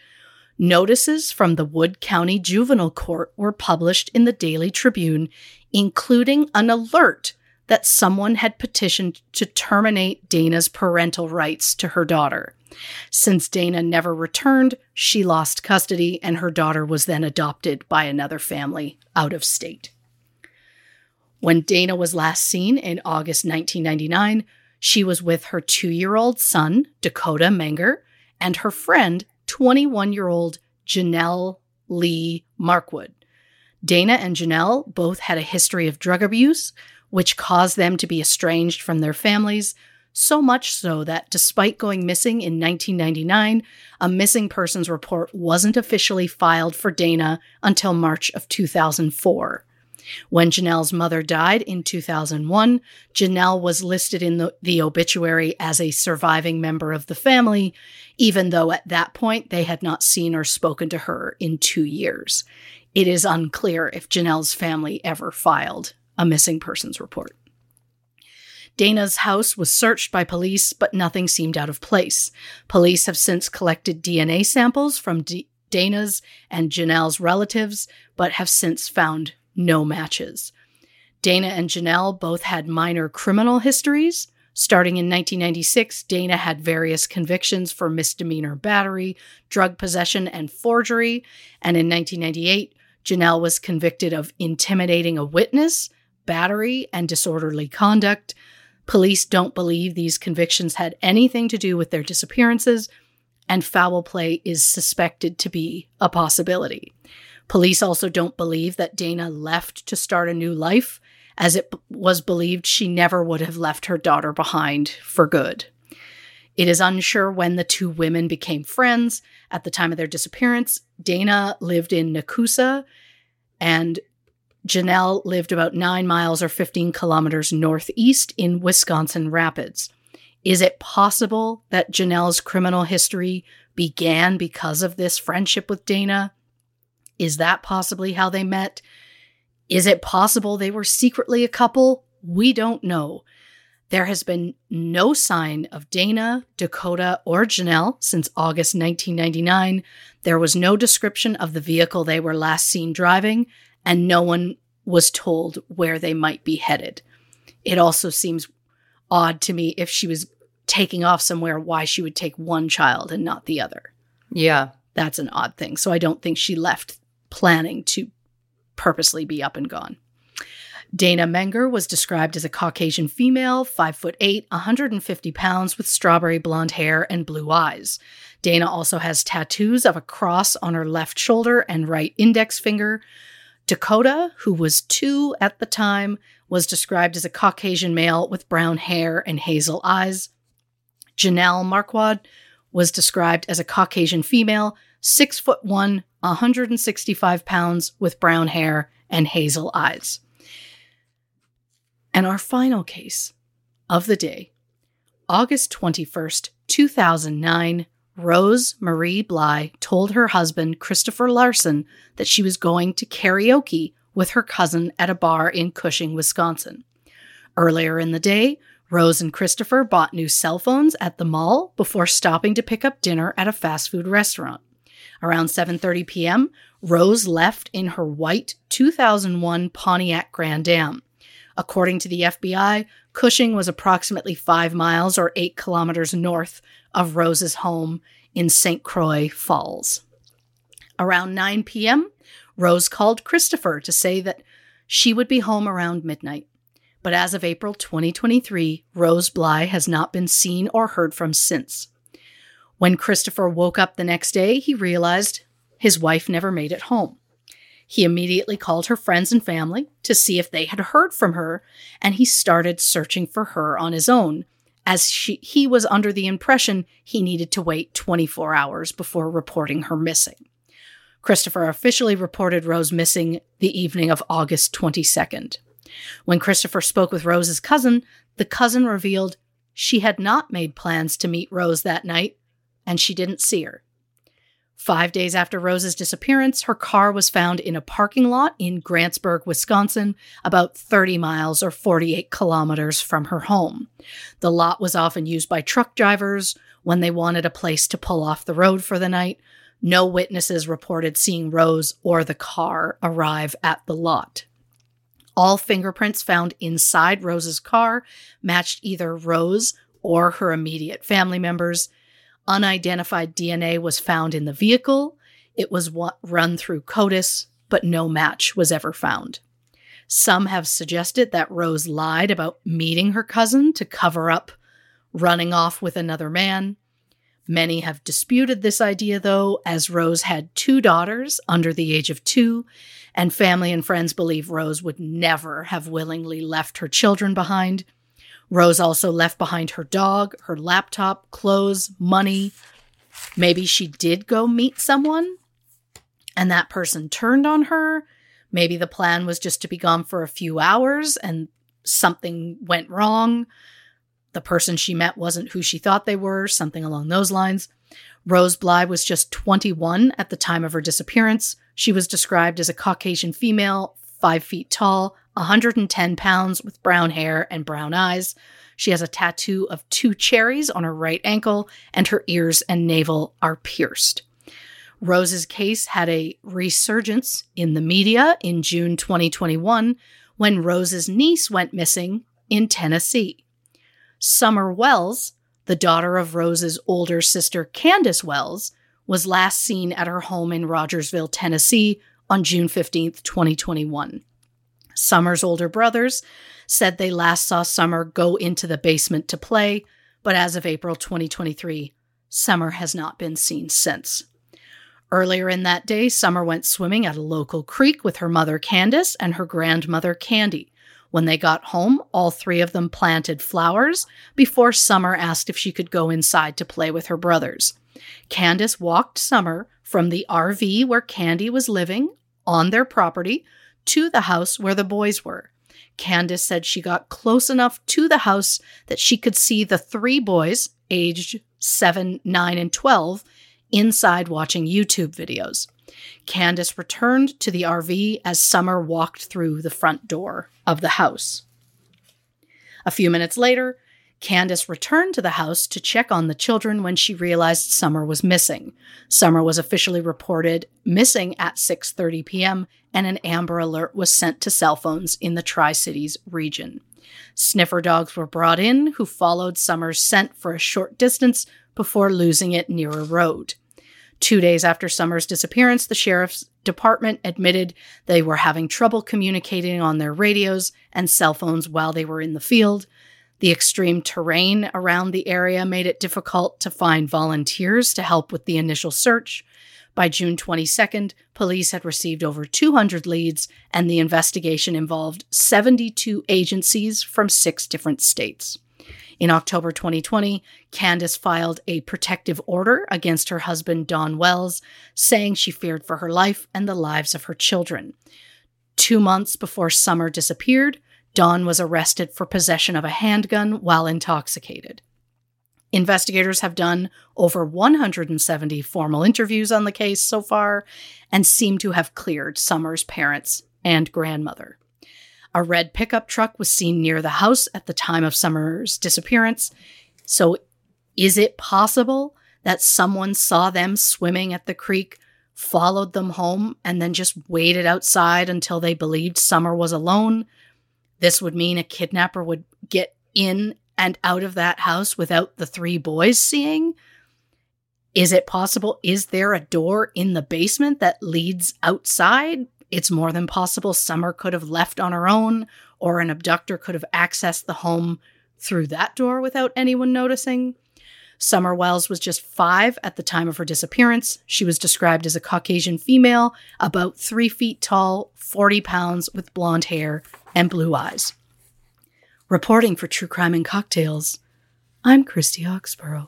notices from the Wood County Juvenile Court were published in the Daily Tribune, including an alert that someone had petitioned to terminate Dana's parental rights to her daughter. Since Dana never returned, she lost custody, and her daughter was then adopted by another family out of state. When Dana was last seen in August 1999, she was with her two year old son, Dakota Menger, and her friend, 21 year old Janelle Lee Marquardt. Dana and Janelle both had a history of drug abuse, which caused them to be estranged from their families, so much so that despite going missing in 1999, a missing persons report wasn't officially filed for Dana until March of 2004. When Janelle's mother died in 2001, Janelle was listed in the, the, obituary as a surviving member of the family, even though at that point they had not seen or spoken to her in two years. It is unclear if Janelle's family ever filed a missing persons report. Dana's house was searched by police, but nothing seemed out of place. Police have since collected DNA samples from D- Dana's and Janelle's relatives, but have since found no matches. Dana and Janelle both had minor criminal histories. Starting in 1996, Dana had various convictions for misdemeanor battery, drug possession, and forgery. And in 1998, Janelle was convicted of intimidating a witness, battery, and disorderly conduct. Police don't believe these convictions had anything to do with their disappearances, and foul play is suspected to be a possibility. Police also don't believe that Dana left to start a new life, as it b- was believed she never would have left her daughter behind for good. It is unsure when the two women became friends. At the time of their disappearance, Dana lived in Nekoosa and Janelle lived about nine miles or 15 kilometers northeast in Wisconsin Rapids. Is it possible that Janelle's criminal history began because of this friendship with Dana? Is that possibly how they met? Is it possible they were secretly a couple? We don't know. There has been no sign of Dana, Dakota, or Janelle since August 1999. There was no description of the vehicle they were last seen driving, and no one was told where they might be headed. It also seems odd to me if she was taking off somewhere, why she would take one child and not the other. Yeah. That's an odd thing. So I don't think she left planning to purposely be up and gone. Dana Menger was described as a Caucasian female, 5 foot 8, 150 pounds, with strawberry blonde hair and blue eyes. Dana also has tattoos of a cross on her left shoulder and right index finger. Dakota, who was two at the time, was described as a Caucasian male with brown hair and hazel eyes. Janelle Marquardt was described as a Caucasian female, six foot one, 165 pounds, with brown hair and hazel eyes. And our final case of the day, August 21st, 2009, Rose Marie Bly told her husband, Christopher Larson, that she was going to karaoke with her cousin at a bar in Cushing, Wisconsin. Earlier in the day, Rose and Christopher bought new cell phones at the mall before stopping to pick up dinner at a fast food restaurant. Around 7:30 p.m., Rose left in her white 2001 Pontiac Grand Am. According to the FBI, Cushing was approximately 5 miles or 8 kilometers north of Rose's home in St. Croix Falls. Around 9 p.m., Rose called Christopher to say that she would be home around midnight. But as of April 2023, Rose Bly has not been seen or heard from since. When Christopher woke up the next day, he realized his wife never made it home. He immediately called her friends and family to see if they had heard from her, and he started searching for her on his own, as she, he was under the impression he needed to wait 24 hours before reporting her missing. Christopher officially reported Rose missing the evening of August 22nd. When Christopher spoke with Rose's cousin, the cousin revealed she had not made plans to meet Rose that night and she didn't see her. Five days after Rose's disappearance, her car was found in a parking lot in Grantsburg, Wisconsin, about 30 miles or 48 kilometers from her home. The lot was often used by truck drivers when they wanted a place to pull off the road for the night. No witnesses reported seeing Rose or the car arrive at the lot. All fingerprints found inside Rose's car matched either Rose or her immediate family members. Unidentified DNA was found in the vehicle. It was wa- run through CODIS, but no match was ever found. Some have suggested that Rose lied about meeting her cousin to cover up running off with another man. Many have disputed this idea, though, as Rose had two daughters under the age of two, and family and friends believe Rose would never have willingly left her children behind. Rose also left behind her dog, her laptop, clothes, money. Maybe she did go meet someone and that person turned on her. Maybe the plan was just to be gone for a few hours and something went wrong. The person she met wasn't who she thought they were, something along those lines. Rose Bly was just 21 at the time of her disappearance. She was described as a Caucasian female, five feet tall, 110 pounds, with brown hair and brown eyes. She has a tattoo of two cherries on her right ankle, and her ears and navel are pierced. Rose's case had a resurgence in the media in June 2021 when Rose's niece went missing in Tennessee. Summer Wells, the daughter of Rose's older sister Candace Wells, was last seen at her home in Rogersville, Tennessee on June 15, 2021. Summer's older brothers said they last saw Summer go into the basement to play, but as of April 2023, Summer has not been seen since. Earlier in that day, Summer went swimming at a local creek with her mother Candace and her grandmother Candy. When they got home, all three of them planted flowers before Summer asked if she could go inside to play with her brothers. Candace walked Summer from the RV where Candy was living on their property to the house where the boys were. Candace said she got close enough to the house that she could see the three boys, aged 7, 9, and 12, inside watching YouTube videos. Candace returned to the RV as Summer walked through the front door of the house. A few minutes later, Candace returned to the house to check on the children when she realized Summer was missing. Summer was officially reported missing at 6:30 p.m. and an Amber alert was sent to cell phones in the Tri-Cities region. Sniffer dogs were brought in who followed Summer's scent for a short distance before losing it near a road. Two days after Summer's disappearance, the sheriff's department admitted they were having trouble communicating on their radios and cell phones while they were in the field. The extreme terrain around the area made it difficult to find volunteers to help with the initial search. By June 22nd, police had received over 200 leads, and the investigation involved 72 agencies from six different states. In October 2020, Candace filed a protective order against her husband, Don Wells, saying she feared for her life and the lives of her children. Two months before Summer disappeared, Don was arrested for possession of a handgun while intoxicated. Investigators have done over 170 formal interviews on the case so far and seem to have cleared Summer's parents and grandmother. A red pickup truck was seen near the house at the time of Summer's disappearance. So, is it possible that someone saw them swimming at the creek, followed them home, and then just waited outside until they believed Summer was alone? This would mean a kidnapper would get in and out of that house without the three boys seeing? Is it possible? Is there a door in the basement that leads outside? It's more than possible Summer could have left on her own, or an abductor could have accessed the home through that door without anyone noticing. Summer Wells was just five at the time of her disappearance. She was described as a Caucasian female, about three feet tall, 40 pounds, with blonde hair and blue eyes. Reporting for True Crime and Cocktails, I'm Christy Oxborough.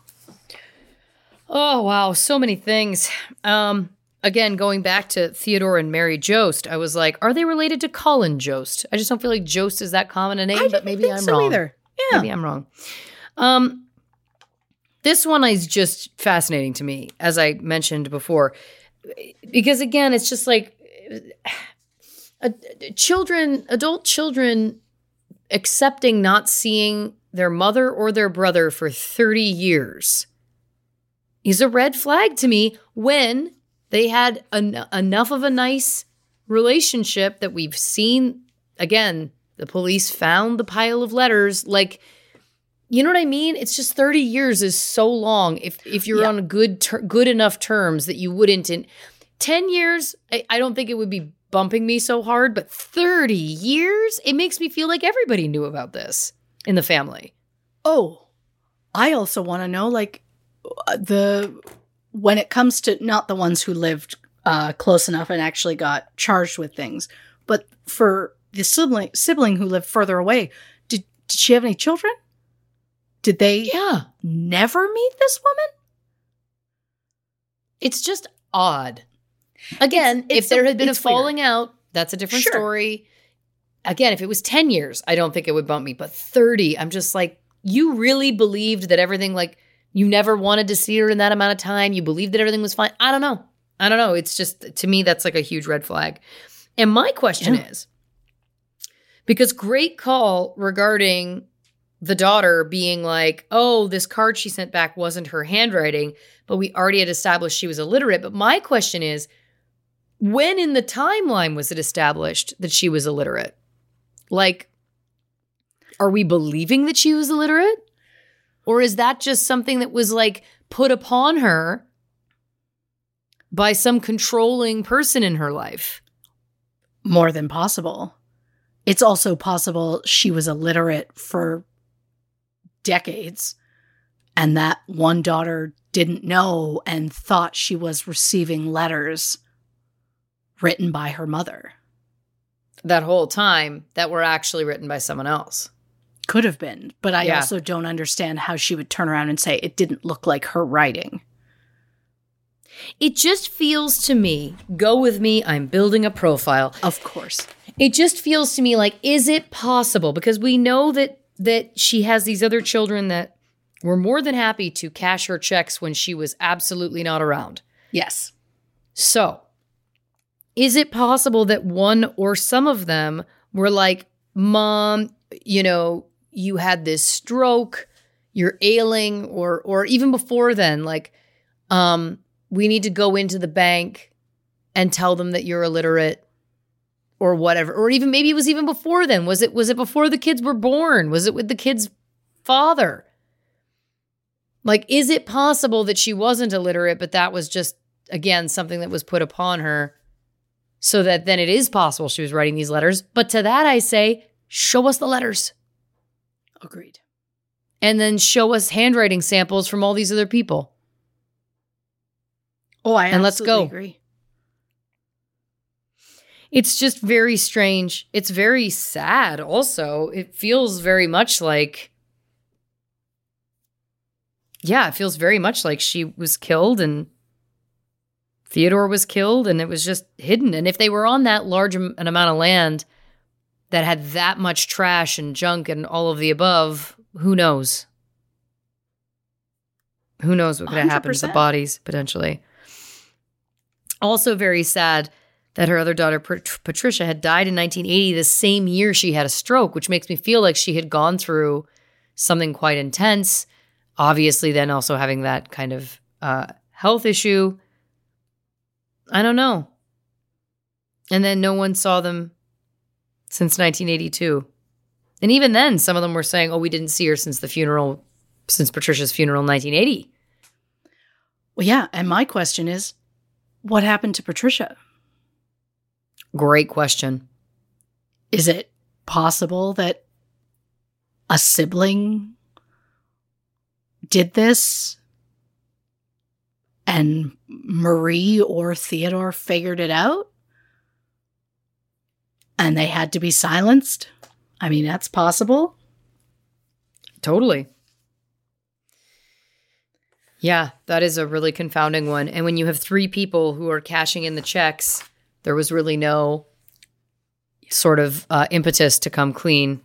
Oh wow, so many things. Um, again, going back to Theodore and Mary Jost, I was like, are they related to Colin Jost? I just don't feel like Jost is that common a name, but maybe I'm so wrong. either. Yeah. Maybe I'm wrong. Um, this one is just fascinating to me, as I mentioned before, because again, it's just like uh, children, adult children accepting not seeing their mother or their brother for 30 years is a red flag to me when they had en- enough of a nice relationship that we've seen again the police found the pile of letters like You know what I mean? It's just 30 years is so long if if you're Yeah. on good ter- good enough terms that you wouldn't in 10 years I, I don't think it would be bumping me so hard, but 30 years it makes me feel like everybody knew about this in the family. Oh, I also want to know like uh, the when it comes to not the ones who lived uh, close enough and actually got charged with things, but for the sibling sibling who lived further away, did did she have any children? Did they Yeah. never meet this woman? It's just odd. Again, It's- if it's there a- had been a it's weird. falling out, that's a different Sure. story. Again, if it was 10 years, I don't think it would bump me, but 30, I'm just like, you really believed that everything, like, you never wanted to see her in that amount of time. You believed that everything was fine. I don't know. I don't know. It's just, to me, that's like a huge red flag. And my question Yeah. is because great call regarding the daughter being like, oh, this card she sent back wasn't her handwriting, but we already had established she was illiterate. But my question is, when in the timeline was it established that she was illiterate? Like, are we believing that she was illiterate? Or is that just something that was like put upon her by some controlling person in her life? More than possible. It's also possible she was illiterate for decades and that one daughter didn't know and thought she was receiving letters written by her mother. That whole time that were actually written by someone else. Could have been, but I Yeah. also don't understand how she would turn around and say it didn't look like her writing. It just feels to me, go with me, I'm building a profile. Of course. It just feels to me like is it possible because we know that that she has these other children that were more than happy to cash her checks when she was absolutely not around. Yes. So, is it possible that one or some of them were like, "Mom, you know, you had this stroke, you're ailing," or or even before then, like, um, we need to go into the bank and tell them that you're illiterate or whatever. Or even maybe it was even before then. Was it was it before the kids were born? Was it with the kid's father? Like, is it possible that she wasn't illiterate, but that was just, again, something that was put upon her so that then it is possible she was writing these letters? But to that, I say, show us the letters Agreed. and then show us handwriting samples from all these other people. Oh, I And let's go. agree. It's just very strange. It's very sad, also. It feels very much like, yeah, it feels very much like she was killed and Theodore was killed and it was just hidden. And if they were on that large an amount of land that had that much trash and junk and all of the above, who knows? Who knows what could have happened to the bodies potentially? Also, very sad that her other daughter, Pat- Patricia, had died in 1980, the same year she had a stroke, which makes me feel like she had gone through something quite intense. Obviously, then also having that kind of uh, health issue. I don't know. And then no one saw them since 1982. And even then, some of them were saying, oh, we didn't see her since the funeral, since Patricia's funeral in 1980. Well, yeah. And my question is what happened to Patricia? Great question. Is it possible that a sibling did this and Marie or Theodore figured it out and they had to be silenced? I mean, that's possible. Totally. Yeah, that is a really confounding one. And when you have three people who are cashing in the checks, there was really no sort of uh, impetus to come clean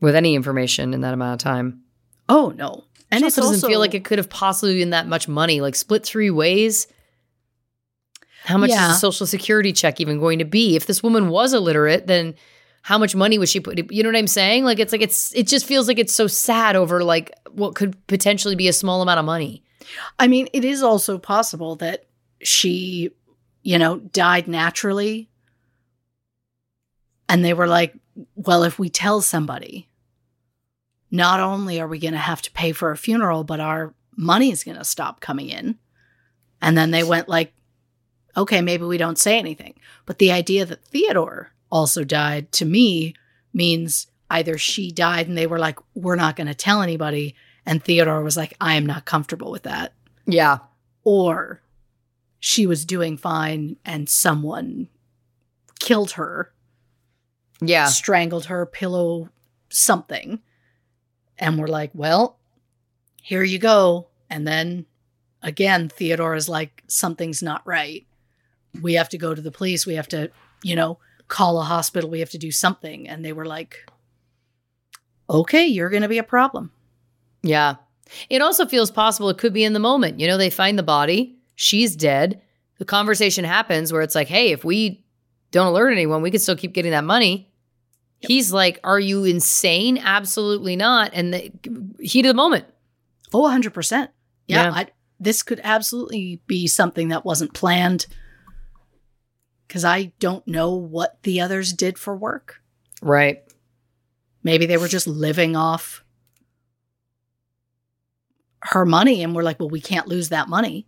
with any information in that amount of time. Oh, no. And it it's doesn't also feel like it could have possibly been that much money, like split three ways. How much Yeah. is a social security check even going to be? If this woman was illiterate, then how much money was she put? You know what I'm saying? Like it's like it's it just feels like it's so sad over like what could potentially be a small amount of money. I mean, it is also possible that she, you know, died naturally. And they were like, well, if we tell somebody, not only are we going to have to pay for a funeral, but our money is going to stop coming in. And then they went like, okay, maybe we don't say anything. But the idea that Theodore also died to me means either she died and they were like, we're not going to tell anybody. And Theodore was like, I am not comfortable with that. Yeah. Or she was doing fine and someone killed her, Yeah. strangled her, pillow something. And we're like, well, here you go. And then again, Theodore is like, something's not right. We have to go to the police. We have to, you know, call a hospital. We have to do something. And they were like, okay, you're going to be a problem. Yeah. It also feels possible it could be in the moment. You know, they find the body, she's dead. The conversation happens where it's like, hey, if we don't alert anyone, we could still keep getting that money. He's like, are you insane? Absolutely not. And the heat of the moment. Oh, 100%. Yeah. Yeah. I, this could absolutely be something that wasn't planned because I don't know what the others did for work. Right. Maybe they were just living off her money and we're like, well, we can't lose that money.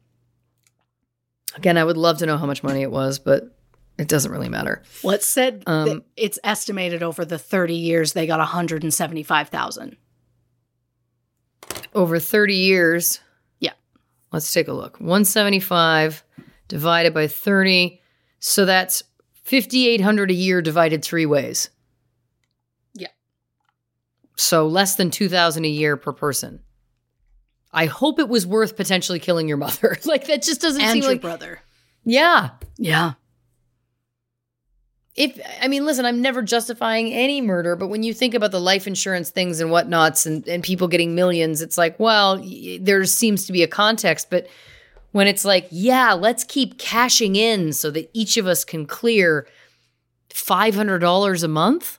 Again, I would love to know how much money it was, but it doesn't really matter. Well, it said Um, it's estimated over the 30 years they got 175,000. Over 30 years. Yeah. Let's take a look. 175 divided by 30. So that's 5,800 a year divided three ways. Yeah. So less than 2,000 a year per person. I hope it was worth potentially killing your mother. like that just doesn't And seem like brother. Yeah. Yeah. If I mean, listen, I'm never justifying any murder, but when you think about the life insurance things and whatnots and, and people getting millions, it's like, well, there seems to be a context. But when it's like, yeah, let's keep cashing in so that each of us can clear $500 a month.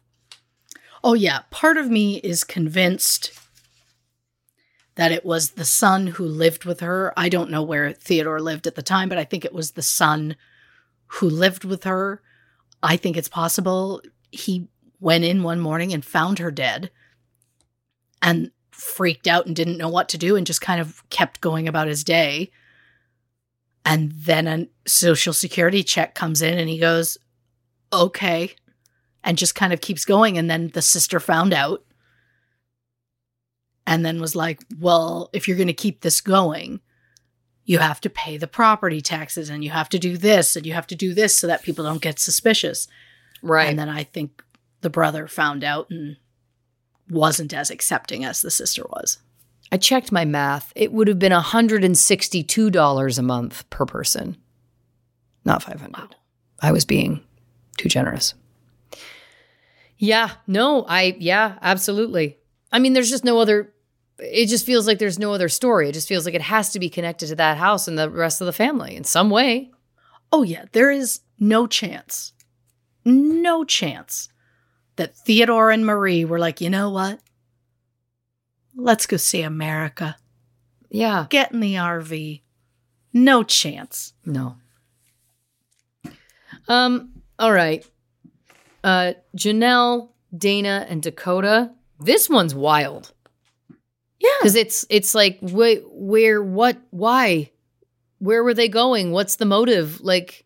Oh, yeah. Part of me is convinced that it was the son who lived with her. I don't know where Theodore lived at the time, but I think it was the son who lived with her. I think it's possible he went in one morning and found her dead and freaked out and didn't know what to do and just kind of kept going about his day. And then a social security check comes in and he goes, okay, and just kind of keeps going. And then the sister found out and then was like, well, if you're going to keep this going, you have to pay the property taxes and you have to do this and you have to do this so that people don't get suspicious. Right. And then I think the brother found out and wasn't as accepting as the sister was. I checked my math. It would have been $162 a month per person, not 500. I was being too generous. Yeah, no, I, yeah, absolutely. I mean, there's just no other, it just feels like there's no other story. It just feels like it has to be connected to that house and the rest of the family in some way. Oh, yeah, there is no chance, no chance that Theodore and Marie were like, you know what? Let's go see America. Yeah. Get in the RV. No chance. No. Um, all right. Uh Janelle, Dana, and Dakota. This one's wild. Yeah. Because it's it's like wait, where, what, why? Where were they going? What's the motive? Like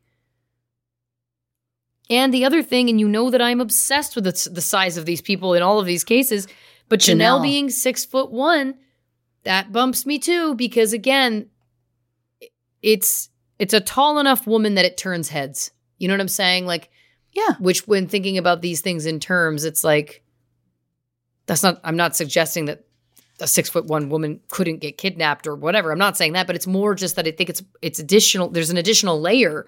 and the other thing, and you know that I'm obsessed with the, the size of these people in all of these cases, but Janelle Janelle. being six foot one, that bumps me too, because again, it's it's a tall enough woman that it turns heads. You know what I'm saying? Like, Yeah. which when thinking about these things in terms, it's like that's not. I'm not suggesting that a six foot one woman couldn't get kidnapped or whatever. I'm not saying that, but it's more just that I think it's it's additional. There's an additional layer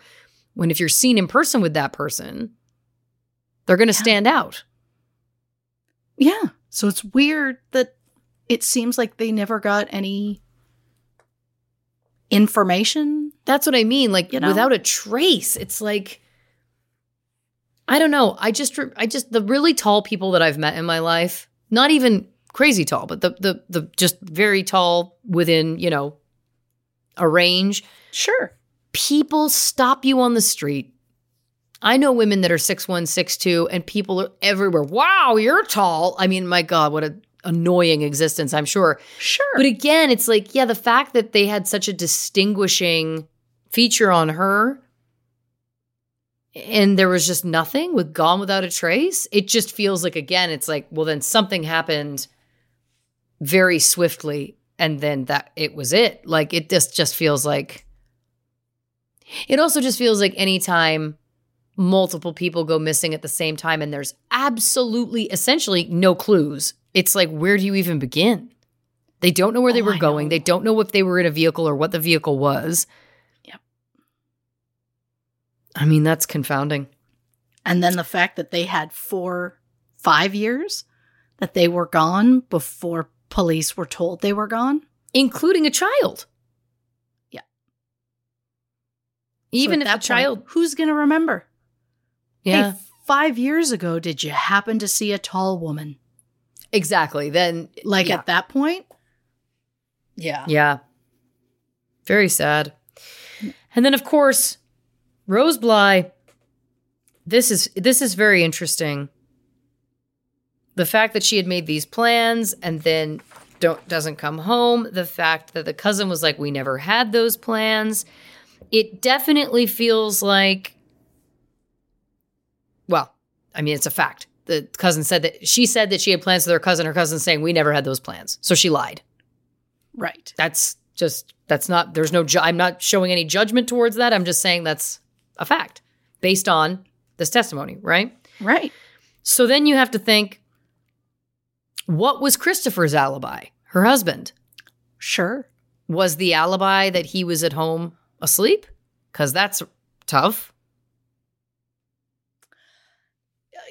when if you're seen in person with that person, they're going to stand out. Yeah. So it's weird that it seems like they never got any information. That's what I mean. Like You know? without a trace, it's like I don't know. I just I just the really tall people that I've met in my life, not even crazy tall, but the the the just very tall within, you know, a range. Sure. People stop you on the street. I know women that are six one, six two, and people are everywhere. Wow, you're tall. I mean, my God, what a annoying existence, I'm sure. Sure. But again, it's like, yeah, the fact that they had such a distinguishing feature on her and there was just nothing with Gone Without a Trace, it just feels like, again, it's like, well, then something happened very swiftly and then that it was it. Like, it just, just feels like, it also just feels like anytime multiple people go missing at the same time and there's absolutely, essentially, no clues, it's like, where do you even begin? They don't know where they Oh, were going. They don't know if they were in a vehicle or what the vehicle was. Yep. I mean, that's confounding. And then the fact that they had four, five years that they were gone before police were told they were gone. Including a child. Yeah. Even So if at the that child. point, who's going to remember? Yeah. Hey, five years ago, did you happen to see a tall woman? exactly. Then, Like yeah. at that point? Yeah. Yeah. Very sad. And then of course, Rose Bly this is this is very interesting. The fact that she had made these plans and then don't doesn't come home, the fact that the cousin was like we never had those plans. It definitely feels like well, I mean it's a fact. The cousin said that she said that she had plans with her cousin. Her cousin saying we never had those plans. So she lied Right. that's just that's not there's no ju- i'm not showing any judgment towards that i'm just saying that's a fact based on this testimony right Right. so then you have to think what was christopher's alibi her husband Sure. was the alibi that he was at home asleep because that's tough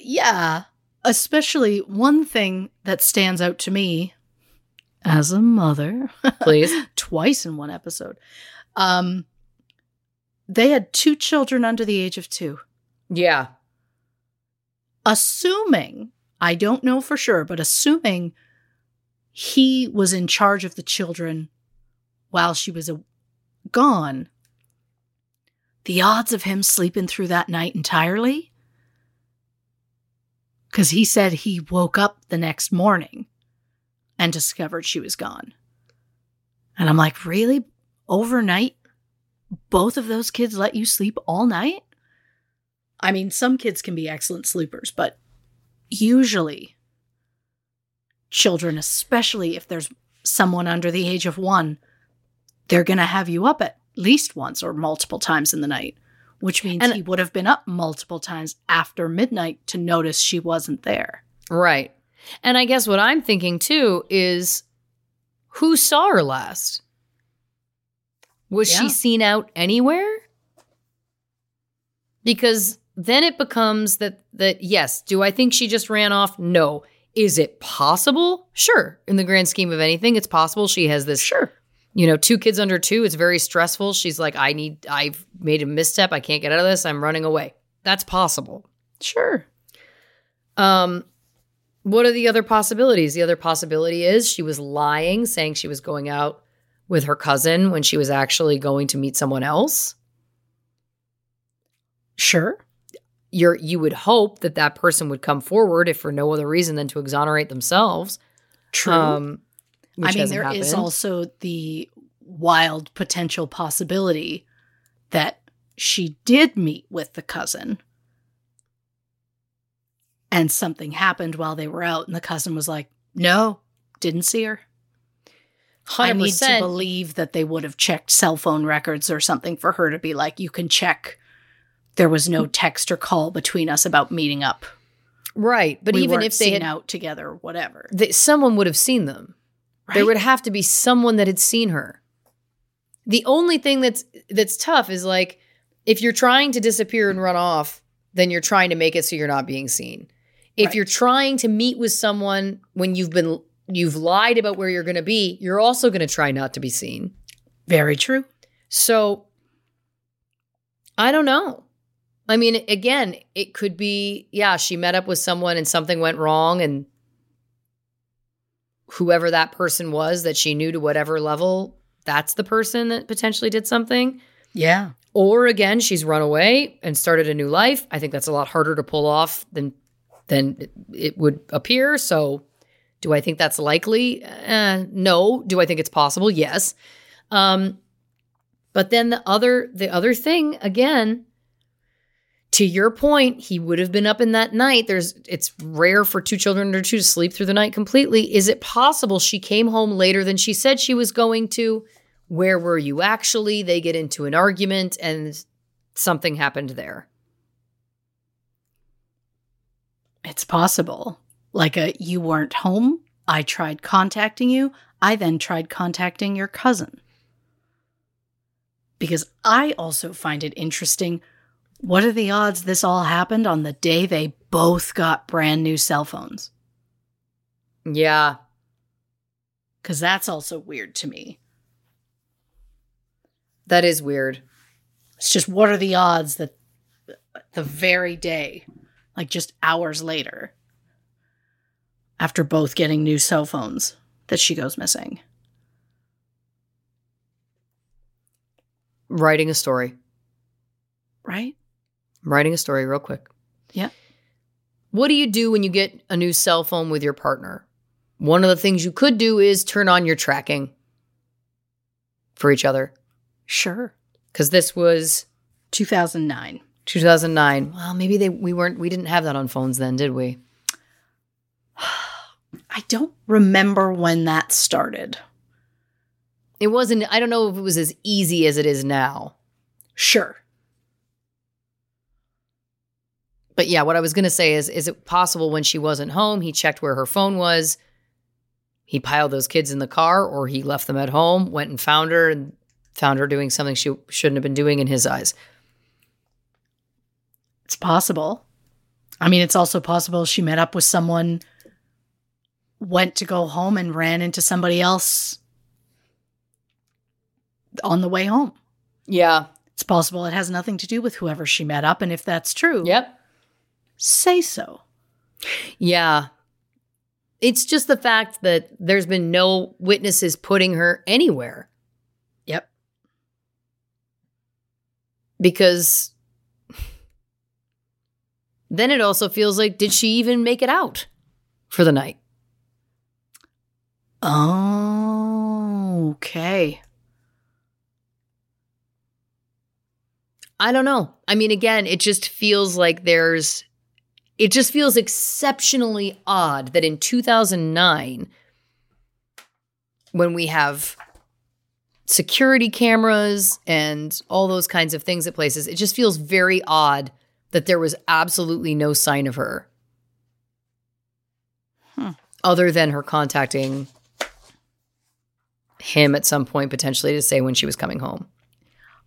Yeah. Especially one thing that stands out to me as a mother, please twice in one episode. Um, they had two children under the age of two. yeah Assuming, I don't know for sure, but assuming he was in charge of the children while she was a- gone, the odds of him sleeping through that night entirely? Because he said he woke up the next morning and discovered she was gone. And I'm like, really? Overnight? Both of those kids let you sleep all night? I mean, some kids can be excellent sleepers, but usually children, especially if there's someone under the age of one, they're going to have you up at least once or multiple times in the night, which means And- he would have been up multiple times after midnight to notice she wasn't there. right and i guess what i'm thinking too is who saw her last was Yeah. she seen out anywhere because then it becomes that that yes do i think she just ran off no is it possible sure in the grand scheme of anything it's possible she has this Sure. you know two kids under two it's very stressful she's like i need i've made a misstep i can't get out of this i'm running away that's possible Sure. um, what are the other possibilities? The other possibility is she was lying, saying she was going out with her cousin when she was actually going to meet someone else. Sure. You're you would hope that that person would come forward if for no other reason than to exonerate themselves. True. Um, I mean, there is happened. also the wild potential possibility that she did meet with the cousin and something happened while they were out, and the cousin was like, No, didn't see her. I need to believe that they would have checked cell phone records or something for her to be like, You can check. There was no text or call between us about meeting up. Right, but We even if they seen had, out together, whatever. they, someone would have seen them. There would have to be someone that had seen her. The only thing that's that's tough is like if you're trying to disappear and run off, then you're trying to make it so you're not being seen. If Right. you're trying to meet with someone when you've been you've lied about where you're going to be, you're also going to try not to be seen. Very true. So I don't know. I mean, again, it could be, yeah, she met up with someone and something went wrong, and whoever that person was that she knew to whatever level, that's the person that potentially did something. Yeah. Or again, she's run away and started a new life. I think that's a lot harder to pull off than than it- would appear. So Do I think that's likely? Uh, no. Do I think it's possible? Yes. Um, but then the other the other thing again, to your point, he would have been up in that night. There's it's rare for two children or two to sleep through the night completely. Is it possible she came home later than she said she was going to? Where were you actually? They get into an argument and something happened there. It's possible. Like a you weren't home. I tried contacting you. I then tried contacting your cousin. Because I also find it interesting. What are the odds this all happened on the day they both got brand new cell phones? Yeah. Because that's also weird to me. That is weird. It's just what are the odds that the very day, like just hours later, after both getting new cell phones, that she goes missing? Writing a story. Right? I'm writing a story real quick. Yeah. What do you do when you get a new cell phone with your partner? One of the things you could do is turn on your tracking for each other. Sure. Because this was 2009. 2009. Well, maybe they we weren't we didn't have that on phones then, did we? I don't remember when that started. It wasn't I don't know if it was as easy as it is now. Sure. But yeah, what I was going to say is is it possible when she wasn't home, he checked where her phone was, he piled those kids in the car or he left them at home, went and found her and found her doing something she shouldn't have been doing in his eyes. It's possible. I mean, it's also possible she met up with someone, went to go home, and ran into somebody else on the way home. Yeah. It's possible it has nothing to do with whoever she met up. And if that's true, Yep. Say so. Yeah. It's just the fact that there's been no witnesses putting her anywhere Yep. because then it also feels like did she even make it out for the night? Oh, okay. I don't know. I mean, again, it just feels like there's, it just feels exceptionally odd that in 2009, when we have security cameras and all those kinds of things at places, it just feels very odd that there was absolutely no sign of her. Hmm. Other than her contacting him at some point, potentially to say when she was coming home.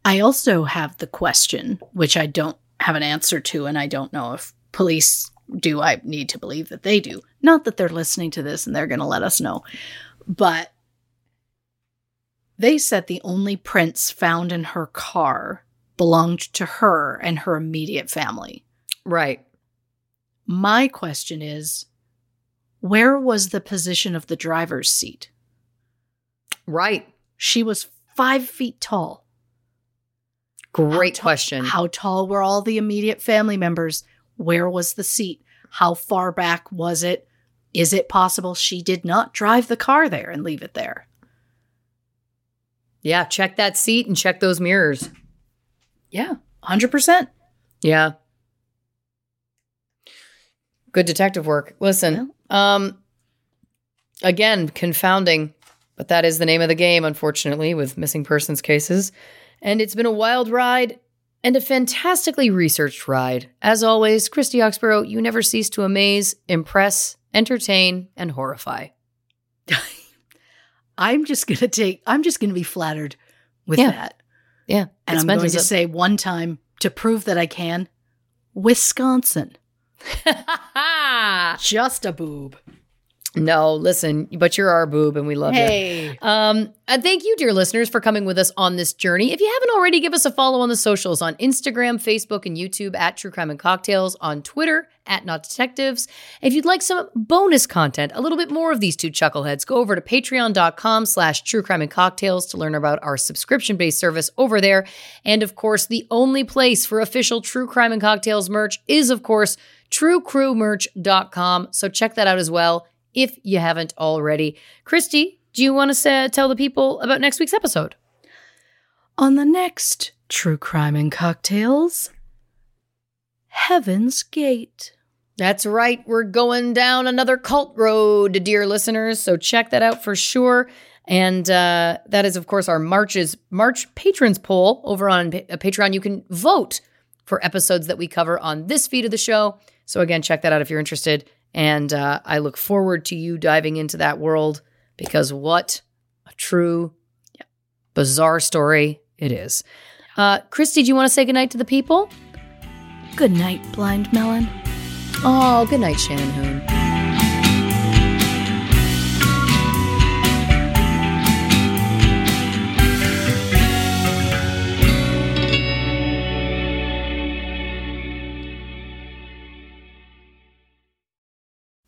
I also have the question, which I don't have an answer to, and I don't know if police do. I need to believe that they do. Not that they're listening to this and they're going to let us know. But they said the only prints found in her car belonged to her and her immediate family. Right. My question is where was the position of the driver's seat? Right. She was five feet tall. Great How ta- question. How tall were all the immediate family members? Where was the seat? How far back was it? Is it possible she did not drive the car there and leave it there? Yeah, check that seat and check those mirrors. Yeah, 100%. Yeah. Good detective work. Listen, um again, confounding, but that is the name of the game unfortunately with missing persons cases. And it's been a wild ride and a fantastically researched ride. As always, Christy Oxborough, you never cease to amaze, impress, entertain, and horrify. I'm just going to take, I'm just going to be flattered with Yeah. that. Yeah. And it's I'm going to say one time to prove that I can Wisconsin. Just a boob. No, listen, but you're our boob and we love you. Um, and thank you, dear listeners, for coming with us on this journey. If you haven't already, give us a follow on the socials on Instagram, Facebook, and YouTube at True Crime and Cocktails, on Twitter at Not Detectives. If you'd like some bonus content, a little bit more of these two chuckleheads, go over to patreon.com slash true crime and cocktails to learn about our subscription-based service over there. And of course, the only place for official True Crime and Cocktails merch is, of course, truecrewmerch.com. So check that out as well. If you haven't already. Christy, do you want to say, tell the people about next week's episode? On the next True Crime and Cocktails, Heaven's Gate. That's right. We're going down another cult road, dear listeners. So check that out for sure. And uh, that is, of course, our March's March patrons poll over on Pa- Patreon. You can vote for episodes that we cover on this feed of the show. So again, check that out if you're interested. And uh, I look forward to you diving into that world because what a true, bizarre story it is. Uh, Christy, do you want to say goodnight to the people? Good night, Blind Melon. Oh, good night, Shannon Hoon.